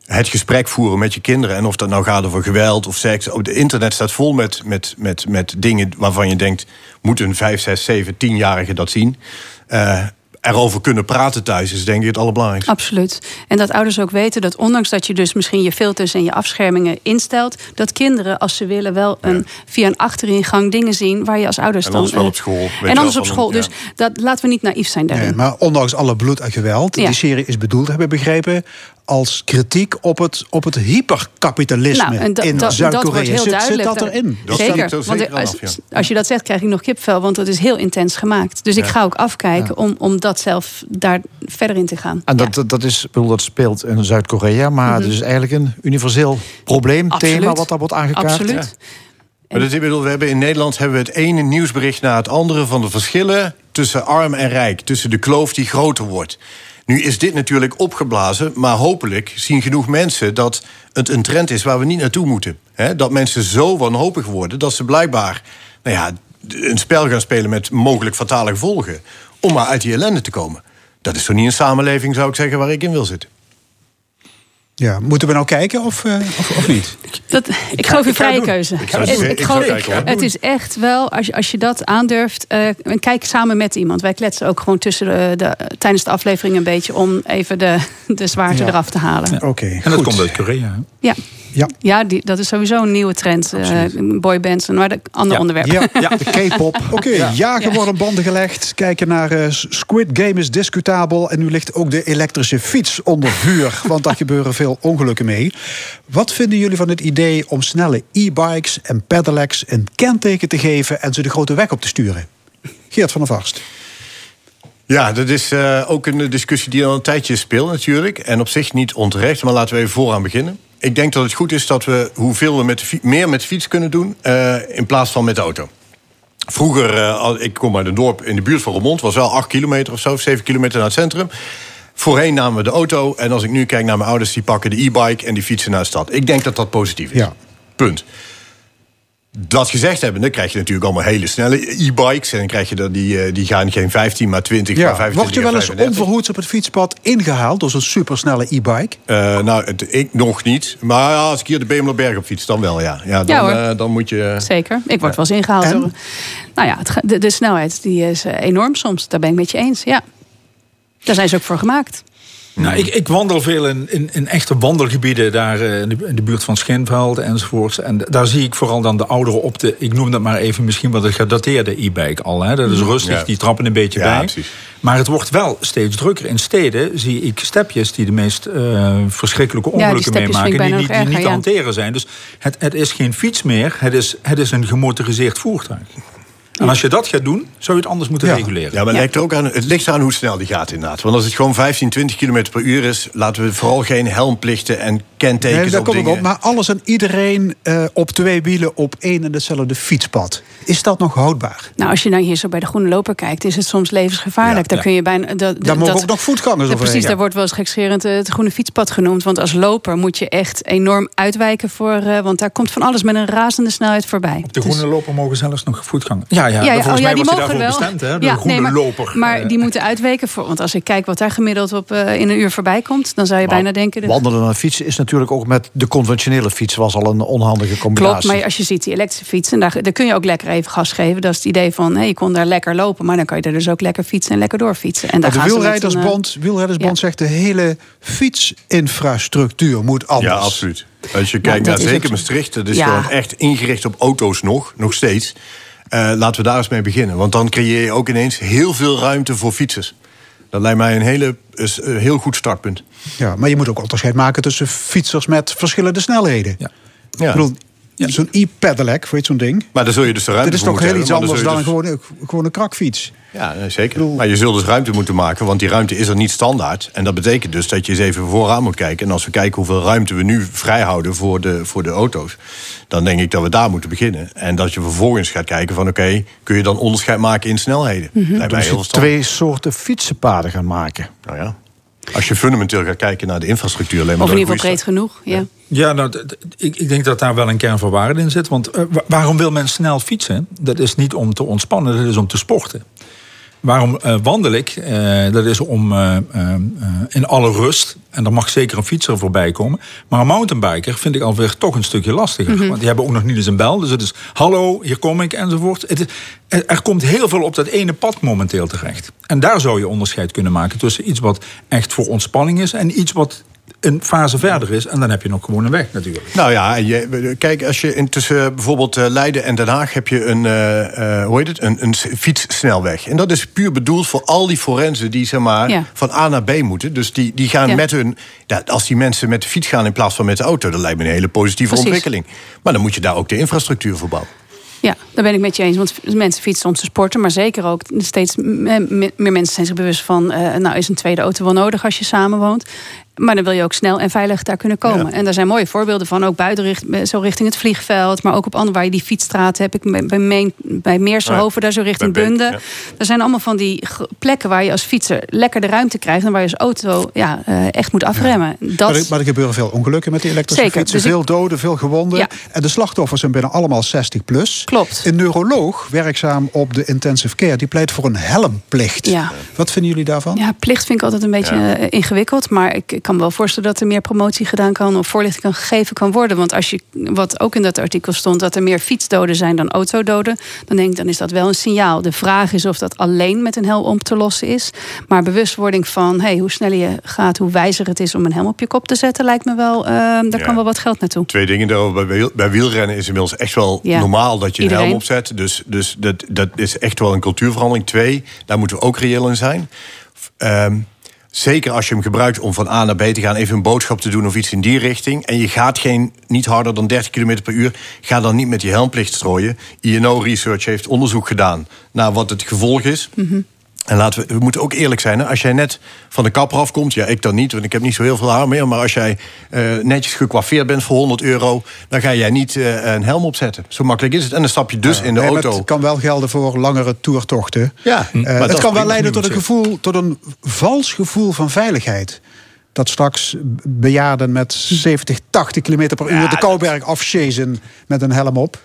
het gesprek voeren met je kinderen. En of dat nou gaat over geweld of seks. Op het internet staat vol met, met, met, met dingen waarvan je denkt... moet een 5, 6, 7, 10-jarige dat zien? Eh, erover kunnen praten thuis is denk ik het allerbelangrijkste. Absoluut. En dat ouders ook weten dat ondanks dat je dus misschien je filters en je afschermingen instelt, dat kinderen, als ze willen, wel een, via een achteringang dingen zien waar je als ouders En dan. anders wel eh, op school, En anders op school. een- Dus dat, laten we niet naïef zijn daarin. Nee, maar ondanks alle bloed en geweld, Ja. die serie is bedoeld, hebben we begrepen, als kritiek op het, op het hyperkapitalisme Nou, in Zuid-Korea. Zit, zit dat erin? Dat zeker. er want zeker als, af, ja. als je dat zegt, krijg ik nog kipvel, want dat is heel intens gemaakt. Dus ik ga ook afkijken om, om dat zelf daar verder in te gaan. En dat, dat, dat, is, bedoel, dat speelt in Zuid-Korea, maar Mhm. het is eigenlijk een universeel probleem, thema Absoluut. wat daar wordt aangekaart. Absoluut. Maar dat, ik bedoel, we hebben in Nederland hebben we het ene nieuwsbericht na het andere van de verschillen tussen arm en rijk, tussen de kloof die groter wordt. Nu is dit natuurlijk opgeblazen, maar hopelijk zien genoeg mensen dat het een trend is waar we niet naartoe moeten. Dat mensen zo wanhopig worden dat ze blijkbaar nou ja, een spel gaan spelen met mogelijk fatale gevolgen. om maar uit die ellende te komen. Dat is toch niet een samenleving, zou ik zeggen, waar ik in wil zitten. Ja, moeten we nou kijken of, eh, of, of niet? Dat, ik, geloof in vrije keuze. Ik doen. ik geloof- het is echt wel, als je, als je dat aandurft, eh, en kijk samen met iemand. Wij kletsen ook gewoon tussen de, de, tijdens de aflevering een beetje om even de, de zwaarte Ja. eraf te halen. Oké, En dat komt uit Korea. hè? Ja. Ja, ja die, dat is sowieso een nieuwe trend. eh boybands, maar de ander Ja. onderwerp. Ja, de K-pop. Oké, jagen worden banden gelegd. Kijken naar eh, Squid Game is discutabel. En nu ligt ook de elektrische fiets onder vuur. Want daar gebeuren veel ongelukken mee. Wat vinden jullie van het idee om snelle e-bikes en pedelecs een kenteken te geven... en ze de grote weg op te sturen? Geert van der Vast. Ja, dat is eh, ook een discussie die al een tijdje speelt natuurlijk. En op zich niet onterecht, maar laten we even vooraan beginnen. Ik denk dat het goed is dat we hoeveel we met de meer met de fiets kunnen doen... eh, in plaats van met de auto. Vroeger, eh, ik kom uit een dorp in de buurt van Roermond... was wel 8 kilometer of zo, of 7 kilometer naar het centrum. Voorheen namen we de auto. En als ik nu kijk naar mijn ouders, die pakken de e-bike... en die fietsen naar de stad. Ik denk dat dat positief is. Punt. Dat gezegd hebben, dan krijg je natuurlijk allemaal hele snelle e-bikes. En dan krijg je dat die, eh, die gaan geen 15, maar 20, maar Ja, 25 word je wel en eens 35. onverhoeds op het fietspad ingehaald... door zo'n supersnelle e-bike? Eh, nou, het, ik nog niet. Maar ja, als ik hier de Bemelerberg op fiets, dan wel, ja. Ja, dan, Ja, hoor. eh, dan moet je... Zeker. Ik word wel eens ingehaald. Door, nou ja, het, de, de snelheid die is enorm soms. Daar ben ik met je eens. Ja. Daar zijn ze ook voor gemaakt. Nou, ik, ik wandel veel in, in, in echte wandelgebieden daar eh, in de, in de buurt van Schinveld enzovoorts. En daar zie ik vooral dan de ouderen op de, ik noem dat maar even misschien wat een gedateerde e-bike al. Hè. Dat is rustig, Ja. die trappen een beetje Ja, bij. precies. Maar het wordt wel steeds drukker. In steden zie ik stepjes die de meest eh, verschrikkelijke Ja, die ongelukken meemaken. Die, niet- die nog niet te hanteren zijn. Dus het, het is geen fiets meer, het is, het is een gemotoriseerd voertuig. En als je dat gaat doen, zou je het anders moeten reguleren. Ja, maar het, ligt er ook aan, het ligt eraan hoe snel die gaat inderdaad. Want als het gewoon 15, 20 km per uur is... laten we vooral geen helmplichten en kentekens Nee, daar op kom ik op. Maar alles en iedereen eh, op twee wielen op één en hetzelfde fietspad. Is dat nog houdbaar? Nou, als je nou hier zo bij de Groene Loper kijkt, is het soms levensgevaarlijk. Daar ja. kun je bijna. Dat, Daar mogen dat- ook nog voetgangers overheen. Precies, Ja. daar wordt wel eens gekscherend eh, het groene fietspad genoemd. Want als loper moet je echt enorm uitwijken voor. eh, want daar komt van alles met een razende snelheid voorbij. De groene loper mogen zelfs nog voetgangen. Ja, ja, Ja, ja, volgens oh, ja, mij die was hij mogen daarvoor wel. bestemd, hè? De Ja, groene nee, maar, loper. Maar Eh, die moeten uitweken voor. Want als ik kijk wat daar gemiddeld op eh, in een uur voorbij komt, dan zou je bijna denken. dat- Wandelen en fietsen is natuurlijk ook met de conventionele fiets was al een onhandige combinatie. Klopt, maar als je ziet die elektrische fietsen, daar, daar kun je ook lekker even gas geven. Dat is het idee van, hey, je kon daar lekker lopen, maar dan kan je er dus ook lekker fietsen en lekker doorfietsen. En daar de gaan ze met een, wielrijdersbond, wielrijdersbond zegt de hele fietsinfrastructuur moet anders. Ja, absoluut. Als je kijkt naar zeker. Maastricht, dat is Ja. gewoon echt ingericht op auto's nog, nog steeds. Eh, laten we daar eens mee beginnen. Want dan creëer je ook ineens heel veel ruimte voor fietsers. Dat lijkt mij een hele, is een heel goed startpunt. Ja, maar je moet ook onderscheid maken tussen fietsers met verschillende snelheden. Ja. Ik bedoel, zo'n e-pedelec, weet je zo'n ding? Maar daar zul je dus de ruimte Dit is toch heel iets hebben, anders dan gewoon, een- gewoon een krakfiets. Ja, zeker. Maar je zult dus ruimte moeten maken, want die ruimte is er niet standaard. En dat betekent dus dat je eens even vooraan moet kijken. En als we kijken hoeveel ruimte we nu vrijhouden voor de, voor de auto's... dan denk ik dat we daar moeten beginnen. En dat je vervolgens gaat kijken van... oké, kun je dan onderscheid maken in snelheden? Dus heel je verstandig. twee soorten fietsenpaden gaan maken. Nou ja. Als je fundamenteel gaat kijken naar de infrastructuur... alleen maar Of in ieder geval breed genoeg. Ja. Ja, nou, ik, ik denk dat daar wel een kern van waarde in zit. Want eh, wa- waarom wil men snel fietsen? Dat is niet om te ontspannen, dat is om te sporten. Waarom eh, wandel ik? Eh, dat is om eh, in alle rust. En er mag zeker een fietser voorbij komen. Maar een mountainbiker vind ik alweer toch een stukje lastiger. Mhm. Want die hebben ook nog niet eens een bel. Dus het is hallo, hier kom ik enzovoort. Het is, er komt heel veel op dat ene pad momenteel terecht. En daar zou je onderscheid kunnen maken tussen iets wat echt voor ontspanning is. En iets wat een fase verder is. En dan heb je nog gewoon een weg natuurlijk. Nou ja, en je, kijk, als je in tussen bijvoorbeeld eh, Leiden en Den Haag heb je een, eh, eh, hoe heet het, een, een fietssnelweg. En dat is puur bedoeld voor al die forensen die zeg maar, Ja. van A naar B moeten. Dus die, die gaan Ja. met hun. Ja, als die mensen met de fiets gaan in plaats van met de auto, dat lijkt me een hele positieve Precies. ontwikkeling. Maar dan moet je daar ook de infrastructuur voor bouwen. Ja, daar ben ik met je eens. Want mensen fietsen om te sporten, maar zeker ook steeds meer mensen zijn zich bewust van. eh, nou, is een tweede auto wel nodig als je samenwoont? Maar dan wil je ook snel en veilig daar kunnen komen. En daar zijn mooie voorbeelden van. Ook buiten zo richting het vliegveld. Maar ook op andere waar je die fietsstraat hebt. Ik bij, bij, Meen- bij Meersenhoven, daar zo richting Bunde. ja. Er zijn allemaal van die plekken waar je als fietser lekker de ruimte krijgt. En waar je als auto ja, eh, echt moet afremmen. Dat, Maar, er, maar er gebeuren veel ongelukken met die elektrische Zeker, fietsen. dus ik- veel doden, veel gewonden. En de slachtoffers zijn bijna allemaal 60 plus. Klopt. Een neuroloog, werkzaam op de intensive care... die pleit voor een helmplicht. Ja. Wat vinden jullie daarvan? Ja, plicht vind ik altijd een beetje eh, ingewikkeld. Maar ik kan me wel voorstellen dat er meer promotie gedaan kan of voorlichting kan gegeven kan worden. Want als je, wat ook in dat artikel stond, dat er meer fietsdoden zijn dan autododen, dan denk ik dan is dat wel een signaal. De vraag is of dat alleen met een helm om te lossen is. Maar bewustwording van hey, hoe sneller je gaat, hoe wijzer het is om een helm op je kop te zetten, lijkt me wel, eh, daar Ja. kan wel wat geld naartoe. Twee dingen daarover. Bij, wiel- bij wielrennen is inmiddels echt wel Ja. normaal dat je een helm opzet. Dus, dus dat, dat is echt wel een cultuurverandering. Twee, daar moeten we ook reëel in zijn. Ehm, zeker als je hem gebruikt om van A naar B te gaan, even een boodschap te doen of iets in die richting. En je gaat geen, niet harder dan 30 km per uur. Ga dan niet met die helmplicht strooien. INO Research heeft onderzoek gedaan naar wat het gevolg is. En laten we, we moeten ook eerlijk zijn. Hè? Als jij net van de kapper afkomt, ja, ik dan niet, want ik heb niet zo heel veel haar meer. Maar als jij eh, netjes gekwaffeerd bent voor 100 euro, dan ga jij niet eh, een helm opzetten. Zo makkelijk is het. En dan stap je dus in de Nee, auto. Het kan wel gelden voor langere toertochten. Ja, Eh, maar het kan wel leiden tot een, gevoel, tot een vals gevoel van veiligheid. Dat straks bejaarden met 70, 80 km per uur de Kouberg afchasen met een helm op.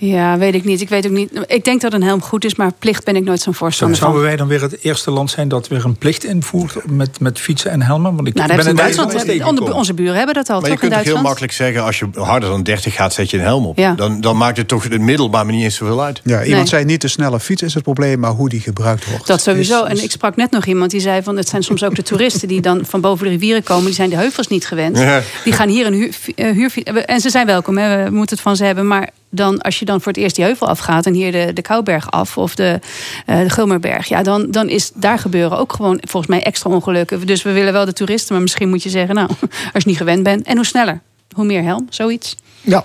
Ja, weet ik niet. Ik weet ook niet. Ik denk dat een helm goed is, maar plicht ben ik nooit zo'n voorstander van. Zouden wij dan weer het eerste land zijn dat weer een plicht invoert met, met fietsen en helmen? Want ik Nou, ben in Duitsland. Eens Onze, buren hebben dat al, Maar je toch kunt ook heel Duitsland? makkelijk zeggen, als je harder dan 30 gaat, zet je een helm op. Ja. Dan, dan maakt het toch het middelbaar maar niet eens zoveel uit. Ja, iemand Nee. zei niet de snelle fiets is het probleem, maar hoe die gebruikt wordt. Dat sowieso. Is- is- En ik sprak net nog iemand die zei van het zijn soms ook de toeristen die dan van boven de rivieren komen, die zijn de heuvels niet gewend. Ja. Die gaan hier een huur, eh, huurfiets. En ze zijn welkom, hè, we moeten het van ze hebben. Maar dan als je dan voor het eerst die heuvel afgaat en hier de, de Kouberg af of de, eh de Gulmerberg, ja, dan, dan is daar gebeuren ook gewoon volgens mij extra ongelukken. Dus we willen wel de toeristen, maar misschien moet je zeggen, nou, als je niet gewend bent. En hoe sneller, hoe meer helm, zoiets. Ja.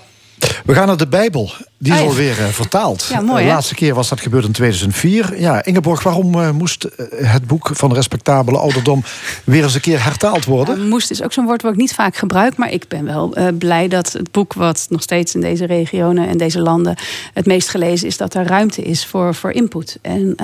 We gaan naar de Bijbel. Die Ah, is ja. alweer eh, vertaald. Ja, mooi, de laatste keer was dat gebeurd in 2004. Ja, Ingeborg, waarom eh, moest eh, het boek van respectabele ouderdom weer eens een keer hertaald worden? Ja, moest is ook zo'n woord wat ik niet vaak gebruik. Maar ik ben wel blij dat het boek wat nog steeds in deze regionen en deze landen het meest gelezen is, dat er ruimte is voor, voor input. En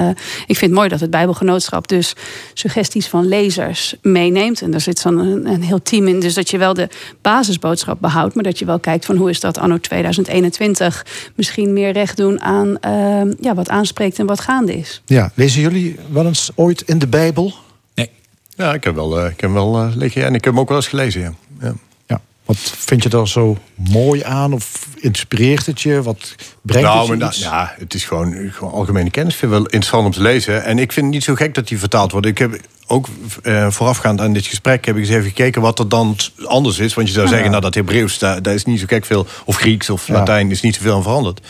ik vind het mooi dat het Bijbelgenootschap dus suggesties van lezers meeneemt. En daar zit zo'n een, een heel team in. Dus dat je wel de basisboodschap behoudt, maar dat je wel kijkt van hoe is dat anno 2021 misschien meer recht doen aan eh, ja, wat aanspreekt en wat gaande is. Ja, lezen jullie wel eens ooit in de Bijbel? Ja, ik heb wel, eh, ik heb wel eh, liggen. En ik heb hem ook wel eens gelezen, ja. ja. Ja. Wat vind je daar zo mooi aan? Of inspireert het je? Wat brengt nou, het je iets? nou, ja, het is gewoon, gewoon algemene kennis. Ik vind het wel interessant om te lezen. En ik vind het niet zo gek dat die vertaald wordt. Ik heb ook eh, voorafgaand aan dit gesprek heb ik eens even gekeken wat er dan anders is. Want je zou Ja. zeggen, nou dat Hebreeuws, daar, daar is niet zo gek veel. Of Grieks of Ja. Latijn is niet zoveel aan veranderd.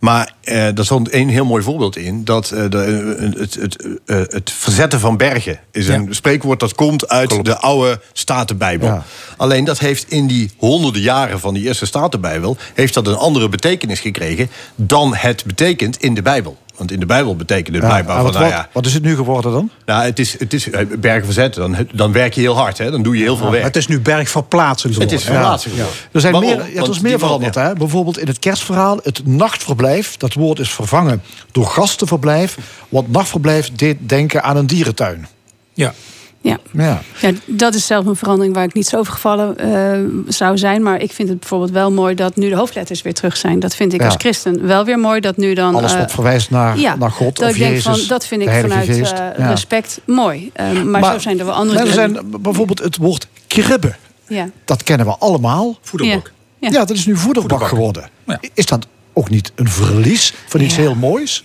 Maar eh er stond één heel mooi voorbeeld in. Dat eh, de, het, het, het verzetten van bergen is een spreekwoord dat komt uit de oude Statenbijbel. Alleen dat heeft in die honderden jaren van die eerste Statenbijbel... heeft dat een andere betekenis gekregen dan het betekent in de Bijbel. Want in de Bijbel betekent het Ja, blijkbaar en van, wat, nou ja... wat is het nu geworden dan? Nou, het is, het is eh, bergen verzetten. Dan, dan werk je heel hard, hè? Dan doe je heel veel werk. Het is nu bergverplaatsen. Het is verplaatsen geworden. Er, zijn Waarom? meer, ja, er Want is meer veranderd. Hè? Bijvoorbeeld in het kerstverhaal, het nachtverblijf. Dat woord is vervangen door gastenverblijf. Want nachtverblijf deed denken aan een dierentuin. Ja. Ja. Ja. Ja, dat is zelf een verandering waar ik niet zo over gevallen eh, zou zijn. Maar ik vind het bijvoorbeeld wel mooi dat nu de hoofdletters weer terug zijn. Dat vind ik Ja. als christen wel weer mooi. Dat nu dan. Alles eh, wat verwijst naar, ja, naar God dat of ik denk Jezus. Van, dat vind ik vanuit eh, Ja. respect mooi. Eh, maar, zo zijn er wel andere er dingen. zijn bijvoorbeeld het woord kribben. Ja. Dat kennen we allemaal. Voederbak. Ja. Ja, dat is nu voederbak, geworden. Is dat ook niet een verlies van iets Ja. heel moois?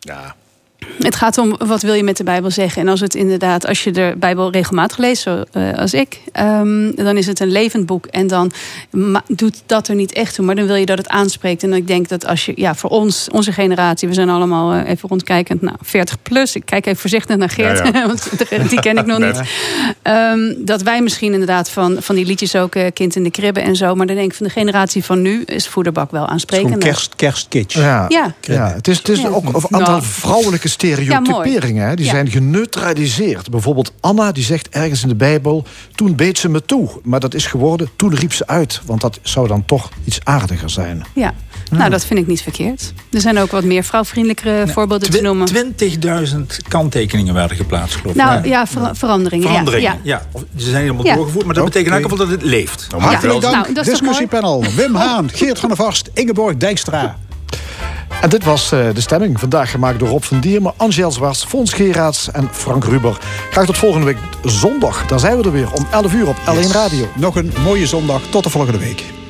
Ja. Het gaat om wat wil je met de Bijbel zeggen. En als het inderdaad, als je de Bijbel regelmatig leest, zo, eh, als ik, ehm, dan is het een levend boek. En dan doet dat er niet echt toe. Maar dan wil je dat het aanspreekt. En ik denk dat als je, ja, voor ons, onze generatie, we zijn allemaal eh, even rondkijkend, nou, 40 plus. Ik kijk even voorzichtig naar Geert, Ja, ja. want die ken ik nog Nee. niet. Ehm, dat wij misschien inderdaad van, van die liedjes ook, eh, Kind in de Kribbe en zo. Maar dan denk ik van de generatie van nu is voederbak wel aansprekend. kerst, kerstkitsch. Ja, Ja. ja. het is, het is Ja. ook een aantal Nou. vrouwelijke stereotyperingen hè, die Ja. zijn geneutraliseerd. Bijvoorbeeld Anna die zegt ergens in de Bijbel... toen beet ze me toe. Maar dat is geworden, toen riep ze uit. Want dat zou dan toch iets aardiger zijn. Ja, nou dat vind ik niet verkeerd. Er zijn ook wat meer vrouwvriendelijkere voorbeelden te noemen. 20.000 kanttekeningen werden geplaatst, geloof ik. Nou ja, ver- veranderingen. Veranderingen, Ja, Ze zijn helemaal Ja. doorgevoerd, maar dat betekent in elk geval dat het leeft. Hartelijk dank, Nou, is toch discussiepanel. Wim Haan, Geert van der Vast, Ingeborg Dijkstra. En dit was eh, de stemming. Vandaag gemaakt door Rob van Diermen, Angel Zwarts, Fons Geraerts en Frank Ruber. Graag tot volgende week zondag. Daar zijn we er weer om 11 uur op L1 Radio. Nog een mooie zondag. Tot de volgende week.